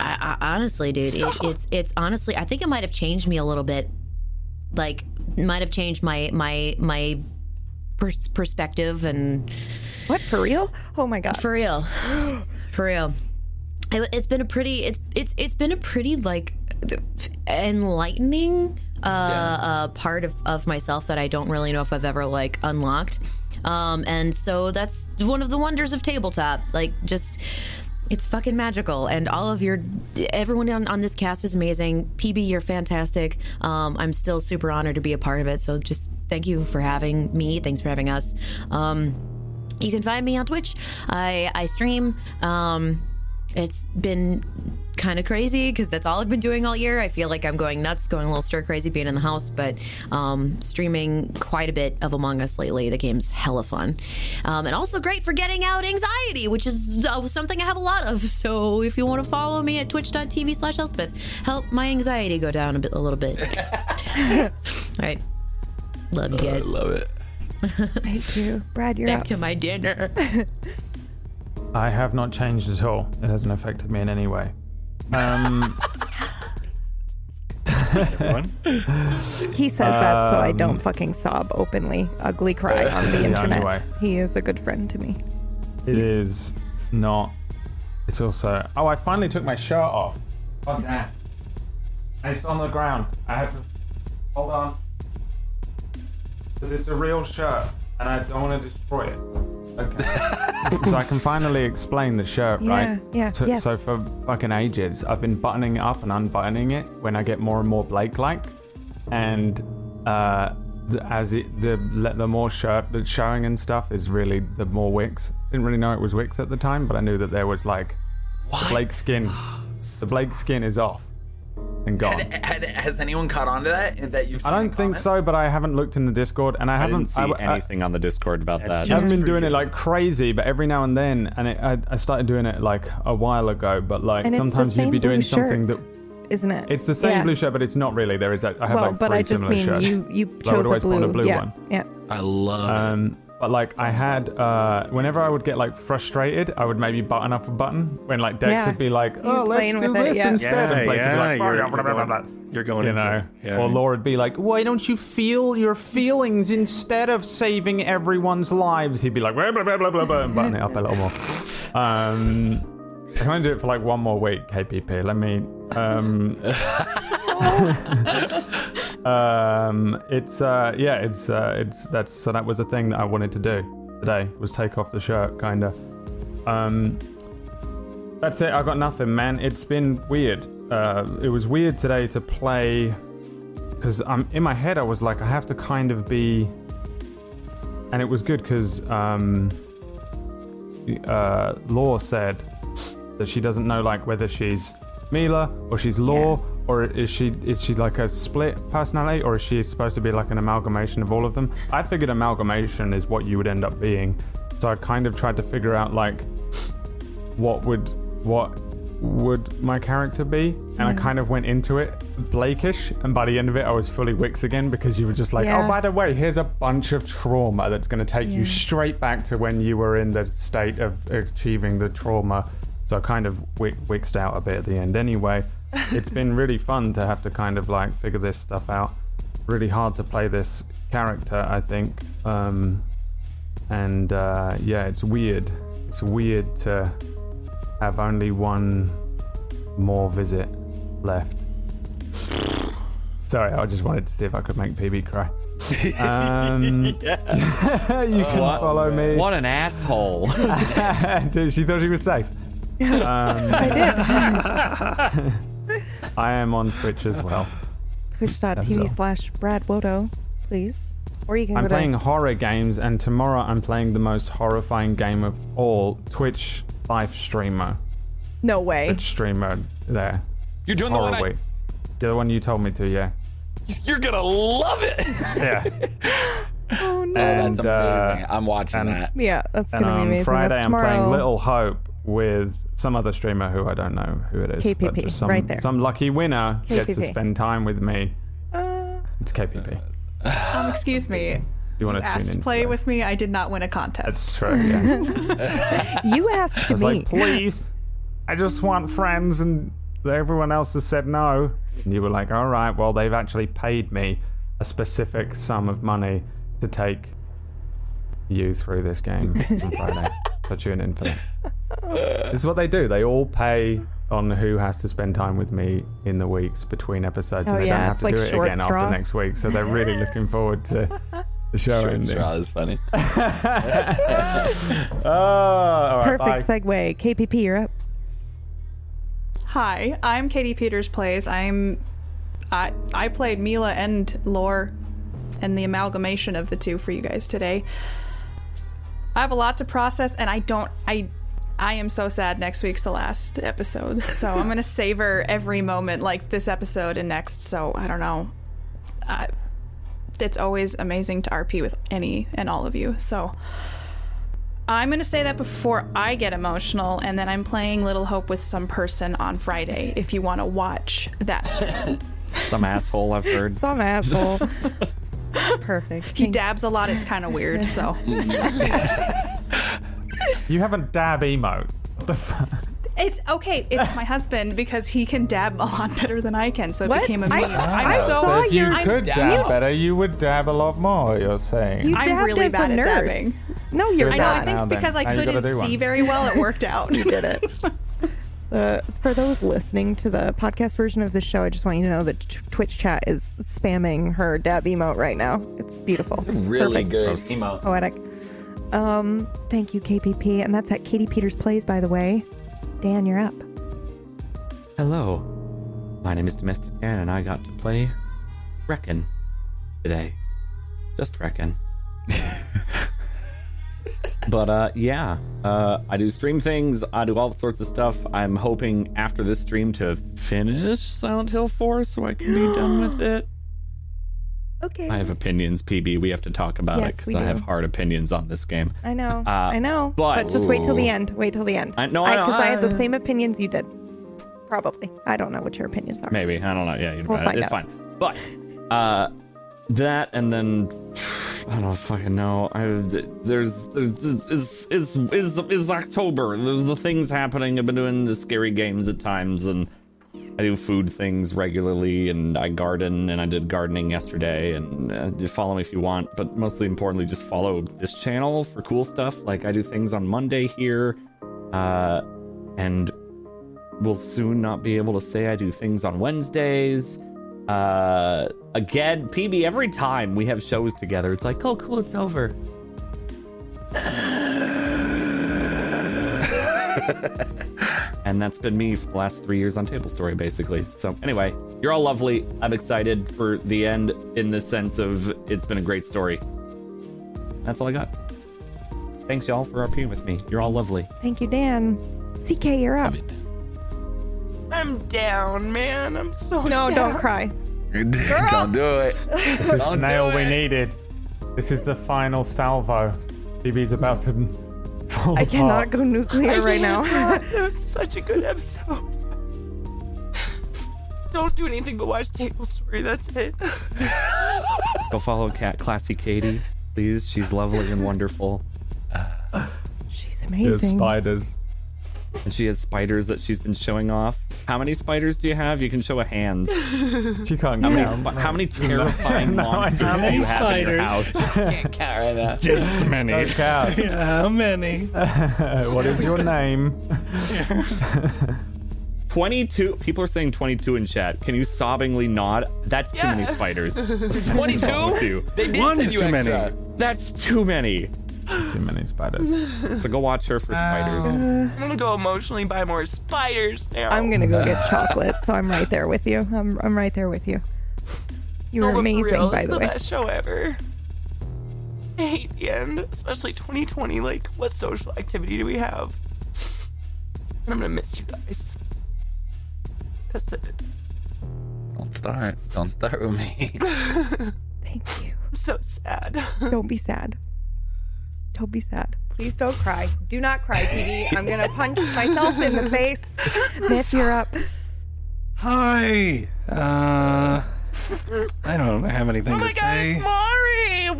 I, I, honestly, dude, it, it's it's honestly. I think it might have changed me a little bit. Like, might have changed my my my pers- perspective and What, for real? Oh my God. for real, for real. It, it's been a pretty. It's it's it's been a pretty like enlightening uh, uh part of of myself that I don't really know if I've ever like unlocked. Um, and so that's one of the wonders of tabletop. Like, just it's fucking magical and all of your everyone on, on this cast is amazing. Pb you're fantastic. Um, i'm still super honored to be a part of it so just thank you for having me. Thanks for having us. Um, you can find me on twitch. I i stream um, it's been kind of crazy because that's all I've been doing all year. I feel like I'm going nuts, going a little stir crazy being in the house, but um, streaming quite a bit of Among Us lately. The game's hella fun. Um, and also great for getting out anxiety, which is uh, something I have a lot of. So if you want to follow me at twitch.tv slash Elspeth, help my anxiety go down a bit, a little bit. all right. Love you guys. Love it. Thank you. Brad, you're Back up. to my dinner. I have not changed at all. It hasn't affected me in any way. Um, He says that so I don't Um, fucking sob openly, ugly cry on the internet. way. He is a good friend to me. it is not. It's also. Oh, I finally took my shirt off. Damn. And it's on the ground. I have to. Hold on. Because it's a real shirt, and I don't want to destroy it. Okay. so I can finally explain the shirt, right? Yeah, yeah, So, yeah. so for fucking ages, I've been buttoning it up and unbuttoning it when I get more and more Blake-like, and uh, the, as it the le- the more shirt that's showing and stuff is really the more Wicks. Didn't really know it was Wicks at the time, but I knew that there was like the Blake skin. The Blake skin is off and gone. Had, has anyone caught on to that? That you've I don't think so, but I haven't looked in the Discord, and I I haven't didn't see I- I- anything on the Discord about that. I haven't been doing it like crazy, but every now and then, and it, I, I started doing it like a while ago. But like And sometimes you'd be doing blue shirt, something that Isn't it? it's the same Yeah. blue shirt, but it's not really. There is a, I have well, like but three I just similar mean shirts. you you But I would chose a always blue. want a blue yeah, one. yeah. I love Um, but like I had, uh, whenever I would get like frustrated, I would maybe button up a button when like Dex Yeah. would be like, You'd "Oh, let's do with it, this yeah. instead," and Blake would be like, you're, "Blah, blah, blah, blah, blah." going, you're going you into know. Yeah. or Laura would be like, "Why don't you feel your feelings instead of saving everyone's lives?" He'd be like, "Blah blah blah blah blah," blah and button it up a little more. Um, I'm gonna do it for like one more week, KPP. Let me. Um, um, it's uh, yeah, it's uh, it's that's so that was a thing that I wanted to do today was take off the shirt, kind of. Um, that's it. I got nothing, man. It's been weird. Uh, it was weird today to play because I'm in my head. I was like, I have to kind of be, and it was good because um, uh, Law said that she doesn't know like whether she's Mila or she's Law or is she is she like a split personality or is she supposed to be like an amalgamation of all of them? I figured amalgamation is what you would end up being, so I kind of tried to figure out like what would what would my character be? And i mm. kind of went into it blakish and by the end of it i was fully Wicks again because you were just like oh, Yeah. oh by the way here's a bunch of trauma that's going to take you straight back to when you were in the state of achieving the trauma. So i kind of wi- wixed out a bit at the end. Anyway it's been really fun to have to kind of like figure this stuff out really hard to play this character i think um and uh, yeah it's weird it's weird to have only one more visit left. Sorry, I just wanted to see if I could make PB cry. Um, you can What- follow me. What an asshole. Dude, she thought she was safe. Um, I I am on Twitch as well. Twitch.tv slash Brad Wodo, please. Or you can I'm go playing to horror games, and tomorrow I'm playing the most horrifying game of all Twitch live streamer. No way. Twitch streamer there. You're doing horror the one I- week. Yeah, the one you told me to, yeah. You're gonna love it. Yeah. Oh no. that's And, uh, amazing. I'm watching and- that. Yeah, that's And gonna be on amazing. Friday, that's I'm playing. Little Hope with some other streamer who I don't know who it is. but just some, right there. Some lucky winner gets to spend time with me. Uh, It's KPP. Um, excuse me. You want to asked to in? play with me. I did not win a contest. That's true. Yeah. you asked I was me. like, please, I just want friends, and everyone else has said no. And you were like, all right, well, they've actually paid me a specific sum of money to take you through this game on Friday. so tune in for that. This is what they do. They all pay on who has to spend time with me in the weeks between episodes, Oh, and they yeah, don't have it's to like do it again straw. after next week. So they're really looking forward to the show Short ending. straw is funny. Oh, all right, Perfect bye. segue. KPP, you're up. Hi, I'm Katie Peters Plays. I'm I I played Mila and Lore and the amalgamation of the two for you guys today. I have a lot to process and I don't I I am so sad next week's the last episode. So I'm going to savor every moment like this episode and next. So I don't know. I, it's always amazing to RP with any and all of you. So I'm going to say that before I get emotional, and then I'm playing Little Hope with some person on Friday if you want to watch that. Some asshole I've heard. Some asshole. Perfect. he dabs a lot, it's kind of weird, so. You haven't dab emote. What the fuck? It's okay, it's my husband because he can dab a lot better than I can, so it What? became a meme. I'm I so. saw if you your- could I'm dab down. better, you would dab a lot more. You're saying. You I'm dabbed really as bad a at nurse. dabbing. No, you're I know, I not. Now think then, because I now you gotta couldn't do one. see very well, it worked out. you did it. Uh, for those listening to the podcast version of this show, I just want you to know that t- Twitch chat is spamming her dab emote right now. It's beautiful. Really Perfect. good. Emote. Poetic. Um, thank you, KPP. And that's at Katie Peters Plays, by the way. Dan, you're up. Hello, my name is Domestic Dan, and I got to play Reckon today. Just Reckon. but uh, yeah, uh, I do stream things. I do all sorts of stuff. I'm hoping after this stream to finish Silent Hill 4 so I can be done with it. Okay. I have opinions, PB. We have to talk about it because I have hard opinions on this game. I know. Uh, I know. but- But, just wait till the end. Wait till the end. I- no, I know. Because I, had the same opinions you did. Probably. I don't know what your opinions are. Maybe I don't know. Yeah, We'll find it's out. fine. But uh, that and then I don't fucking know. I, there's there's is is is is October. There's the things happening. I've been doing the scary games at times, and I do food things regularly, and I garden, and I did gardening yesterday. And uh, follow me if you want, but mostly importantly, just follow this channel for cool stuff. Like I do things on Monday here, uh, and will soon not be able to say I do things on Wednesdays. Uh, again, PB, every time we have shows together, it's like, oh, cool, it's over. and that's been me for the last three years on Table Story, basically. So, anyway, you're all lovely. I'm excited for the end in the sense of it's been a great story. That's all I got. Thanks, y'all, for RPing with me. You're all lovely. Thank you, Dan. CK, you're up. I'm down, man. I'm so No, sad. don't cry. Don't do it. This is the Don't nail do we it. needed. This is the final salvo. BB's about to fall I cannot go nuclear right now. That was such a good episode. Don't do anything but watch Table Story. That's it. Go follow Cat Classy Katie, please. She's lovely and wonderful. She's There's amazing. spiders. And she has spiders that she's been showing off. How many spiders do you have? You can show a hand. She can't How many, count. how many terrifying monsters don't. do you have in your house? Can't count right now. This many. Don't count. How many? what is your name? 22. People are saying 22 in chat. Can you sobbingly nod? That's too many spiders. What's wrong with 22? They did One send is you too extra. many. That's too many. There's too many spiders. So go watch her for spiders. Uh, I'm gonna go emotionally buy more spiders now. I'm gonna go get chocolate, so I'm right there with you. I'm I'm right there with you. You No, were but for amazing, real, by it's the the way. best show ever. I hate the end, especially 2020. Like, what social activity do we have? And I'm gonna miss you guys. That's it. Don't start. Don't start with me. Thank you. I'm so sad. Don't be sad. Don't be sad. Please don't cry. Do not cry, PD. I'm gonna punch myself in the face. Myth, you're up. Hi. Uh, I don't have anything to do. Oh to my god, say. it's Mari!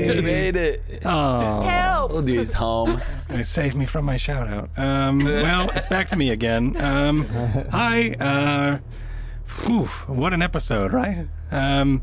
What? You made it. Oh, Help! We'll do home. gonna save me from my shout out. Um, well, it's back to me again. Um, hi. Uh, whew, what an episode, right? Um,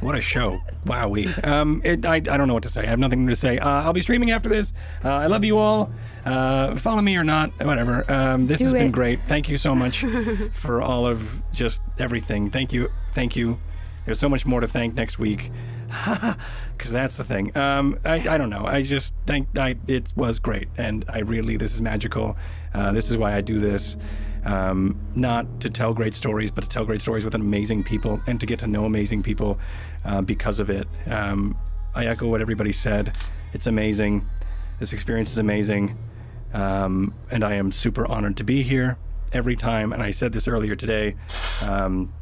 what a show. Wowee. Um, it, I, I don't know what to say. I have nothing to say. Uh, I'll be streaming after this. Uh, I love you all. Uh, follow me or not, whatever. Um, this Do has been great. Thank you so much for all of just everything. Thank you. Thank you. There's so much more to thank next week. Because that's the thing. Um, I, I don't know. I just think I, it was great. And I really, this is magical. Uh, this is why I do this. Um, not to tell great stories, but to tell great stories with amazing people and to get to know amazing people uh, because of it. Um, I echo what everybody said. It's amazing. This experience is amazing. Um, and I am super honored to be here every time. And I said this earlier today. Um,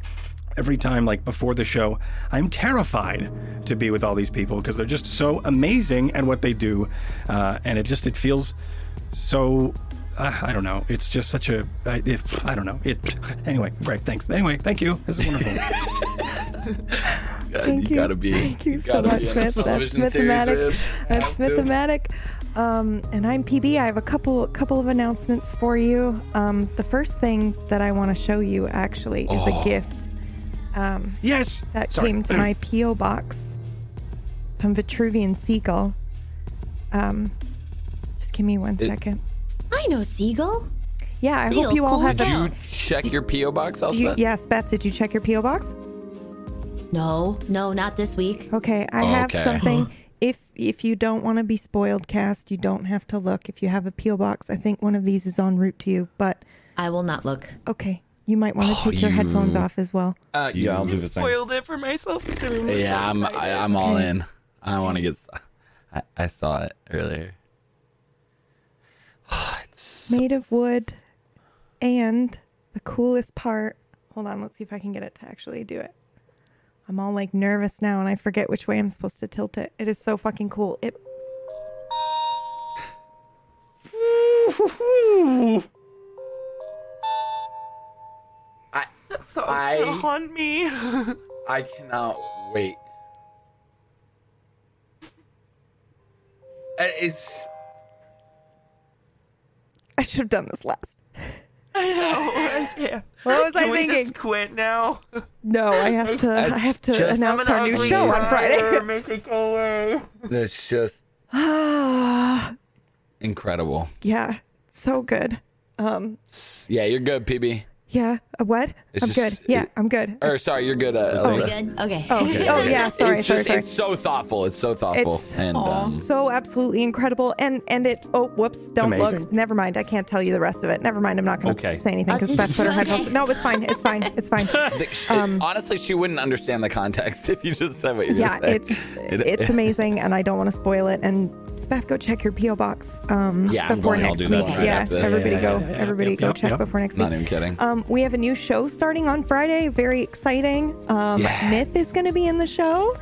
every time, like before the show, I'm terrified to be with all these people because they're just so amazing at what they do, uh, and it just it feels so. Uh, I don't know. It's just such a. I, it, I don't know. It. Anyway, right. Thanks. Anyway, thank you. This is wonderful. Thank you, you. gotta be. Thank you, so gotta much, be in a Smith. That's television series, Smithmatic. man. That's Have to. Smithmatic. Um, and I'm PB. I have a couple couple of announcements for you. Um, the first thing that I want to show you actually is Oh. a gift. Um, yes. that Sorry. came to my PO box from Vitruvian Seagull. Um, just give me one It- second. I know Seagull. Yeah, I hope you all cool have as. Did hell. you check your PO box, Do you, Elspeth? yes, Beth, did you check your PO box? No, no, not this week. Okay, I have Okay. something. if if you don't want to be spoiled, cast, you don't have to look. If you have a PO box, I think one of these is en route to you. But I will not look. okay, you might want to Oh, take your headphones off as well. Uh, Yeah, I'll do You the same. spoiled it for myself. 'cause everyone was Yeah, so I'm. excited. I, I'm all Okay. in. I want to get. s- I, I saw it earlier. it's Made of wood, and the coolest part. Hold on, let's see if I can get it to actually do it. I'm all like nervous now, and I forget which way I'm supposed to tilt it. It is so fucking cool. It. I. That's so I- it's gonna haunt me. I cannot wait. It's. I should have done this last. I know. I can't. What was Can I we thinking? just quit now? No, I have to. I have to just- announce our new show on. Friday. Make it go away. It's just incredible. yeah, so good. Um, Yeah, you're good, PB. Yeah. A what? It's I'm just- good. Yeah, it- I'm good. Or sorry, you're good. Uh, Are we good? Okay. Oh, oh yeah. Sorry, it's sorry, just, sorry. It's so thoughtful. It's so thoughtful. It's and um, so absolutely incredible, and and it. Oh, whoops! Don't look. Never mind. I can't tell you the rest of it. Never mind. I'm not going to Okay. say anything Oh, because so Beth put her it's okay. headphones. No, it's fine. It's fine. It's fine. the- sh- honestly, she wouldn't understand the context if you just said what you Um, yeah, just it's. It- it's amazing, and I don't want to spoil it. And Beth, go check your PO box. Um, Yeah, I'm before going. I'll next do that week. right yeah, after this. everybody Yeah, go. yeah, yeah, everybody yep, go yep, check yep. before next Not week. Not even kidding. Um, we have a new show starting on Friday. Very exciting. Um, Yes. Myth is going to be in the show.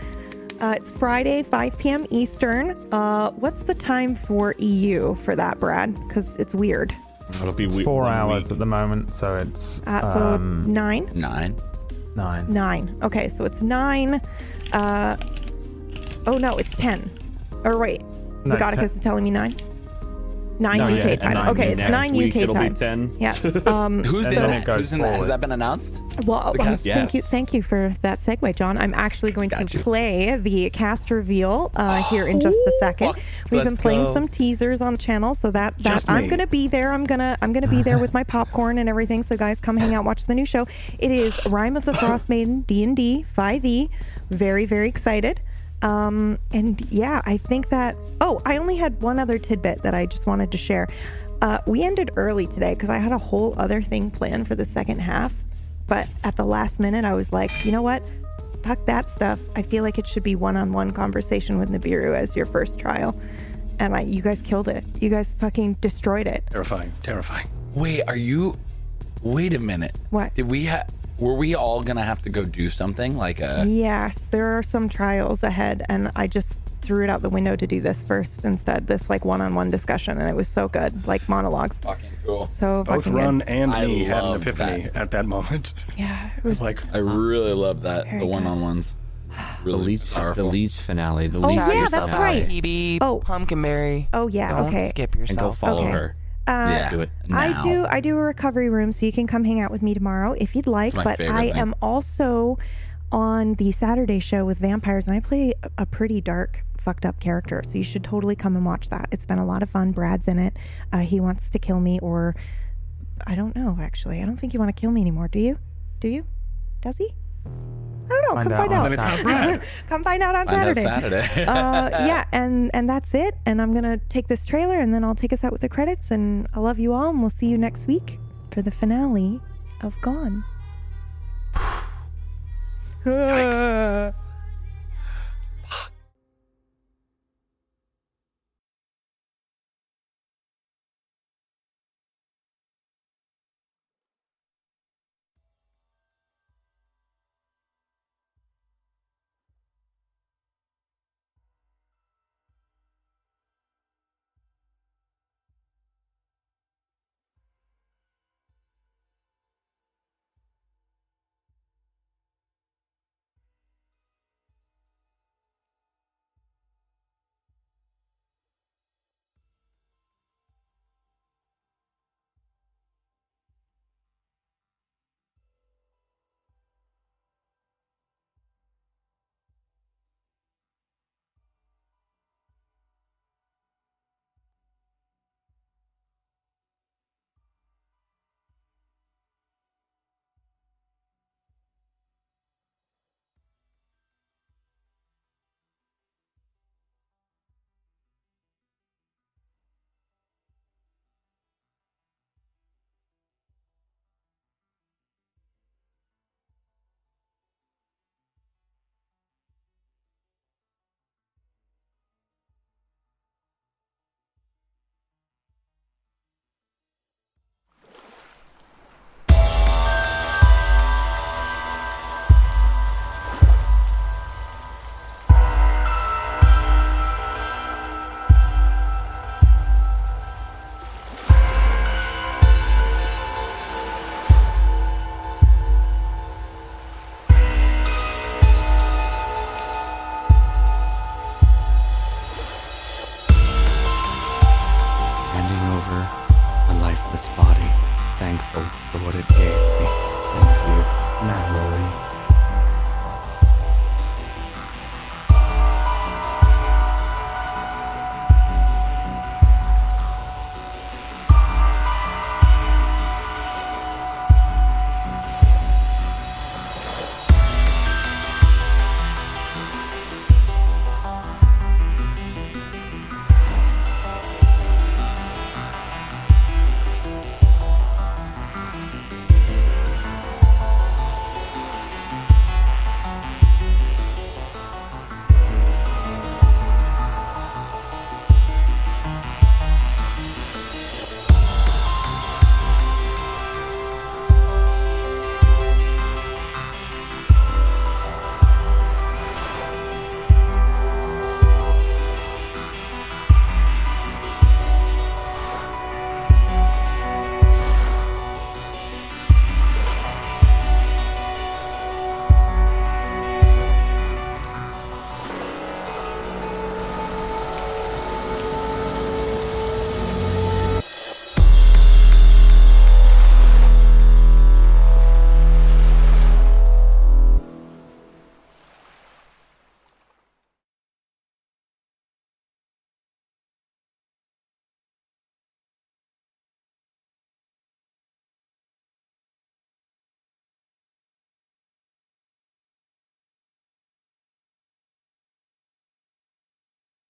Uh, it's Friday, 5 p.m. Eastern. Uh, what's the time for EU for that, Brad? Because it's weird. It'll be It's we- four hours week. at the moment, so it's Uh, so um, nine, Nine. nine. nine. Okay, so it's nine. Uh, oh no, it's ten. Or wait, No, Zagoticus ten. is telling me nine. Nine No, UK yeah, time. nine Okay, it's next nine week UK it'll be time. 10. Yeah. Um, Who's And in then that? it goes Who's in that? Has forward. that been announced? Well, The um, cast? thank you, Yes. thank you for that segue, John. I'm actually going to play the cast reveal uh, here in just a second. fuck. We've been Let's playing go. some teasers on the channel, so that that Just I'm me. gonna be there. I'm gonna I'm gonna be there with my popcorn and everything. So guys, come hang out, watch the new show. It is Rime of the Frostmaiden D and D 5e. Very very excited. Um, and yeah, I think that. Oh, I only had one other tidbit that I just wanted to share. Uh, we ended early today because I had a whole other thing planned for the second half. But at the last minute, I was like, you know what? Fuck that stuff. I feel like it should be one-on-one conversation with Nibiru as your first trial. And I, you guys killed it. You guys fucking destroyed it. Terrifying, terrifying. Wait, are you? Wait a minute. What? Did we have? Were we all gonna have to go do something like a? Yes, there are some trials ahead, and I just threw it out the window to do this first instead. This like one-on-one discussion, and it was so good, like monologues. Fucking cool. So Both fucking Run good. and I me had an love epiphany that. at that moment. Yeah, it was was like, I really love that. Very the good. one-on-ones. The Really Leech, the powerful. Leech finale. The Oh, Leech yeah, Shout that's yourself right. PB, Oh. Pumpkinberry. Oh yeah, Don't okay. skip and go yourself. follow Okay. her. Uh, Yeah. Do it. I do. I do a recovery room, so you can come hang out with me tomorrow if you'd like. But I thing. am also on the Saturday show with vampires, and I play a- a pretty dark, fucked up character. So you should totally come and watch that. It's been a lot of fun. Brad's in it. Uh, he wants to kill me, or I don't know. Actually, I don't think you want to kill me anymore. Do you? Do you? Does he? I don't know. Find come out find on out. Then it's not come find out on Find out Saturday. Saturday. uh, yeah, and and that's it. And I'm gonna take this trailer, and then I'll take us out with the credits. And I love you all, and we'll see you next week for the finale of Gone. Handing